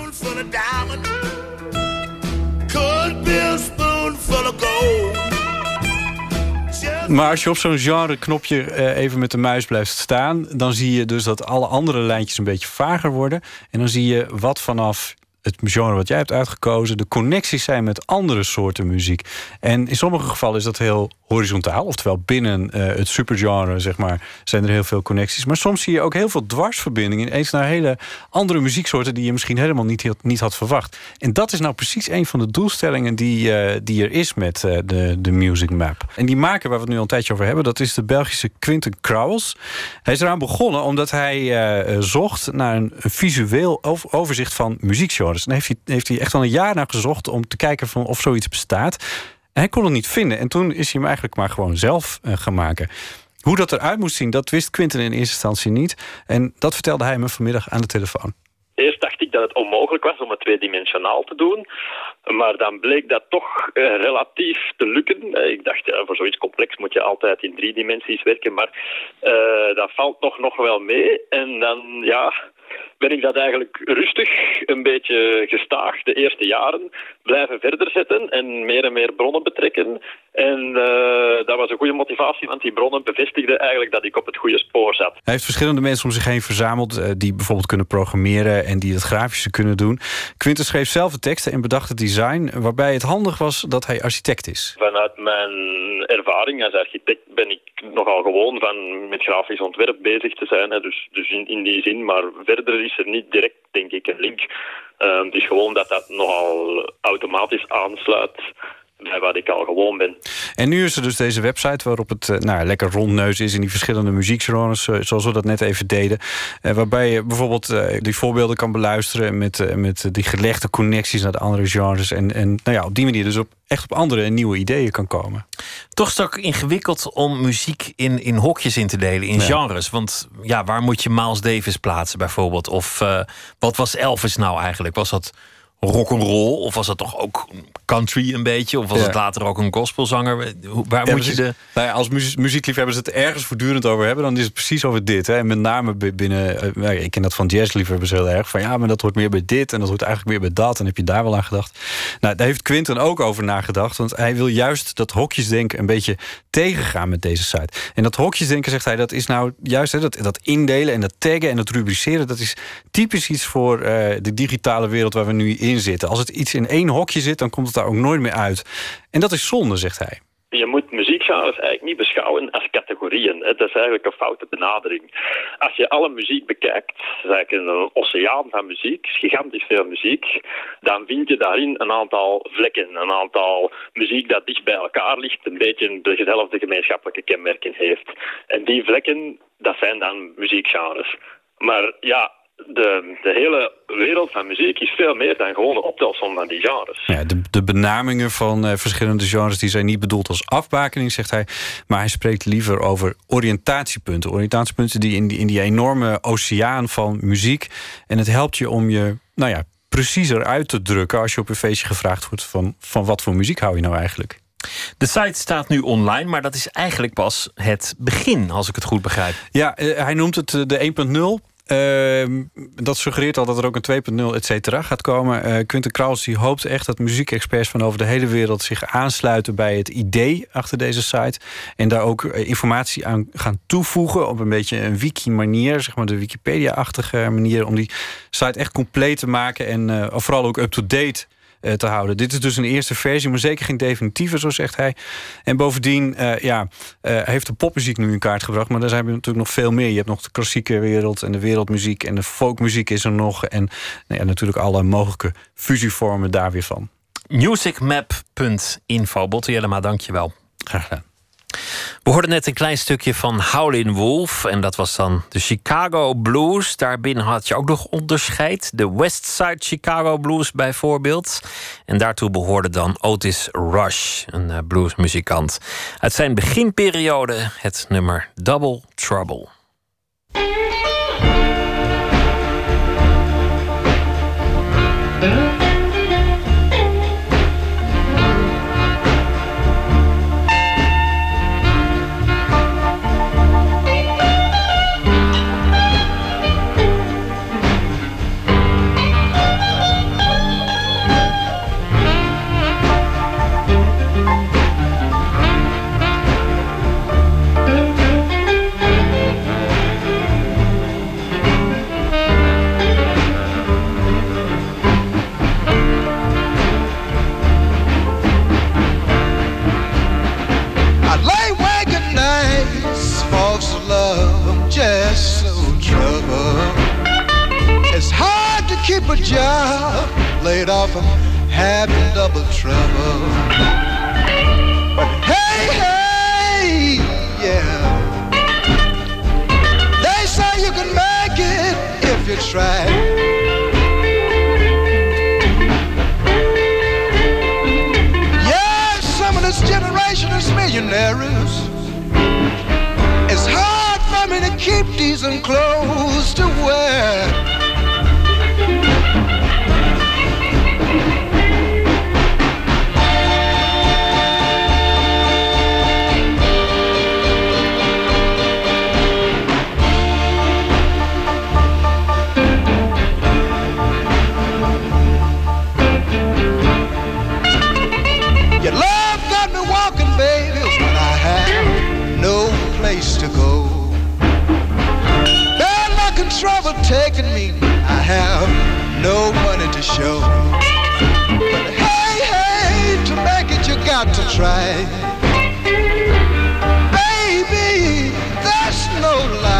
Maar als je op zo'n genre-knopje eh, even met de muis blijft staan... dan zie je dus dat alle andere lijntjes een beetje vager worden. En dan zie je wat vanaf het genre wat jij hebt uitgekozen... de connecties zijn met andere soorten muziek. En in sommige gevallen is dat heel horizontaal. Oftewel binnen uh, het supergenre, zeg maar, zijn er heel veel connecties. Maar soms zie je ook heel veel dwarsverbindingen... ineens naar hele andere muzieksoorten... die je misschien helemaal niet, niet had verwacht. En dat is nou precies een van de doelstellingen... die, uh, die er is met uh, de, de Music Map. En die maker waar we het nu al een tijdje over hebben... dat is de Belgische Quinten Krauwels. Hij is eraan begonnen omdat hij zocht naar een, een visueel overzicht van muziekgenres. En heeft hij, heeft hij echt al een jaar naar gezocht... om te kijken van of zoiets bestaat hij kon het niet vinden. En toen is hij hem eigenlijk maar gewoon zelf uh, gaan maken. Hoe dat eruit moest zien, dat wist Quinten in eerste instantie niet. En dat vertelde hij me vanmiddag aan de telefoon. Eerst dacht ik dat het onmogelijk was om het tweedimensionaal te doen. Maar dan bleek dat toch uh, relatief te lukken. Uh, ik dacht, voor zoiets complex moet je altijd in drie dimensies werken. Maar dat valt nog, nog wel mee. En dan, ja, ben ik dat eigenlijk rustig, een beetje gestaag de eerste jaren blijven verder zetten en meer en meer bronnen betrekken. En uh, dat was een goede motivatie, want die bronnen bevestigden eigenlijk dat ik op het goede spoor zat. Hij heeft verschillende mensen om zich heen verzameld uh, die bijvoorbeeld kunnen programmeren en die het grafische kunnen doen. Quinten schreef zelf de teksten en bedacht het design, waarbij het handig was dat hij architect is. Vanuit mijn ervaring als architect ben ik nogal gewoon van met grafisch ontwerp bezig te zijn. Hè. Dus, dus in, in die zin, maar verder is er niet direct, denk ik, een link. Uh, het is gewoon dat dat nogal automatisch aansluit bij wat ik al gewoon ben. En nu is er dus deze website waarop het uh, nou, lekker rondneus is in die verschillende muziekgenres, uh, zoals we dat net even deden. Uh, waarbij je bijvoorbeeld die voorbeelden kan beluisteren met, met die gelegde connecties naar de andere genres. En, en nou ja, op die manier dus op, echt op andere en nieuwe ideeën kan komen. Toch is het ook ingewikkeld om muziek in, in hokjes in te delen, in ja. genres. Want ja, waar moet je Miles Davis plaatsen bijvoorbeeld? Of wat was Elvis nou eigenlijk? Was dat rock'n'roll? Of was dat toch ook country een beetje? Of was ja. het later ook een gospelzanger? Waar ja, moet je de... Nou ja, als muzie muziekliefhebbers het ergens voortdurend over hebben... dan is het precies over dit. Hè? En met name binnen... Uh, ik ken dat van jazzliefhebbers heel erg. Van ja, maar dat hoort meer bij dit... en dat hoort eigenlijk meer bij dat. En heb je daar wel aan gedacht? Nou, daar heeft Quinten ook over nagedacht. Want hij wil juist dat hokjesdenken een beetje tegengaan met deze site. En dat hokjesdenken, zegt hij, dat is nou juist... Hè, dat, dat indelen en dat taggen en dat rubriceren... dat is typisch iets voor uh, de digitale wereld waar we nu in Als het iets in één hokje zit, dan komt het daar ook nooit meer uit. En dat is zonde, zegt hij. Je moet muziekgenres eigenlijk niet beschouwen als categorieën. Dat is eigenlijk een foute benadering. Als je alle muziek bekijkt, eigenlijk een oceaan van muziek, gigantisch veel muziek, dan vind je daarin een aantal vlekken, een aantal muziek dat dicht bij elkaar ligt, een beetje dezelfde gemeenschappelijke kenmerken heeft. En die vlekken, dat zijn dan muziekgenres. Maar ja, de, de hele wereld van muziek is veel meer dan gewoon de optelsom van die genres. Ja, de, de benamingen van uh, verschillende genres die zijn niet bedoeld als afbakening, zegt hij. Maar hij spreekt liever over oriëntatiepunten. Oriëntatiepunten die in die, in die enorme oceaan van muziek. En het helpt je om je, nou ja, preciezer uit te drukken als je op een feestje gevraagd wordt van, van wat voor muziek hou je nou eigenlijk. De site staat nu online, maar dat is eigenlijk pas het begin, als ik het goed begrijp. Ja, uh, hij noemt het de 1.0. Ehm, dat suggereert al dat er ook een 2.0 et cetera gaat komen. Uh, Quinten Kraus die hoopt echt dat muziekexperts van over de hele wereld zich aansluiten bij het idee achter deze site. En daar ook eh, informatie aan gaan toevoegen op een beetje een wiki-manier, zeg maar de Wikipedia-achtige manier, om die site echt compleet te maken en uh, vooral ook up-to-date te houden. Dit is dus een eerste versie, maar zeker geen definitieve, zo zegt hij. En bovendien uh, ja, uh, heeft de popmuziek nu in kaart gebracht. Maar daar zijn we natuurlijk nog veel meer. Je hebt nog de klassieke wereld en de wereldmuziek en de folkmuziek is er nog. En nou ja, natuurlijk alle mogelijke fusievormen daar weer van. Musicmap.info. Botte Jellema, dank je wel. Graag gedaan. We hoorden net een klein stukje van Howlin' Wolf. En dat was dan de Chicago Blues. Daarbinnen had je ook nog onderscheid. De West Side Chicago Blues bijvoorbeeld. En daartoe behoorde dan Otis Rush, een eh, bluesmuzikant. Uit zijn beginperiode het nummer Double Trouble. Job, laid off and having double trouble. But hey, hey, yeah. They say you can make it if you try. Yeah, some of this generation is millionaires. It's hard for me to keep decent clothes to wear. Trouble taking me. I have no money to show. But hey, hey, to make it you got to try. Baby, that's no lie.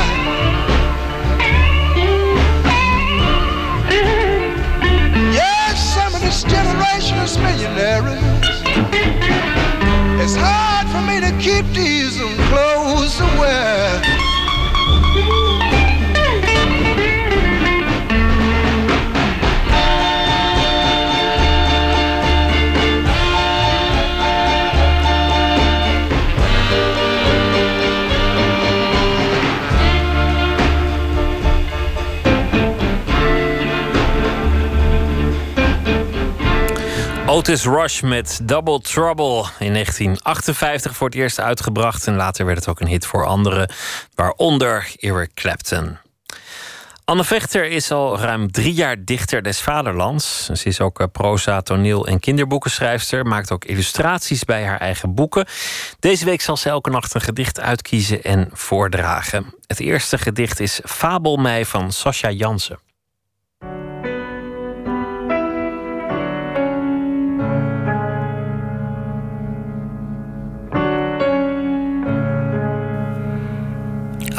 It's hard for me to keep these clothes to Otis Rush met Double Trouble in 1958 voor het eerst uitgebracht. En later werd het ook een hit voor anderen, waaronder Eric Clapton. Anne Vechter is al ruim drie jaar dichter des vaderlands. Ze is ook eh, proza, toneel- en kinderboekenschrijfster. Maakt ook illustraties bij haar eigen boeken. Deze week zal ze elke nacht een gedicht uitkiezen en voordragen. Het eerste gedicht is Fabel mij van Sascha Jansen.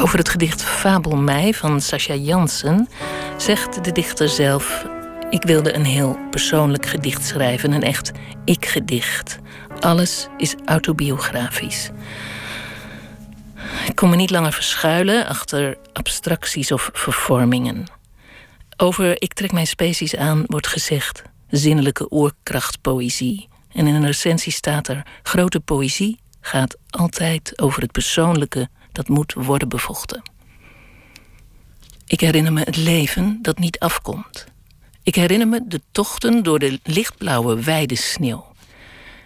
Over het gedicht Fabel mij van Sascha Jansen zegt de dichter zelf: Ik wilde een heel persoonlijk gedicht schrijven, een echt ik-gedicht. Alles is autobiografisch. Ik kon me niet langer verschuilen achter abstracties of vervormingen. Over Ik trek mijn species aan wordt gezegd zinnelijke oorkrachtpoëzie. En in een recensie staat er: grote poëzie gaat altijd over het persoonlijke dat moet worden bevochten. Ik herinner me het leven dat niet afkomt. Ik herinner me de tochten door de lichtblauwe weide sneeuw.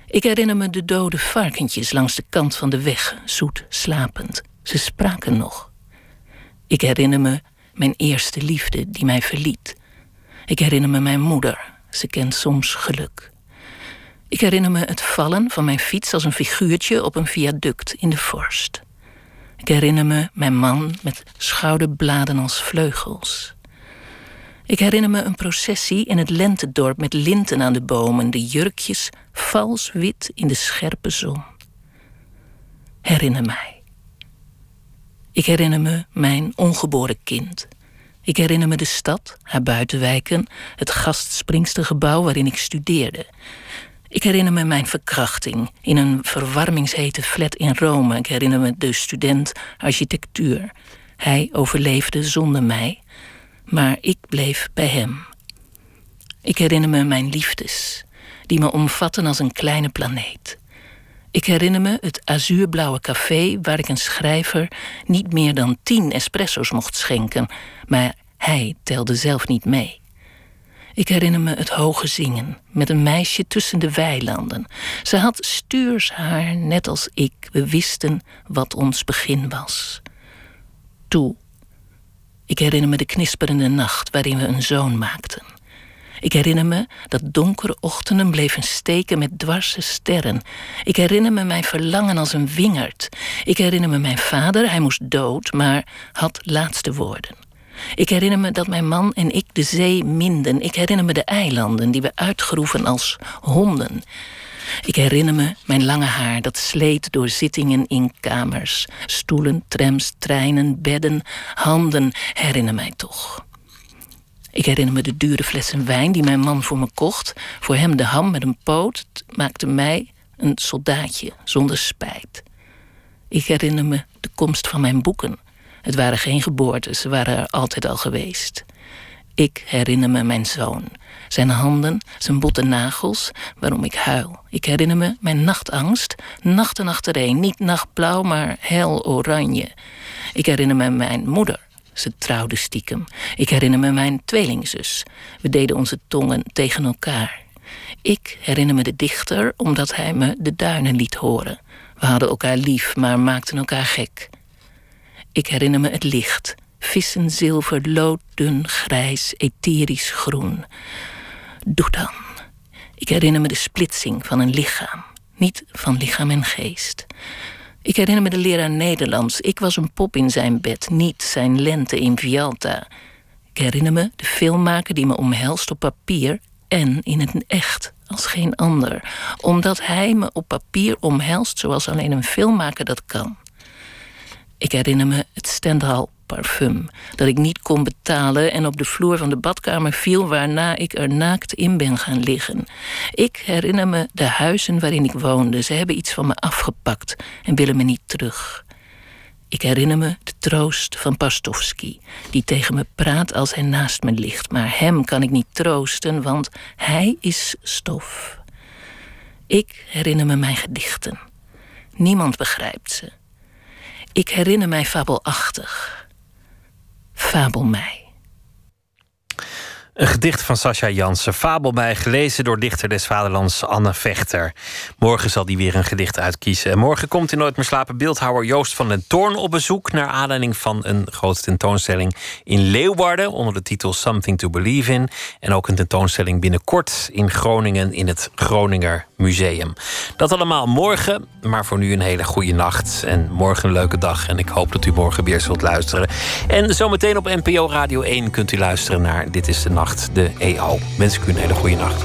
Ik herinner me de dode varkentjes langs de kant van de weg, zoet slapend. Ze spraken nog. Ik herinner me mijn eerste liefde die mij verliet. Ik herinner me mijn moeder, ze kent soms geluk. Ik herinner me het vallen van mijn fiets als een figuurtje op een viaduct in de vorst. Ik herinner me mijn man met schouderbladen als vleugels. Ik herinner me een processie in het lentedorp met linten aan de bomen, de jurkjes vals wit in de scherpe zon. Herinner mij. Ik herinner me mijn ongeboren kind. Ik herinner me de stad, haar buitenwijken, het gastspringstergebouw waarin ik studeerde. Ik herinner me mijn verkrachting in een verwarmingshete flat in Rome. Ik herinner me de student architectuur. Hij overleefde zonder mij, maar ik bleef bij hem. Ik herinner me mijn liefdes, die me omvatten als een kleine planeet. Ik herinner me het azuurblauwe café waar ik een schrijver niet meer dan tien espresso's mocht schenken, maar hij telde zelf niet mee. Ik herinner me het hoge zingen met een meisje tussen de weilanden. Ze had stuurshaar, net als ik. We wisten wat ons begin was. Toe. Ik herinner me de knisperende nacht waarin we een zoon maakten. Ik herinner me dat donkere ochtenden bleven steken met dwarse sterren. Ik herinner me mijn verlangen als een wingerd. Ik herinner me mijn vader, hij moest dood, maar had laatste woorden. Ik herinner me dat mijn man en ik de zee minden. Ik herinner me de eilanden die we uitgroeven als honden. Ik herinner me mijn lange haar dat sleet door zittingen in kamers. Stoelen, trams, treinen, bedden, handen. Herinner mij toch. Ik herinner me de dure flessen wijn die mijn man voor me kocht. Voor hem de ham met een poot maakte mij een soldaatje zonder spijt. Ik herinner me de komst van mijn boeken. Het waren geen geboortes, ze waren er altijd al geweest. Ik herinner me mijn zoon. Zijn handen, zijn botte nagels, waarom ik huil. Ik herinner me mijn nachtangst, nachten achtereen. Niet nachtblauw, maar hel oranje. Ik herinner me mijn moeder. Ze trouwde stiekem. Ik herinner me mijn tweelingzus. We deden onze tongen tegen elkaar. Ik herinner me de dichter omdat hij me de duinen liet horen. We hadden elkaar lief, maar maakten elkaar gek. Ik herinner me het licht. Vissenzilver, looddun, grijs, etherisch groen. Doe dan. Ik herinner me de splitsing van een lichaam. Niet van lichaam en geest. Ik herinner me de leraar Nederlands. Ik was een pop in zijn bed, niet zijn lente in Vialta. Ik herinner me de filmmaker die me omhelst op papier en in het echt als geen ander. Omdat hij me op papier omhelst zoals alleen een filmmaker dat kan. Ik herinner me het Stendhal parfum dat ik niet kon betalen en op de vloer van de badkamer viel waarna ik er naakt in ben gaan liggen. Ik herinner me de huizen waarin ik woonde. Ze hebben iets van me afgepakt en willen me niet terug. Ik herinner me de troost van Pastovsky, die tegen me praat als hij naast me ligt. Maar hem kan ik niet troosten, want hij is stof. Ik herinner me mijn gedichten. Niemand begrijpt ze. Ik herinner mij fabelachtig. Fabel mij. Een gedicht van Sascha Jansen. Fabel mij, gelezen door dichter des Vaderlands Anne Vechter. Morgen zal die weer een gedicht uitkiezen. En morgen komt in Nooit meer slapen beeldhouwer Joost van den Toorn op bezoek... naar aanleiding van een grote tentoonstelling in Leeuwarden... onder de titel Something to Believe in. En ook een tentoonstelling binnenkort in Groningen... in het Groninger Museum. Dat allemaal morgen, maar voor nu een hele goede nacht. En morgen een leuke dag. En ik hoop dat u morgen weer zult luisteren. En zometeen op NPO Radio 1 kunt u luisteren naar Dit is de Nacht de EO. Wens ik u een hele goede nacht.